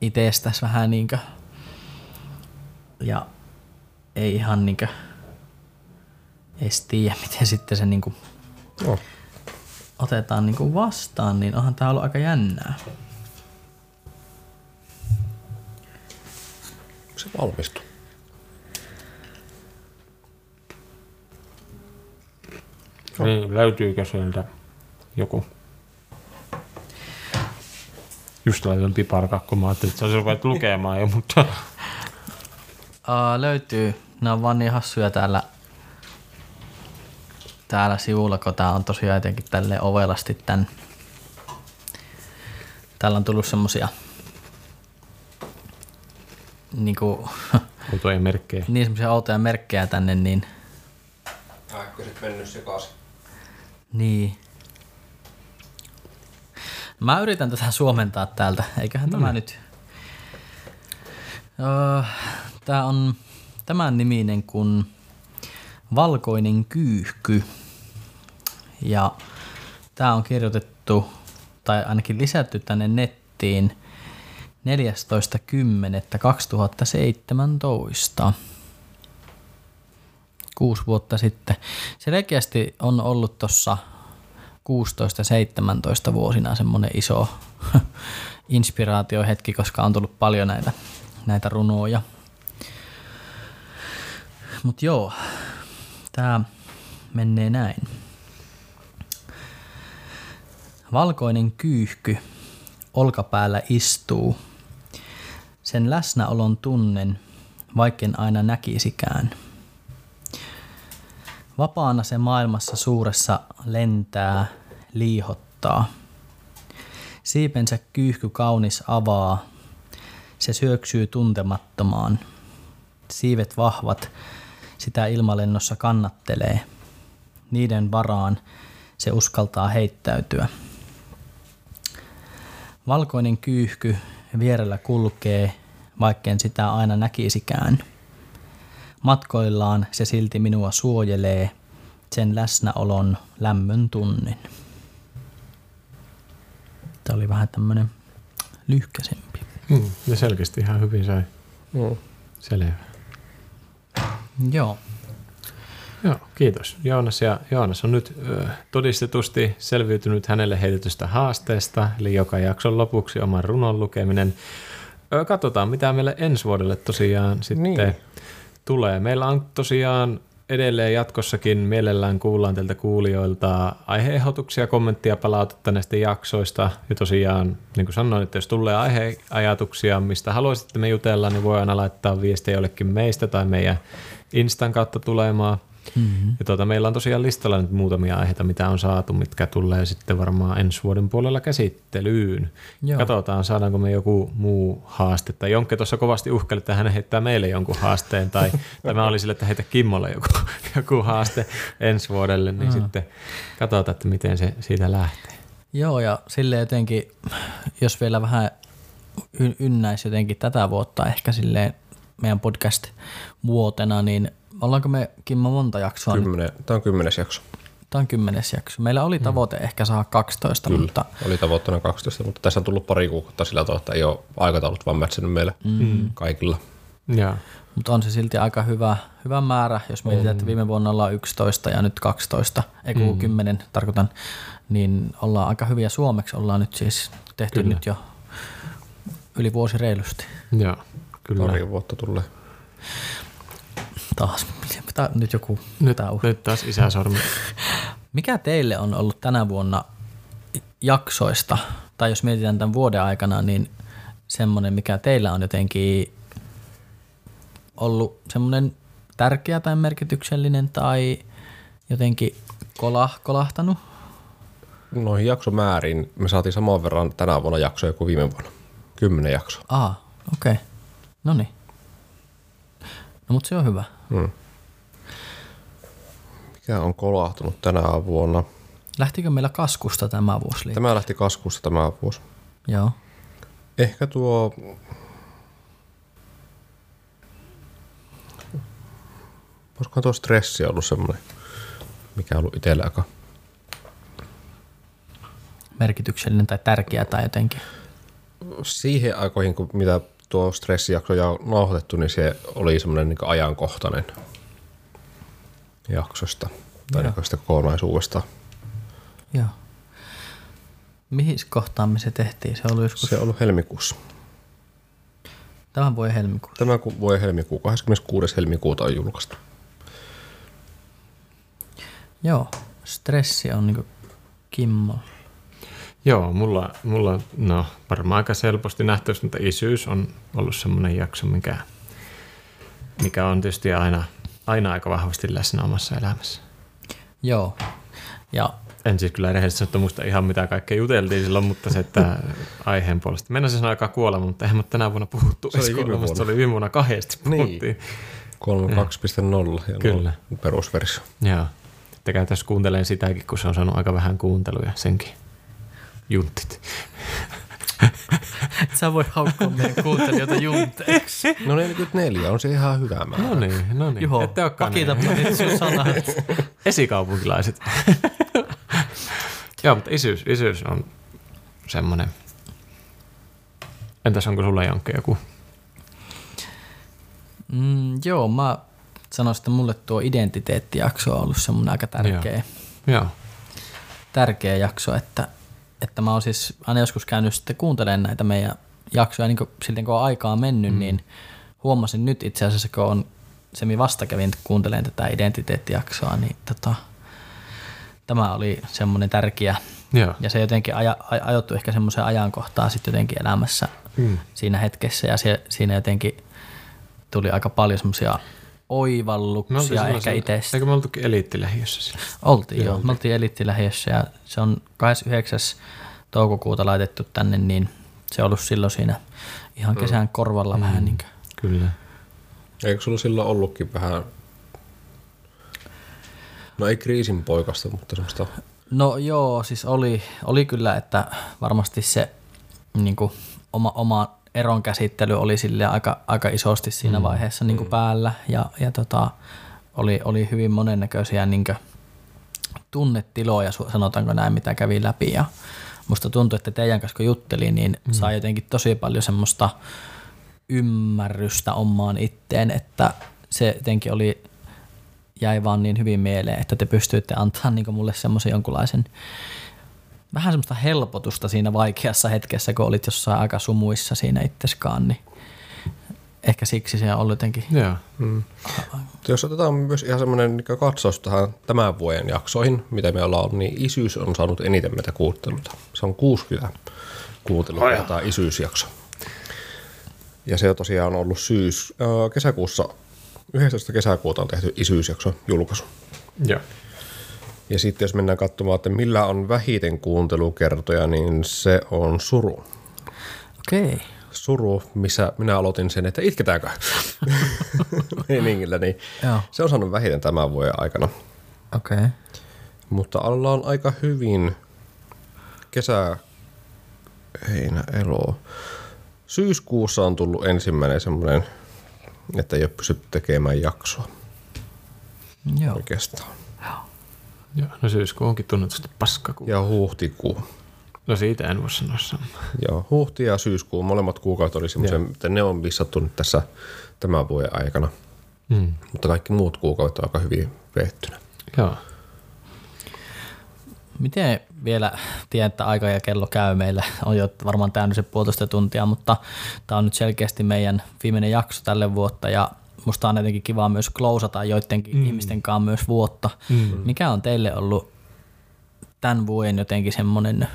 itsestäsi vähän niin kuin, ja ei ihan niin kuin, edes tiedä, [LAUGHS] miten sitten se niinku No, otetaan niinku vastaan, niin onhan tää ollut aika jännää. Se valmistui. Niin, löytyykö sieltä joku? Just laitan piparkakku, mä ajattelin, että sä olisit lukemaan jo, mutta [LAUGHS] Uh, löytyy, ne on vaan niin hassuja täällä, täällä sivulla, kun tää on tosiaan jotenkin tälleen ovelasti tän. Täällä on tullut semmosia niinku, [LAUGHS] outoja merkkejä. niin semmosia outoja merkkejä tänne, niin Ääkköset mennyt sekaisin. Niin. Mä yritän tätä suomentaa täältä, eiköhän tämä nyt... Öö, Tää on tämän niminen kuin Valkoinen kyyhky. Ja tää on kirjoitettu, tai ainakin lisätty tänne nettiin 14.10.2017 kuusi vuotta sitten. Selkeästi on ollut tuossa 16-17 vuosina semmoinen iso [LAUGHS] inspiraatiohetki, koska on tullut paljon näitä, näitä runoja. Mutta joo, tämä menee näin. Valkoinen kyyhky olkapäällä istuu. Sen läsnäolon tunnen, vaikken aina näkisikään. Vapaana se maailmassa suuressa lentää, liihottaa. Siipensä kyyhky kaunis avaa, se syöksyy tuntemattomaan. Siivet vahvat, sitä ilmalennossa kannattelee. Niiden varaan se uskaltaa heittäytyä. Valkoinen kyyhky vierellä kulkee, vaikken sitä aina näkisikään. Matkoillaan se silti minua suojelee, sen läsnäolon lämmön tunnen. Tämä oli vähän tämmönen lyhkäsempi. Hmm, ja selkeästi ihan hyvin sai Mm. selvä. Joo. Joo, kiitos. Joonas, ja Joonas on nyt ö, todistetusti selviytynyt hänelle heitetystä haasteesta, eli joka jakson lopuksi oman runon lukeminen. Ö, katsotaan, mitä meille ensi vuodelle tosiaan sitten Niin. tulee. Meillä on tosiaan edelleen jatkossakin mielellään kuullaan teiltä kuulijoilta aiheehdotuksia, kommenttia, palautetta näistä jaksoista. Ja tosiaan, niin kuin sanoin, että jos tulee aiheajatuksia, mistä haluaisitte me jutella, niin voi aina laittaa viestiä jollekin meistä tai meidän Instan kautta tulemaan. Mm-hmm. Ja tuota, meillä on tosiaan listalla nyt muutamia aiheita, mitä on saatu, mitkä tulee sitten varmaan ensi vuoden puolella käsittelyyn. Joo. Katsotaan, saadaanko me joku muu haaste. Tai Jonkke tuossa kovasti uhkeli, että hän heittää meille jonkun haasteen. Tai, [LAUGHS] tai mä olin sille, että heitä Kimmolle joku, [LAUGHS] joku haaste ensi vuodelle. Niin sitten katsotaan, että miten se siitä lähtee. Joo, ja sille jotenkin, jos vielä vähän ynnäisi jotenkin tätä vuotta ehkä silleen meidän podcast-vuotena, niin ollaanko me Kimmo monta jaksoa nyt? Kymmenen, tämä on kymmenes jakso. Tämä on kymmenes jakso. Meillä oli tavoite mm. ehkä saada 12, Kyllä. mutta Oli tavoitteena 12, mutta tässä on tullut pari kuukautta sillä tavalla, että ei ole aikataulut vaan mätsinyt meille mm. kaikilla. Joo. Mutta on se silti aika hyvä, hyvä määrä, jos mietitään, että viime vuonna ollaan 11 ja nyt 12, ei kun mm. 10 tarkoitan, niin ollaan aika hyviä suomeksi. Ollaan nyt siis tehty Kyllä. nyt jo yli vuosi reilusti. Joo, kyllä. Pari vuotta tulee. Taas. Tää, nyt joku Nyt, nyt taas isäsormi. [LAUGHS] Mikä teille on ollut tänä vuonna jaksoista, tai jos mietitään tämän vuoden aikana, niin semmoinen, mikä teillä on jotenkin ollut semmoinen tärkeä tai merkityksellinen tai jotenkin kola, kolahtanut? Noihin jaksomääriin me saatiin saman verran tänä vuonna jaksoja kuin viime vuonna. Kymmenen jaksoa. Aa, okei. Okay. No niin. No mutta se on hyvä. Hmm. Mikä on kolahtunut tänä vuonna? Lähtikö meillä kaskusta tämä vuosi liikaa? Tämä lähti kasvusta tämä vuosi. Joo. Ehkä tuo... Olisikohan tuo stressi ollut semmoinen, mikä on ollut itsellä aika... Merkityksellinen tai tärkeä tai jotenkin. Siihen aikoihin, kun mitä tuo stressijakso on nauhoitettu, niin se oli semmoinen niin ajankohtainen jaksosta tai Joo. niin kokonaisuudesta. Joo. Mihin kohtaan me se tehtiin? Se oli joskus Se on ollut helmikuussa. tämän vuoden helmikuussa. Tämä ku- voi helmikuu, 26. helmikuuta on julkaistu. Joo. Stressi on niinku Kimmo. Joo, mulla, mulla no, varmaan aika helposti nähtävissä, mutta isyys on ollut semmoinen jakso, mikä, mikä on tietysti aina, aina aika vahvasti läsnä omassa elämässä. Joo. Ja En siis kyllä rehellisesti sanoa, että muista ihan mitä kaikkea juteltiin silloin, mutta se, että [LAUGHS] aiheen puolesta. Mennään sen aika kuolema, mutta eihän me tänä vuonna puhuttu. Se oli viime vuonna. Se oli viime vuonna kahdesti Niin. puhuttiin. 32.0 ja Kyllä. perusversio. Joo. Että käytäisiin kuuntelemaan sitäkin, kun se on saanut aika vähän kuunteluja, senkin junttit. et [LAUGHS] sä voi haukkua meidän kuuntelijoita junteeksi. No 44 on se ihan hyvä määrä. No niin, no niin. Juho, Ette olekaan pakita niin. nyt sun sanat. [LAUGHS] Esikaupunkilaiset. [LAUGHS] Joo, mutta isyys, isyys on semmoinen. Entäs onko sulla Jankke joku? Mm, joo, mä sanoisin, että mulle tuo identiteettijakso on ollut semmoinen aika tärkeä, Joo. tärkeä jakso, että, että mä oon siis aina joskus käynyt sitten kuuntelemaan näitä meidän jaksoja, niin kuin, silti kun on aikaa mennyt, mm. niin huomasin nyt itse asiassa, kun on Semi vasta kävin kuuntelemaan tätä identiteettijaksoa, niin tota, tämä oli semmoinen tärkeä Joo. ja se jotenkin aja, aj- ajoittu ehkä semmoiseen ajankohtaan sitten jotenkin elämässä Mm. siinä hetkessä ja se, siinä jotenkin tuli aika paljon semmoisia oivalluksia oltiin ehkä itsestä. Eikö me oltukin eliittilähiössä sillä? Oltiin joo, me oltiin elittilähiössä ja se on 29. toukokuuta laitettu tänne, niin se on ollut silloin siinä ihan kesän korvalla mm. vähän niin kuin. Kyllä. Eikö sulla silloin ollutkin vähän, no ei kriisin poikasta, mutta semmoista, No joo, siis oli, oli kyllä, että varmasti se niin kuin, oma, oma eron käsittely oli sille aika, aika isosti siinä vaiheessa niin kuin päällä. Ja, ja tota, oli, oli hyvin monennäköisiä niin kuin, tunnetiloja, sanotaanko näin, mitä kävi läpi. Ja musta tuntui, että teidän kanssa kun juttelin, niin mm. sai jotenkin tosi paljon semmoista ymmärrystä omaan itteen, että se jotenkin oli, jäi vaan niin hyvin mieleen, että te pystyitte antaa niin mulle semmoisen jonkunlaisen vähän semmoista helpotusta siinä vaikeassa hetkessä, kun olit jossain aika sumuissa siinä itseskaan, niin ehkä siksi se on ollut jotenkin, Joo. jos otetaan myös ihan semmoinen niin katsaus tähän tämän vuoden jaksoihin, mitä me ollaan ollut, niin isyys on saanut eniten meitä kuunteluita. Se on 60 kuuntelua tämä isyysjakso. Ja se on tosiaan ollut syys, kesäkuussa, 19. kesäkuuta on tehty isyysjakso julkaisu. Joo. Ja sitten jos mennään katsomaan, että millä on vähiten kuuntelukertoja, niin se on suru. okei, Suru, missä minä aloitin sen, että itketäänkö [LAUGHS] meiningillä, niin Joo. se on saanut vähiten tämän vuoden aikana. okei, Mutta ollaan aika hyvin kesä, heinä, elo. Syyskuussa on tullut ensimmäinen semmoinen, että ei ole pystytty tekemään jaksoa joo, oikeastaan. Joo. No syyskuu onkin tunnetusti paskakuu. Ja huhtikuu. No siitä en voi sanoa samaa. Joo, huhti ja syyskuu, molemmat kuukaudet oli semmoisia, että ne on missattu nyt tässä tämän vuoden aikana. Mm. Mutta kaikki muut kuukaudet on aika hyvin veettynä. Joo. Miten vielä tiedän, että aika ja kello käy meillä, on jo varmaan täynnä se puolitoista tuntia, mutta tämä on nyt selkeästi meidän viimeinen jakso tälle vuotta ja musta on jotenkin kiva myös klousata joidenkin mm. ihmisten kanssa myös vuotta. Mm. Mikä on teille ollut tämän vuoden jotenkin semmoinen,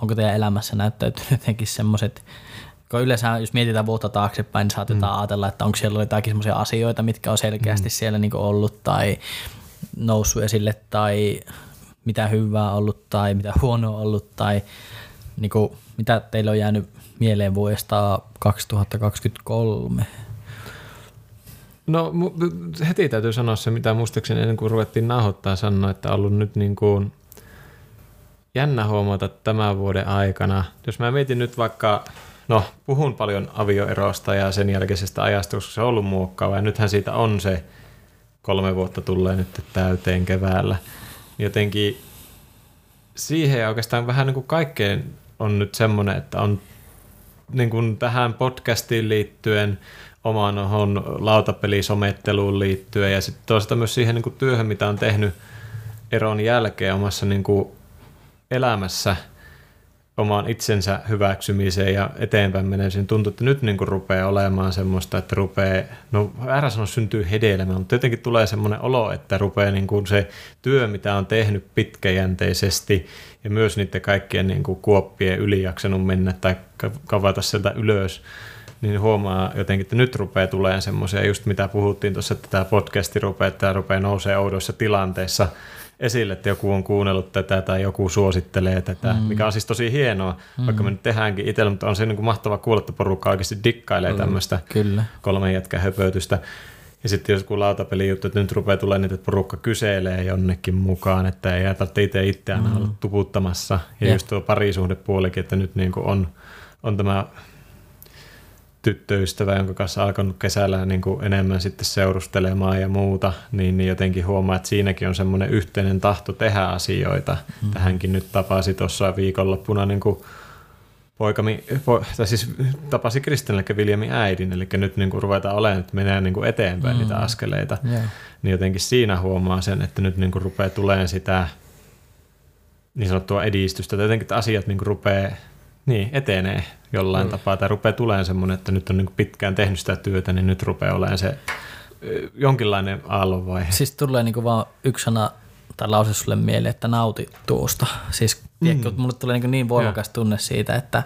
onko teidän elämässä näyttäytynyt jotenkin semmoiset, kun yleensä jos mietitään vuotta taaksepäin, niin saatetaan mm. ajatella, että onko siellä jotakin semmoisia asioita, mitkä on selkeästi mm. siellä niin ollut tai noussut esille tai mitä hyvää ollut tai mitä huonoa ollut tai niin kuin, mitä teillä on jäänyt mieleen vuodesta 2023? No heti täytyy sanoa se, mitä muistaakseni ennen kuin ruvettiin nauhoittaa sanoa, että on ollut nyt niin kuin jännä huomata tämän vuoden aikana. Jos mä mietin nyt vaikka, no puhun paljon avioerosta ja sen jälkeisestä ajasta, koska se on ollut muokkaava ja nythän siitä on se kolme vuotta tulee nyt täyteen keväällä. Jotenkin siihen ja oikeastaan vähän niin kuin kaikkeen on nyt semmoinen, että on niin kuin tähän podcastiin liittyen, omaan lautapelisometteluun liittyen ja sitten toisaalta myös siihen niin kuin työhön, mitä on tehnyt eron jälkeen omassa niin kuin elämässä – omaan itsensä hyväksymiseen ja eteenpäin menemisen. Tuntuu, että nyt niin kuin rupeaa olemaan semmoista, että rupeaa, no väärä sanoa syntyy hedelmä, mutta jotenkin tulee semmoinen olo, että rupeaa niin kuin se työ, mitä on tehnyt pitkäjänteisesti ja myös niiden kaikkien niin kuin kuoppien ylijaksanut mennä tai kavata sieltä ylös, niin huomaa jotenkin, että nyt rupeaa tulemaan semmoisia, just mitä puhuttiin tuossa, että tämä podcasti rupeaa, että tämä rupeaa nousee oudoissa tilanteissa – esille, että joku on kuunnellut tätä tai joku suosittelee tätä, mm. mikä on siis tosi hienoa, mm. vaikka me nyt tehdäänkin itsellä, mutta on se niin kuin mahtava kuulla, että porukka oikeasti dikkailee mm. tämmöistä Kyllä. kolmen jätkän höpötystä. Ja sitten jos kun lautapeli juttu, että nyt rupeaa tulemaan niitä, että porukka kyselee jonnekin mukaan, että ei tarvitse itse itseään mm. olla tuputtamassa. Ja, ja just tuo parisuhdepuolikin, että nyt niin kuin on, on tämä tyttöystävä, jonka kanssa alkanut kesällä niin kuin enemmän sitten seurustelemaan ja muuta, niin, niin jotenkin huomaa, että siinäkin on semmoinen yhteinen tahto tehdä asioita. Mm. Tähänkin nyt tapasi tuossa viikonloppuna niin kuin poikami, po, tai siis tapasi Kristin, eli Viljamin äidin, eli nyt niin kuin ruvetaan olemaan, että menee niin kuin eteenpäin mm. niitä askeleita. Yeah. Niin jotenkin siinä huomaa sen, että nyt niin kuin rupeaa tulemaan sitä niin sanottua edistystä, tai jotenkin että asiat niin kuin rupeaa niin, etenee jollain mm. tapaa tai rupeaa tulemaan semmoinen, että nyt on niin pitkään tehnyt sitä työtä, niin nyt rupeaa olemaan se jonkinlainen aallonvaihe. Siis tulee niin vaan yksi sana tai lause sulle mieleen, että nauti tuosta. Siis mm. tiedätkö, mulle tulee niin, niin voimakas tunne siitä, että,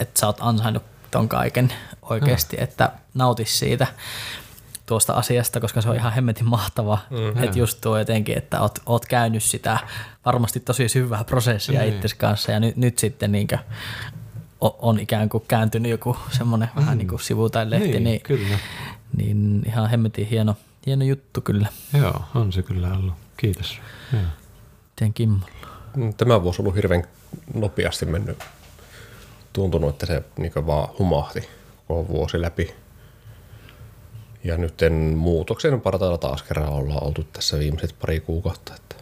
että sä oot ansainnut ton kaiken oikeasti, mm. että nautis siitä tuosta asiasta, koska se on ihan hemmetin mahtava. Mm, että just tuo jotenkin, että oot, oot käynyt sitä varmasti tosi syvää prosessia mm. itsesi kanssa ja nyt, nyt sitten niinkö on ikään kuin kääntynyt joku semmoinen mm. vähän niin kuin sivu tai lehti, niin, niin, kyllä. niin ihan hemmetin hieno, hieno juttu kyllä. Joo, on se kyllä ollut. Kiitos. Tien Kimmolla. Mm, tämä vuosi on ollut hirveän nopeasti mennyt. Tuntunut, että se niin vaan humahti koko vuosi läpi. Ja nyt muutoksen partailla taas kerran ollaan oltu tässä viimeiset pari kuukautta. Että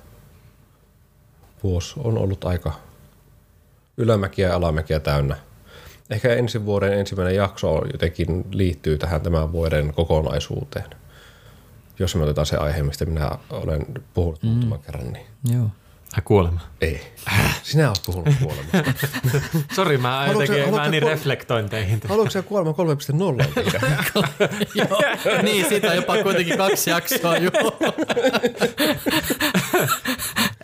vuosi on ollut aika ylämäkiä ja alamäkiä täynnä. Ehkä ensi vuoden ensimmäinen jakso jotenkin liittyy tähän tämän vuoden kokonaisuuteen. Jos me otetaan se aihe, mistä minä olen puhunut mm. muutaman kerran. Niin. Joo. Ai kuolema? Ei. Sinä olet puhunut kuolemasta. [LAUGHS] Sori, mä haluatko, jotenkin, mä niin kuol... reflektoin teihin. Haluatko sä kuolema 3.0 [LAUGHS] Joo, niin siitä on jopa kuitenkin kaksi jaksoa, joo. [LAUGHS]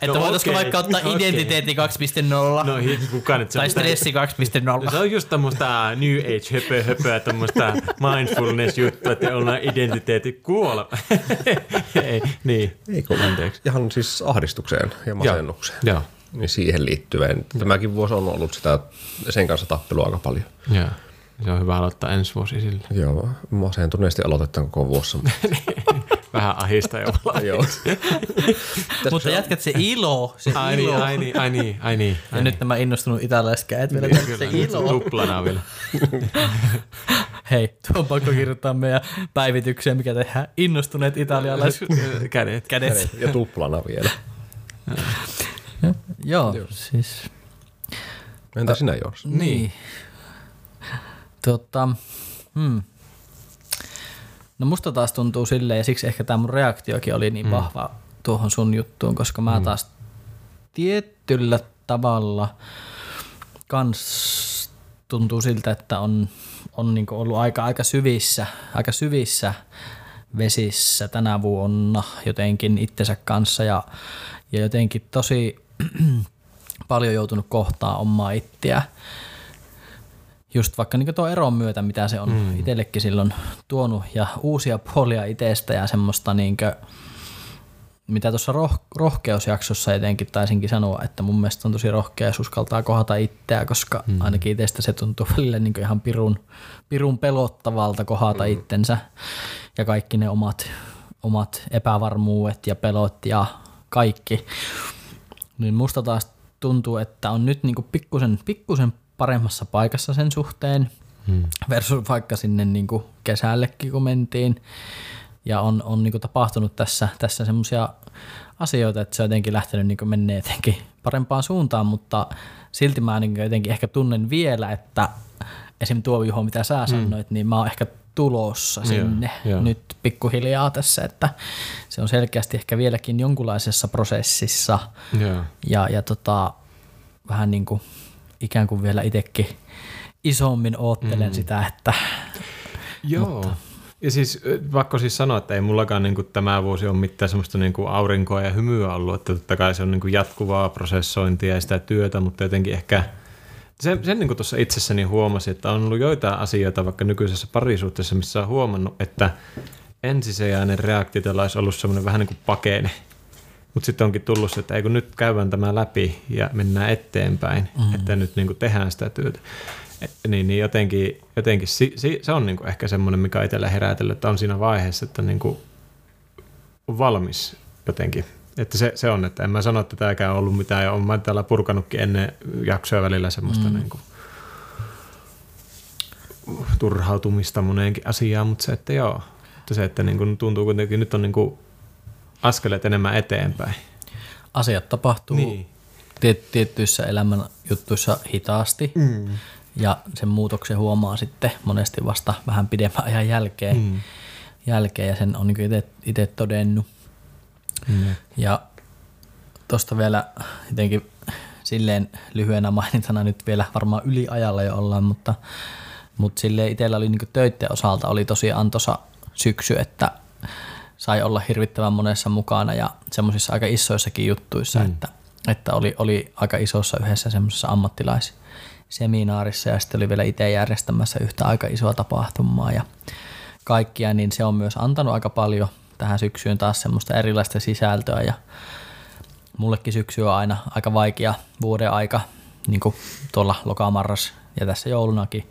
Että no, voitaisiko okay. vaikka ottaa [LAUGHS] no, identiteetti 2.0 no, kuka nyt tai stressi 2.0. No, se on just tämmöistä New Age höpö höpöä, tämmöistä mindfulness juttua, että ollaan identiteetti kuolla. [LAUGHS] Ei, niin. Ei kun anteeksi. Ihan siis ahdistukseen ja masennukseen. Joo. Niin siihen liittyvän. Tämäkin vuosi on ollut sitä, sen kanssa tappelua aika paljon. Joo. Se on hyvä aloittaa ensi vuosi sille. Joo, masentuneesti aloitetaan koko vuosi. [LAUGHS] Vähän ahista jo. Joo. [LAUGHS] Mutta jätkät se ilo. Se ai, ilo. Niin, ai niin, ai niin, ai niin. Ja ai nyt nämä innostunut italialaiset kädet vielä niin, se ilo. Tuplana vielä. [LAUGHS] Hei, tuo on pakko kirjoittaa meidän päivitykseen, mikä tehdään. Innostuneet italialaiset kädet. kädet. Ja tuplana vielä. Joo, siis... Entä sinä, Jors? Niin. Tota, hmm. No musta taas tuntuu silleen, ja siksi ehkä tämä mun reaktiokin oli niin mm. vahva tuohon sun juttuun, koska mä mm. taas tietyllä tavalla kans tuntuu siltä, että on, on niin ollut aika, aika syvissä, aika syvissä vesissä tänä vuonna jotenkin itsensä kanssa ja, ja jotenkin tosi [CLEARS THROAT] paljon joutunut kohtaa omaa ittiä. Just vaikka niin tuo eron myötä, mitä se on mm. itsellekin silloin tuonut ja uusia puolia itsestä ja semmoista niin kuin, mitä tuossa roh- rohkeusjaksossa etenkin taisinkin sanoa, että mun mielestä on tosi rohkea uskaltaa kohdata itseä, koska mm. ainakin itsestä se tuntuu välillä niin ihan pirun, pirun pelottavalta kohdata mm. itsensä ja kaikki ne omat, omat epävarmuudet ja pelot ja kaikki. Niin musta taas tuntuu, että on nyt niin pikkusen, pikkusen paremmassa paikassa sen suhteen hmm. versus vaikka sinne niin kesällekin kun mentiin ja on, on niin tapahtunut tässä, tässä semmoisia asioita, että se on jotenkin lähtenyt niin menee jotenkin parempaan suuntaan, mutta silti mä niin jotenkin ehkä tunnen vielä, että esim. tuo Juho, mitä sä mm. sanoit, mm. niin mä oon ehkä tulossa sinne yeah, yeah. nyt pikkuhiljaa tässä, että se on selkeästi ehkä vieläkin jonkunlaisessa prosessissa yeah. ja, ja tota, vähän niin kuin ikään kuin vielä itsekin isommin oottelen mm. sitä, että Joo. Mutta, ja siis pakko siis sanoa, että ei mullakaan niin kuin, tämä vuosi ole mitään semmoista niin kuin aurinkoa ja hymyä ollut, että totta kai se on niin kuin, jatkuvaa prosessointia ja sitä työtä, mutta jotenkin ehkä sen, sen niin kuin tuossa itsessäni huomasin, että on ollut joitain asioita vaikka nykyisessä parisuhteessa, missä on huomannut, että ensisijainen reaktio olisi ollut semmoinen vähän niin kuin pakene. Mutta sitten onkin tullut se, että ei kun nyt käydään tämä läpi ja mennään eteenpäin, mm. että nyt niin kuin tehdään sitä työtä niin, niin jotenkin, jotenkin si, si, se on niin kuin ehkä semmoinen, mikä itsellä herätellyt, että on siinä vaiheessa, että niin kuin on valmis jotenkin. Että se, se on, että en mä sano, että tämäkään on ollut mitään, ja olen mä täällä purkanutkin ennen jaksoja välillä semmoista mm. niin kuin, turhautumista moneenkin asiaan, mutta se, että joo, että se, että niin kuin tuntuu kuitenkin, nyt on niin kuin askeleet enemmän eteenpäin. Asiat tapahtuu niin. tiettyissä elämän juttuissa hitaasti, mm ja sen muutoksen huomaa sitten monesti vasta vähän pidemmän ajan jälkeen, mm. jälkeen ja sen on niin itse todennut. Mm. Ja tuosta vielä jotenkin silleen lyhyenä mainintana nyt vielä varmaan yliajalla jo ollaan, mutta, mutta silleen itsellä oli niin töiden osalta oli tosi antosa syksy, että sai olla hirvittävän monessa mukana ja semmoisissa aika isoissakin juttuissa, mm. että, että oli, oli aika isossa yhdessä semmoisessa ammattilais- seminaarissa ja sitten oli vielä itse järjestämässä yhtä aika isoa tapahtumaa ja kaikkia, niin se on myös antanut aika paljon tähän syksyyn taas semmoista erilaista sisältöä ja mullekin syksy on aina aika vaikea vuoden aika, niin kuin tuolla lokamarras ja tässä joulunakin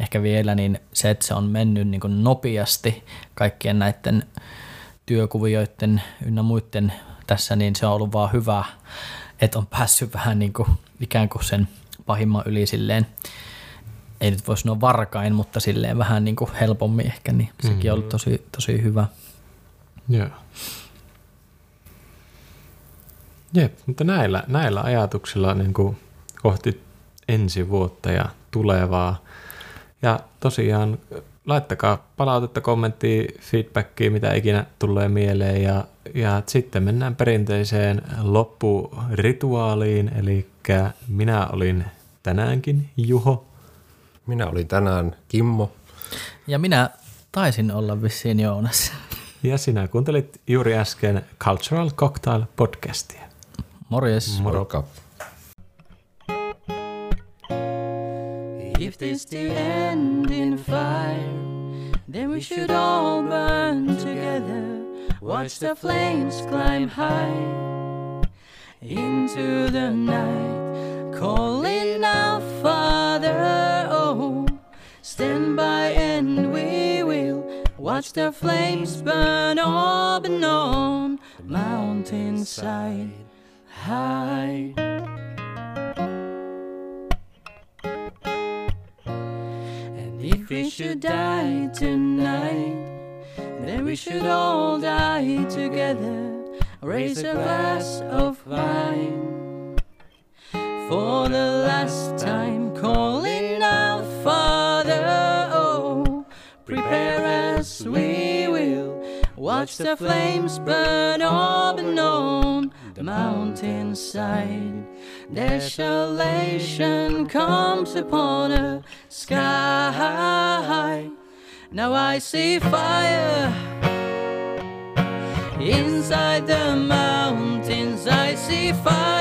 ehkä vielä, niin se, että se on mennyt niin kuin nopeasti kaikkien näiden työkuvioiden ynnä muiden tässä, niin se on ollut vaan hyvä, että on päässyt vähän niin kuin ikään kuin sen – pahimman yli silleen, ei nyt voi sanoa varkain, mutta silleen vähän niin kuin helpommin ehkä, niin sekin mm-hmm. on ollut tosi, tosi hyvä. Joo. Jep, mutta näillä, näillä ajatuksilla niin kuin kohti ensi vuotta ja tulevaa. Ja tosiaan laittakaa palautetta, kommenttia, feedbackia, mitä ikinä tulee mieleen. Ja, ja sitten mennään perinteiseen loppurituaaliin, eli minä olin tänäänkin Juho. Minä olin tänään Kimmo. Ja minä taisin olla vissiin Joonas. [LAUGHS] Ja sinä kuuntelit juuri äsken Cultural Cocktail podcastia. Morjes. Moroka. If this the end in fire, then we should all burn together. Watch the flames climb high into the night, calling out, Father, oh, stand by and we will watch the flames burn on the mountainside. Hide. We should die tonight, then we should all die together. Raise a glass of wine for the last time, calling out, Father. Oh, prepare as we will watch the flames burn up and on the mountainside. Desolation comes upon the sky. Now I see fire inside the mountains. I see fire.